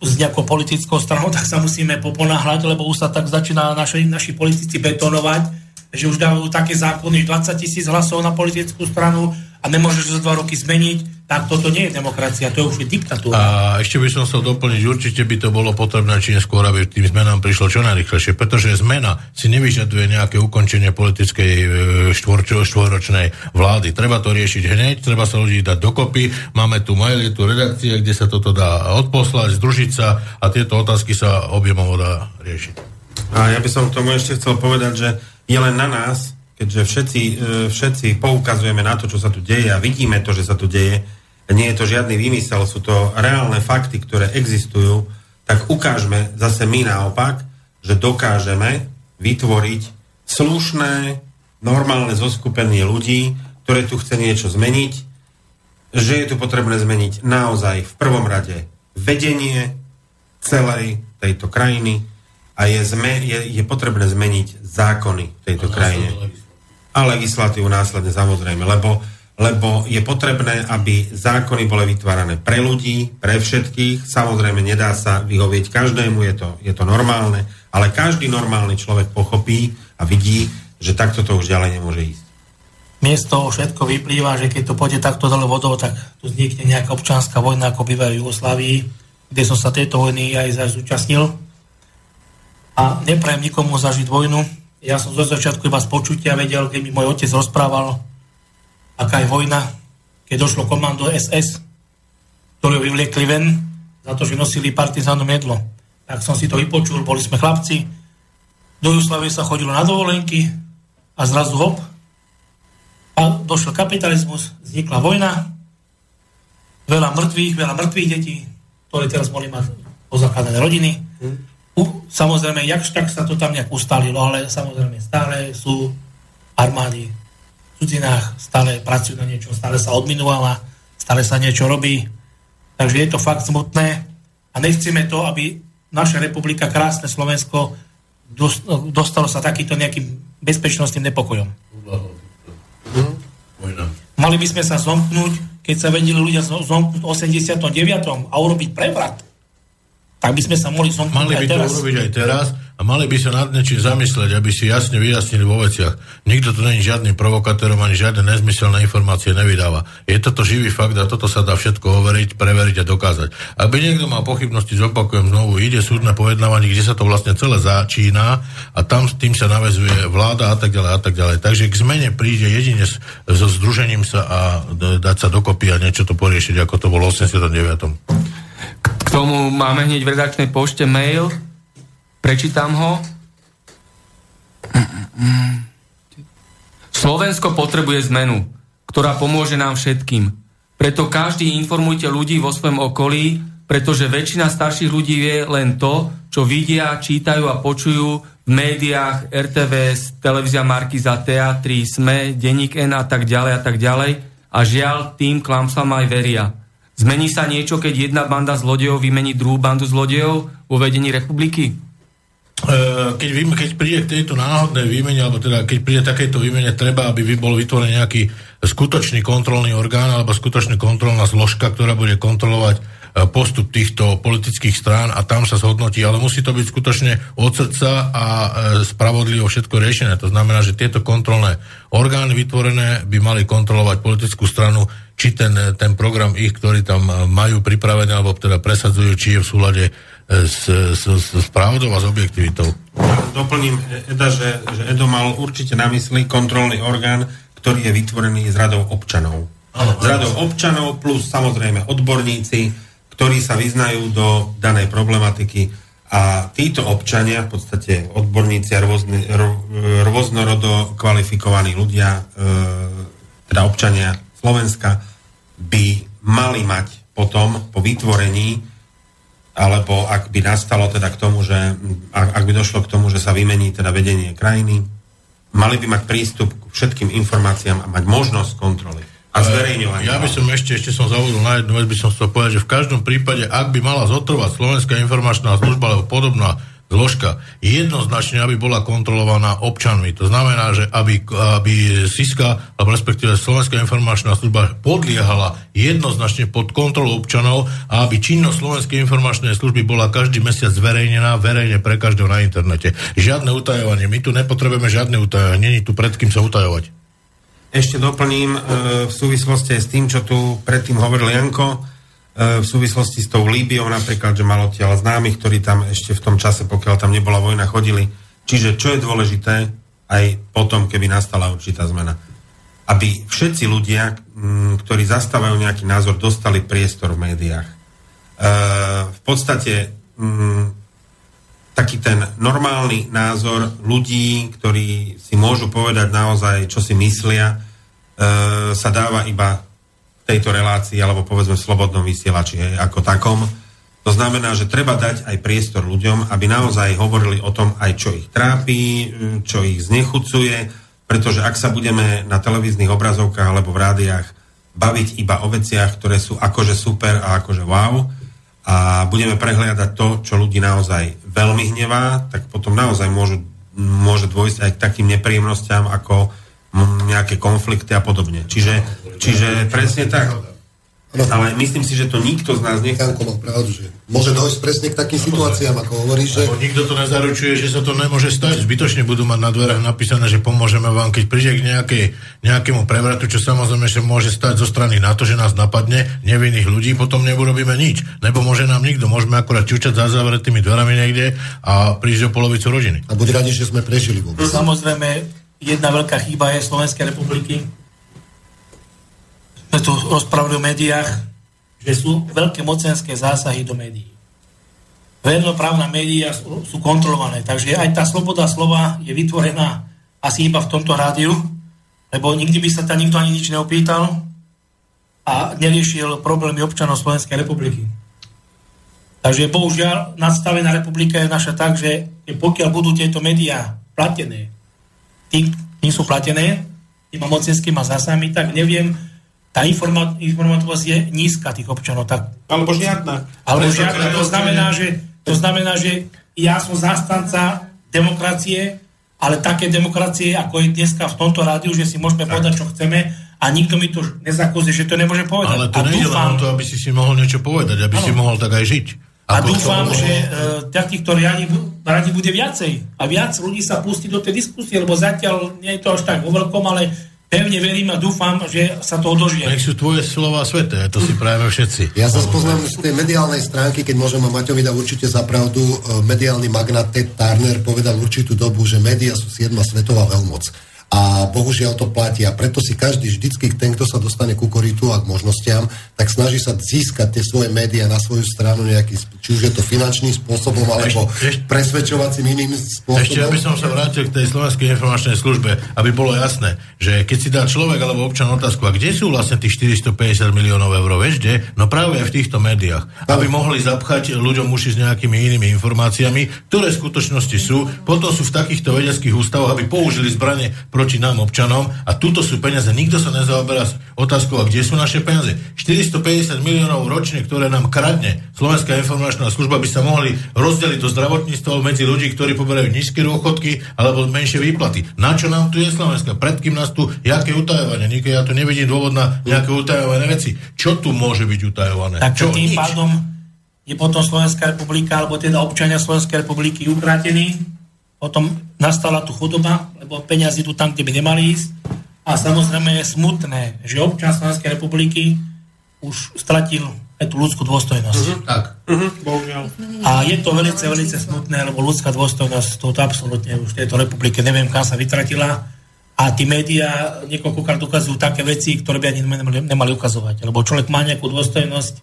s nejakou politickou stranou, tak sa musíme poponáhľať, lebo už sa tak začína naši, naši politici betonovať, že už dávajú také zákony, že 20 tisíc hlasov na politickú stranu a nemôžeš za dva roky zmeniť, tak toto nie je demokracia, to je už je diktatúra. A ešte by som chcel doplniť, určite by to bolo potrebné čím skôr, aby tým zmenám prišlo čo najrychlejšie, pretože zmena si nevyžaduje nejaké ukončenie politickej e, štvorčo, štvoročnej vlády. Treba to riešiť hneď, treba sa ľudí dať dokopy, máme tu maily, tu redakcie, kde sa toto dá odposlať, združiť sa a tieto otázky sa objemovo dá riešiť. A ja by som k tomu ešte chcel povedať, že je len na nás, keďže všetci, e, všetci poukazujeme na to, čo sa tu deje a vidíme to, že sa tu deje, nie je to žiadny výmysel, sú to reálne fakty, ktoré existujú, tak ukážme zase my naopak, že dokážeme vytvoriť slušné, normálne zoskupenie ľudí, ktoré tu chce niečo zmeniť, že je tu potrebné zmeniť naozaj v prvom rade vedenie celej tejto krajiny a je, zme, je, je potrebné zmeniť zákony v tejto krajine. A legislatívu následne samozrejme, lebo lebo je potrebné, aby zákony boli vytvárané pre ľudí, pre všetkých. Samozrejme, nedá sa vyhovieť každému, je to, je to normálne, ale každý normálny človek pochopí a vidí, že takto to už ďalej nemôže ísť. Miesto všetko vyplýva, že keď to pôjde takto dole vodou, tak tu vznikne nejaká občanská vojna, ako býva v Jugoslávii, kde som sa tejto vojny aj zúčastnil. A neprajem nikomu zažiť vojnu. Ja som zo začiatku iba z počutia vedel, keď mi môj otec rozprával, aká je vojna, keď došlo komando SS, ktoré vyvliekli ven za to, že nosili partizánom jedlo. Tak som si to vypočul, boli sme chlapci, do Jugoslavie sa chodilo na dovolenky a zrazu hop, a došiel kapitalizmus, vznikla vojna, veľa mŕtvych, veľa mŕtvych detí, ktorí teraz mohli mať pozakladané rodiny. Samozrejme, jakž tak sa to tam nejak ustalilo, ale samozrejme stále sú armády v cudzinách, stále pracujú na niečo, stále sa odminovala, stále sa niečo robí. Takže je to fakt smutné a nechceme to, aby naša republika, krásne Slovensko, dostalo sa takýto nejakým bezpečnostným nepokojom. Mali by sme sa zomknúť, keď sa vedeli ľudia zomknúť v 89. a urobiť prevrat. Tak by sme sa mohli zomknúť Mali by to teraz. urobiť aj teraz a mali by sa nad niečím zamyslieť, aby si jasne vyjasnili vo veciach. Nikto tu není žiadny provokátorom, ani žiadne nezmyselné informácie nevydáva. Je toto živý fakt a toto sa dá všetko overiť, preveriť a dokázať. Aby niekto mal pochybnosti, zopakujem znovu, ide súdne pojednávanie, kde sa to vlastne celé začína a tam s tým sa navezuje vláda a tak ďalej a tak ďalej. Takže k zmene príde jedine so združením sa a dať sa dokopy a niečo to poriešiť, ako to bolo v 89. K tomu máme hneď v redakčnej pošte mail. Prečítam ho. Slovensko potrebuje zmenu, ktorá pomôže nám všetkým. Preto každý informujte ľudí vo svojom okolí, pretože väčšina starších ľudí vie len to, čo vidia, čítajú a počujú v médiách, RTVS, televízia Markiza, teatri, SME, Denník N a tak ďalej a tak ďalej. A žiaľ, tým klamsám aj veria. Zmení sa niečo, keď jedna banda zlodejov vymení druhú bandu zlodejov vo vedení republiky? E, keď, vím, keď príde k tejto náhodnej výmene, alebo teda keď príde takéto výmene, treba, aby by bol vytvorený nejaký skutočný kontrolný orgán alebo skutočná kontrolná zložka, ktorá bude kontrolovať postup týchto politických strán a tam sa zhodnotí, ale musí to byť skutočne od srdca a e, spravodlivo všetko riešené. To znamená, že tieto kontrolné orgány vytvorené by mali kontrolovať politickú stranu, či ten, ten program ich, ktorý tam e, majú pripravený, alebo teda presadzujú, či je v súlade e, s, s, s, s pravdou a s objektivitou. Doplním Eda, že, že Edo mal určite na mysli kontrolný orgán, ktorý je vytvorený z radou občanov. Z radou občanov plus samozrejme odborníci, ktorí sa vyznajú do danej problematiky. A títo občania, v podstate odborníci a rôzny, ro- rôznorodo kvalifikovaní ľudia, e, teda občania Slovenska, by mali mať potom po vytvorení alebo ak by nastalo teda k tomu, že ak, ak by došlo k tomu, že sa vymení teda vedenie krajiny, mali by mať prístup k všetkým informáciám a mať možnosť kontroly a zverejňovania. Ja by som ešte, ešte som zavodil na jednu vec, by som chcel povedať, že v každom prípade, ak by mala zotrvať Slovenská informačná služba alebo podobná zložka, jednoznačne, aby bola kontrolovaná občanmi. To znamená, že aby, aby SISKA, alebo respektíve Slovenská informačná služba podliehala jednoznačne pod kontrolu občanov a aby činnosť Slovenskej informačnej služby bola každý mesiac zverejnená verejne pre každého na internete. Žiadne utajovanie. My tu nepotrebujeme žiadne utajovanie. Není tu pred kým sa utajovať. Ešte doplním e, v súvislosti s tým, čo tu predtým hovoril Janko, e, v súvislosti s tou Líbiou napríklad, že malo tiaľ známych, ktorí tam ešte v tom čase, pokiaľ tam nebola vojna, chodili. Čiže čo je dôležité aj potom, keby nastala určitá zmena? Aby všetci ľudia, ktorí zastávajú nejaký názor, dostali priestor v médiách. E, v podstate taký ten normálny názor ľudí, ktorí si môžu povedať naozaj, čo si myslia, e, sa dáva iba v tejto relácii, alebo povedzme v slobodnom vysielači hej, ako takom. To znamená, že treba dať aj priestor ľuďom, aby naozaj hovorili o tom aj, čo ich trápi, čo ich znechucuje, pretože ak sa budeme na televíznych obrazovkách alebo v rádiách baviť iba o veciach, ktoré sú akože super a akože wow, a budeme prehliadať to, čo ľudí naozaj veľmi hnevá, tak potom naozaj môžu, môže dôjsť aj k takým nepríjemnostiam ako nejaké konflikty a podobne. Čiže Čiže presne tak. Ale myslím si, že to nikto z nás nechce. Janko mal pravdu, že môže dojsť presne k takým situáciám, ako hovoríš, že... Lebo nikto to nezaručuje, že sa to nemôže stať. Zbytočne budú mať na dverách napísané, že pomôžeme vám, keď príde k nejakej, nejakému prevratu, čo samozrejme, že môže stať zo strany na to, že nás napadne nevinných ľudí, potom neurobíme nič. Nebo môže nám nikto, môžeme akorát čučať za zavretými dverami niekde a prísť o polovicu rodiny. A buď radi, že sme prežili vôbec. Samozrejme, jedna veľká chyba je Slovenskej republiky. Sme tu rozprávali o médiách, že sú veľké mocenské zásahy do médií. Verejnoprávne médiá sú kontrolované, takže aj tá sloboda slova je vytvorená asi iba v tomto rádiu, lebo nikdy by sa tam nikto ani nič neopýtal a neriešil problémy občanov Slovenskej republiky. Takže bohužiaľ nadstavená republika je naša tak, že pokiaľ budú tieto médiá platené, tým, tým sú platené, tým mocenským a zásami, tak neviem, tá informa- informatívosť je nízka tých občanov. Tak, Alebo žiadna. alebo žiadna, to znamená, že, to znamená, že ja som zastanca demokracie, ale také demokracie, ako je dneska v tomto rádiu, že si môžeme povedať, čo chceme a nikto mi to nezakozí, že to nemôže povedať. Ale to a nejde len to, aby si si mohol niečo povedať, aby si mohol tak aj žiť. a dúfam, že uh, takých, ktorí radi, radi bude viacej. A viac ľudí sa pustí do tej diskusie, lebo zatiaľ nie je to až tak vo veľkom, ale pevne verím a dúfam, že sa to odožije. Nech sú tvoje slova sveté, to si prajeme všetci. Ja sa spoznám z tej mediálnej stránky, keď môžem a Maťovi dať určite za pravdu, e, mediálny magnát Ted Turner povedal určitú dobu, že média sú siedma svetová veľmoc. A bohužiaľ to platí. A preto si každý vždycky, ten, kto sa dostane ku koritu a k možnostiam, tak snaží sa získať tie svoje médiá na svoju stranu nejaký, či už je to finančným spôsobom, alebo Ešte- presvedčovacím iným spôsobom. Ešte aby som sa vrátil k tej slovenskej informačnej službe, aby bolo jasné, že keď si dá človek alebo občan otázku, a kde sú vlastne tých 450 miliónov eur, vieš kde? No práve v týchto médiách. Aby mohli zapchať ľuďom uši s nejakými inými informáciami, ktoré v skutočnosti sú, potom sú v takýchto vedeckých ústavoch, aby použili zbranie proti nám občanom a tuto sú peniaze. Nikto sa nezaoberá s otázkou, a kde sú naše peniaze. 450 miliónov ročne, ktoré nám kradne Slovenská informačná služba, by sa mohli rozdeliť do zdravotníctva medzi ľudí, ktorí poberajú nízke dôchodky alebo menšie výplaty. Na čo nám tu je Slovenska? Pred kým nás tu, jaké utajovanie? Nikde ja tu nevidím dôvod na nejaké utajované veci. Čo tu môže byť utajované? Tak Čo? tým Nič. pádom je potom Slovenská republika, alebo teda občania Slovenskej republiky ukratení, potom nastala tu chudoba, lebo peniazy idú tam, kde by nemali ísť. A samozrejme je smutné, že občan Slovenskej republiky už stratil aj tú ľudskú dôstojnosť. Mhm, Tak. Bohužiaľ. A je to veľmi, veľmi smutné, lebo ľudská dôstojnosť to absolútne už v tejto republike neviem, kam sa vytratila. A tí médiá niekoľkokrát ukazujú také veci, ktoré by ani nemali, nemali ukazovať. Lebo človek má nejakú dôstojnosť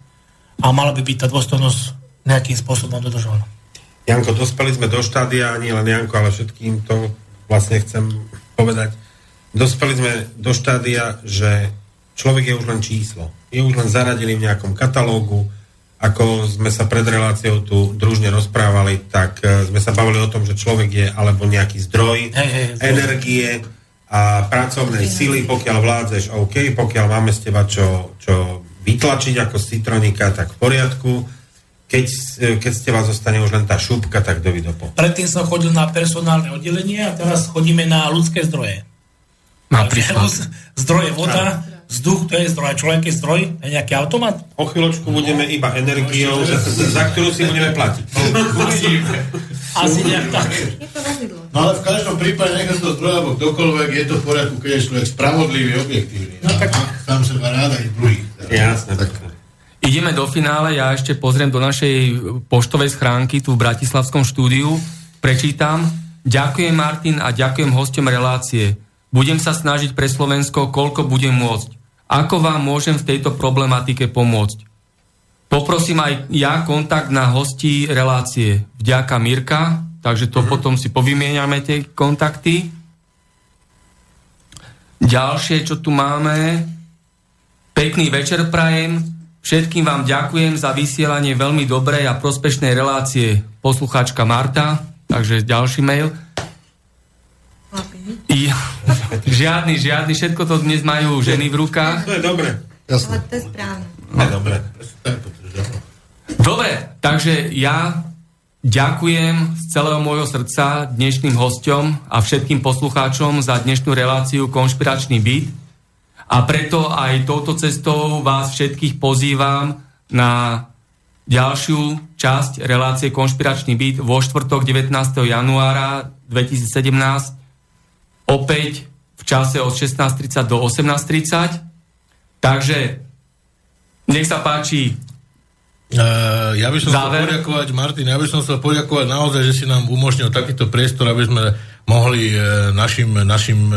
a mala by byť tá dôstojnosť nejakým spôsobom dodržovaná. Janko, dospeli sme do štádia, nie len Janko, ale všetkým to vlastne chcem povedať. Dospeli sme do štádia, že človek je už len číslo. Je už len zaradený v nejakom katalógu. Ako sme sa pred reláciou tu družne rozprávali, tak e, sme sa bavili o tom, že človek je alebo nejaký zdroj Hej, hej, energie a pracovnej sily, pokiaľ vládzeš OK, pokiaľ máme z teba čo, čo vytlačiť ako z citronika, tak v poriadku. Keď, e, keď z teba zostane už len tá šupka, tak dovidopo. Predtým som chodil na personálne oddelenie a teraz chodíme na ľudské zdroje. Napríklad. Zdroje voda, vzduch, to je zdroj, a človek je zdroj, je nejaký automat. O chvíľočku budeme iba energiou, za, za ktorú si budeme platiť. Asi nejak tak. No ale v každom prípade, nech to zdroj alebo kdokoľvek, je to v poriadku, keď je človek spravodlivý, objektívny. No tak- Tam sa má ráda aj druhých. Jasné. Tak. Ideme do finále, ja ešte pozriem do našej poštovej schránky tu v Bratislavskom štúdiu, prečítam. Ďakujem Martin a ďakujem hostom relácie. Budem sa snažiť pre Slovensko, koľko budem môcť. Ako vám môžem v tejto problematike pomôcť? Poprosím aj ja kontakt na hostí relácie. Vďaka Mirka, takže to potom si povymieňame tie kontakty. Ďalšie, čo tu máme, pekný večer prajem. Všetkým vám ďakujem za vysielanie veľmi dobrej a prospešnej relácie. Poslucháčka Marta, takže ďalší mail. I, žiadny, žiadny, všetko to dnes majú ženy v rukách. To je dobre. Ale Jasné. to je správne. Dobre. Dobre, takže ja ďakujem z celého môjho srdca dnešným hosťom a všetkým poslucháčom za dnešnú reláciu Konšpiračný byt. A preto aj touto cestou vás všetkých pozývam na ďalšiu časť relácie Konšpiračný byt vo štvrtok 19. januára 2017 opäť v čase od 16.30 do 18.30. Takže nech sa páči Uh, ja by som Záver. chcel poďakovať, Martin, ja by som chcel poďakovať naozaj, že si nám umožnil takýto priestor, aby sme mohli e, našim, našim e,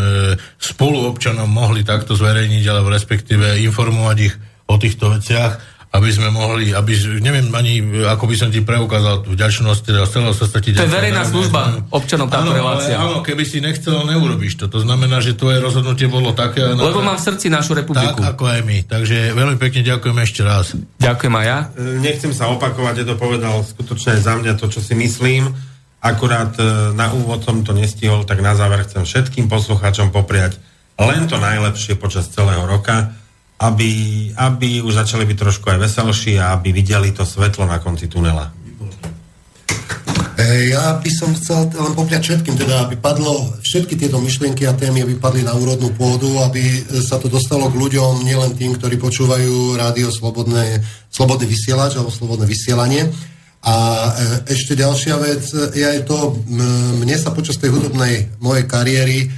spoluobčanom mohli takto zverejniť, alebo respektíve informovať ich o týchto veciach, aby sme mohli, aby, neviem ani, ako by som ti preukázal tú vďačnosť, teda z celého srdca ti To je verejná služba občanom táto áno, relácia. Ale, áno, keby si nechcel, neurobiš to. To znamená, že tvoje rozhodnutie bolo také... Lebo mám v srdci našu tak, republiku. ako aj my. Takže veľmi pekne ďakujem ešte raz. Ďakujem aj ja. E, Nechcem sa opakovať, je to povedal skutočne za mňa to, čo si myslím. Akurát e, na úvod som to nestihol, tak na záver chcem všetkým poslucháčom popriať len to najlepšie počas celého roka, aby, aby už začali byť trošku aj veselší a aby videli to svetlo na konci tunela. E, Ja by som chcel len popriať všetkým, teda aby padlo všetky tieto myšlienky a témy, aby padli na úrodnú pôdu, aby e, sa to dostalo k ľuďom, nielen tým, ktorí počúvajú rádio Slobodné, Slobodný vysielač alebo Slobodné vysielanie. A e, ešte ďalšia vec je to, mne sa počas tej hudobnej mojej kariéry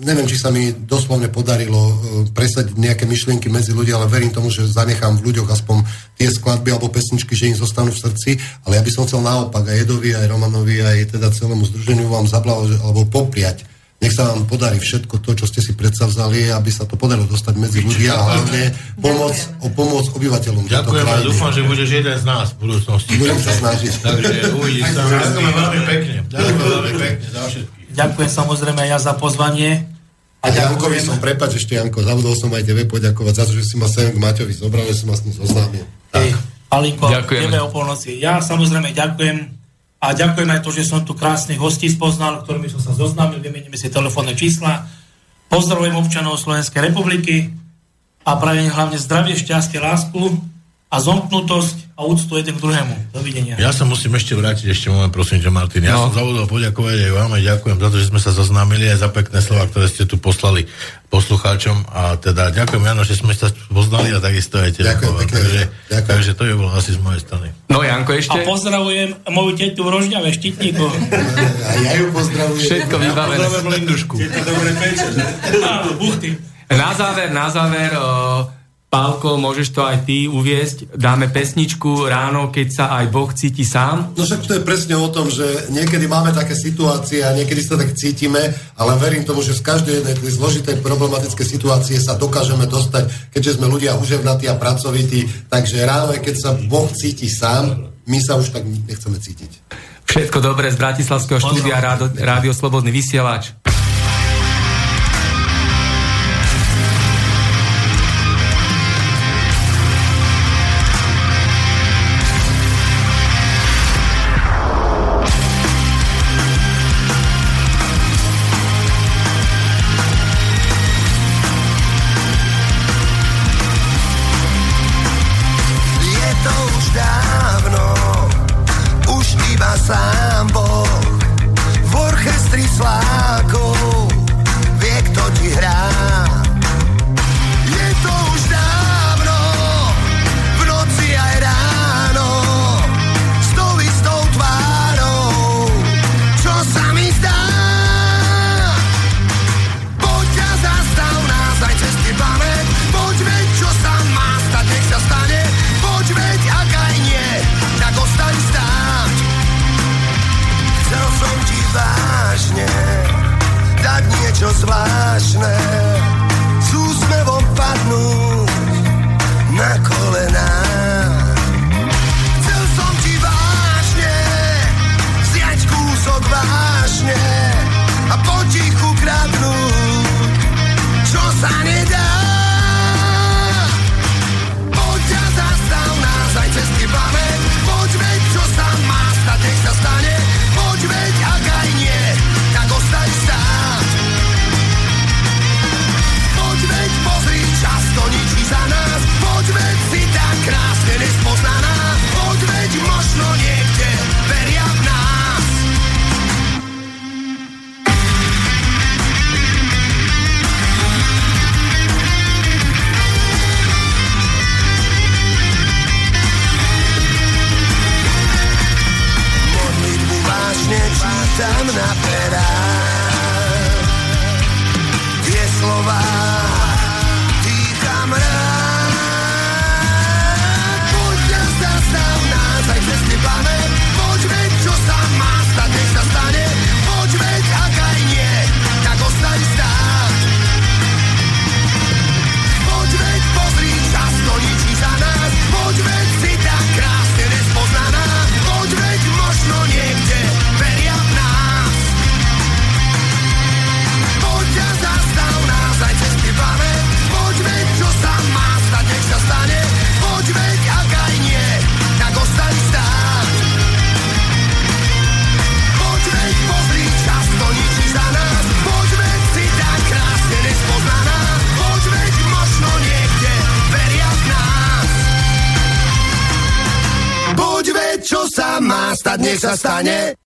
neviem, či sa mi doslovne podarilo e, presadiť nejaké myšlienky medzi ľudí, ale verím tomu, že zanechám v ľuďoch aspoň tie skladby alebo pesničky, že im zostanú v srdci, ale ja by som chcel naopak aj Edovi, aj Romanovi, aj teda celému združeniu vám zablavo, alebo popriať. Nech sa vám podarí všetko to, čo ste si predsavzali, aby sa to podarilo dostať medzi ľudí a hlavne pomoc, o pomoc obyvateľom. Ďakujem a dúfam, že budeš jeden z nás v budúcnosti. Budem sa snažiť. Takže uvidíš sa. Ďakujem veľmi pekne. Ďakujem veľmi pekne za všetky. Ďakujem samozrejme aj ja za pozvanie. A Jankovi som, prepač ešte Janko, zabudol som aj tebe poďakovať za to, že si ma sem k Maťovi zobral, že som ma s ním zoznámil. Hej, Palinko, tebe o polnoci. Ja samozrejme ďakujem a ďakujem aj to, že som tu krásnych hostí spoznal, ktorými som sa zoznámil, vymeníme si telefónne čísla. Pozdravujem občanov Slovenskej republiky a prajem hlavne zdravie, šťastie, lásku a zomknutosť a úctu jeden k druhému. Dovidenia. Ja sa musím ešte vrátiť ešte moment, prosím ťa, Martin. Ja No. som zabudol poďakovať aj vám, aj ďakujem za to, že sme sa zoznámili aj za pekné slova, ktoré ste tu poslali poslucháčom. A teda ďakujem, Jano, že sme sa poznali a takisto aj tebe. Ďakujem pekne. Takže, Ďakujem. takže to je bolo asi z mojej strany. No Janko A ešte? pozdravujem moju tetu v Rožňave, Štítniku. A ja ju pozdravujem. Všetko vybavené. Pozdravujem Lindušku. Áno, buchty. Na záver, na záver, uh, Pálko, môžeš to aj ty uviesť. Dáme pesničku ráno, keď sa aj Boh cíti sám. No však to je presne o tom, že niekedy máme také situácie a niekedy sa tak cítime, ale verím tomu, že z každej jednej tej zložitej problematické situácie sa dokážeme dostať, keďže sme ľudia uževnatí a pracovití, takže ráno, aj keď sa Boh cíti sám, my sa už tak nechceme cítiť. Všetko dobré z Bratislavského štúdia Rádio, Rádio Slobodný vysielač.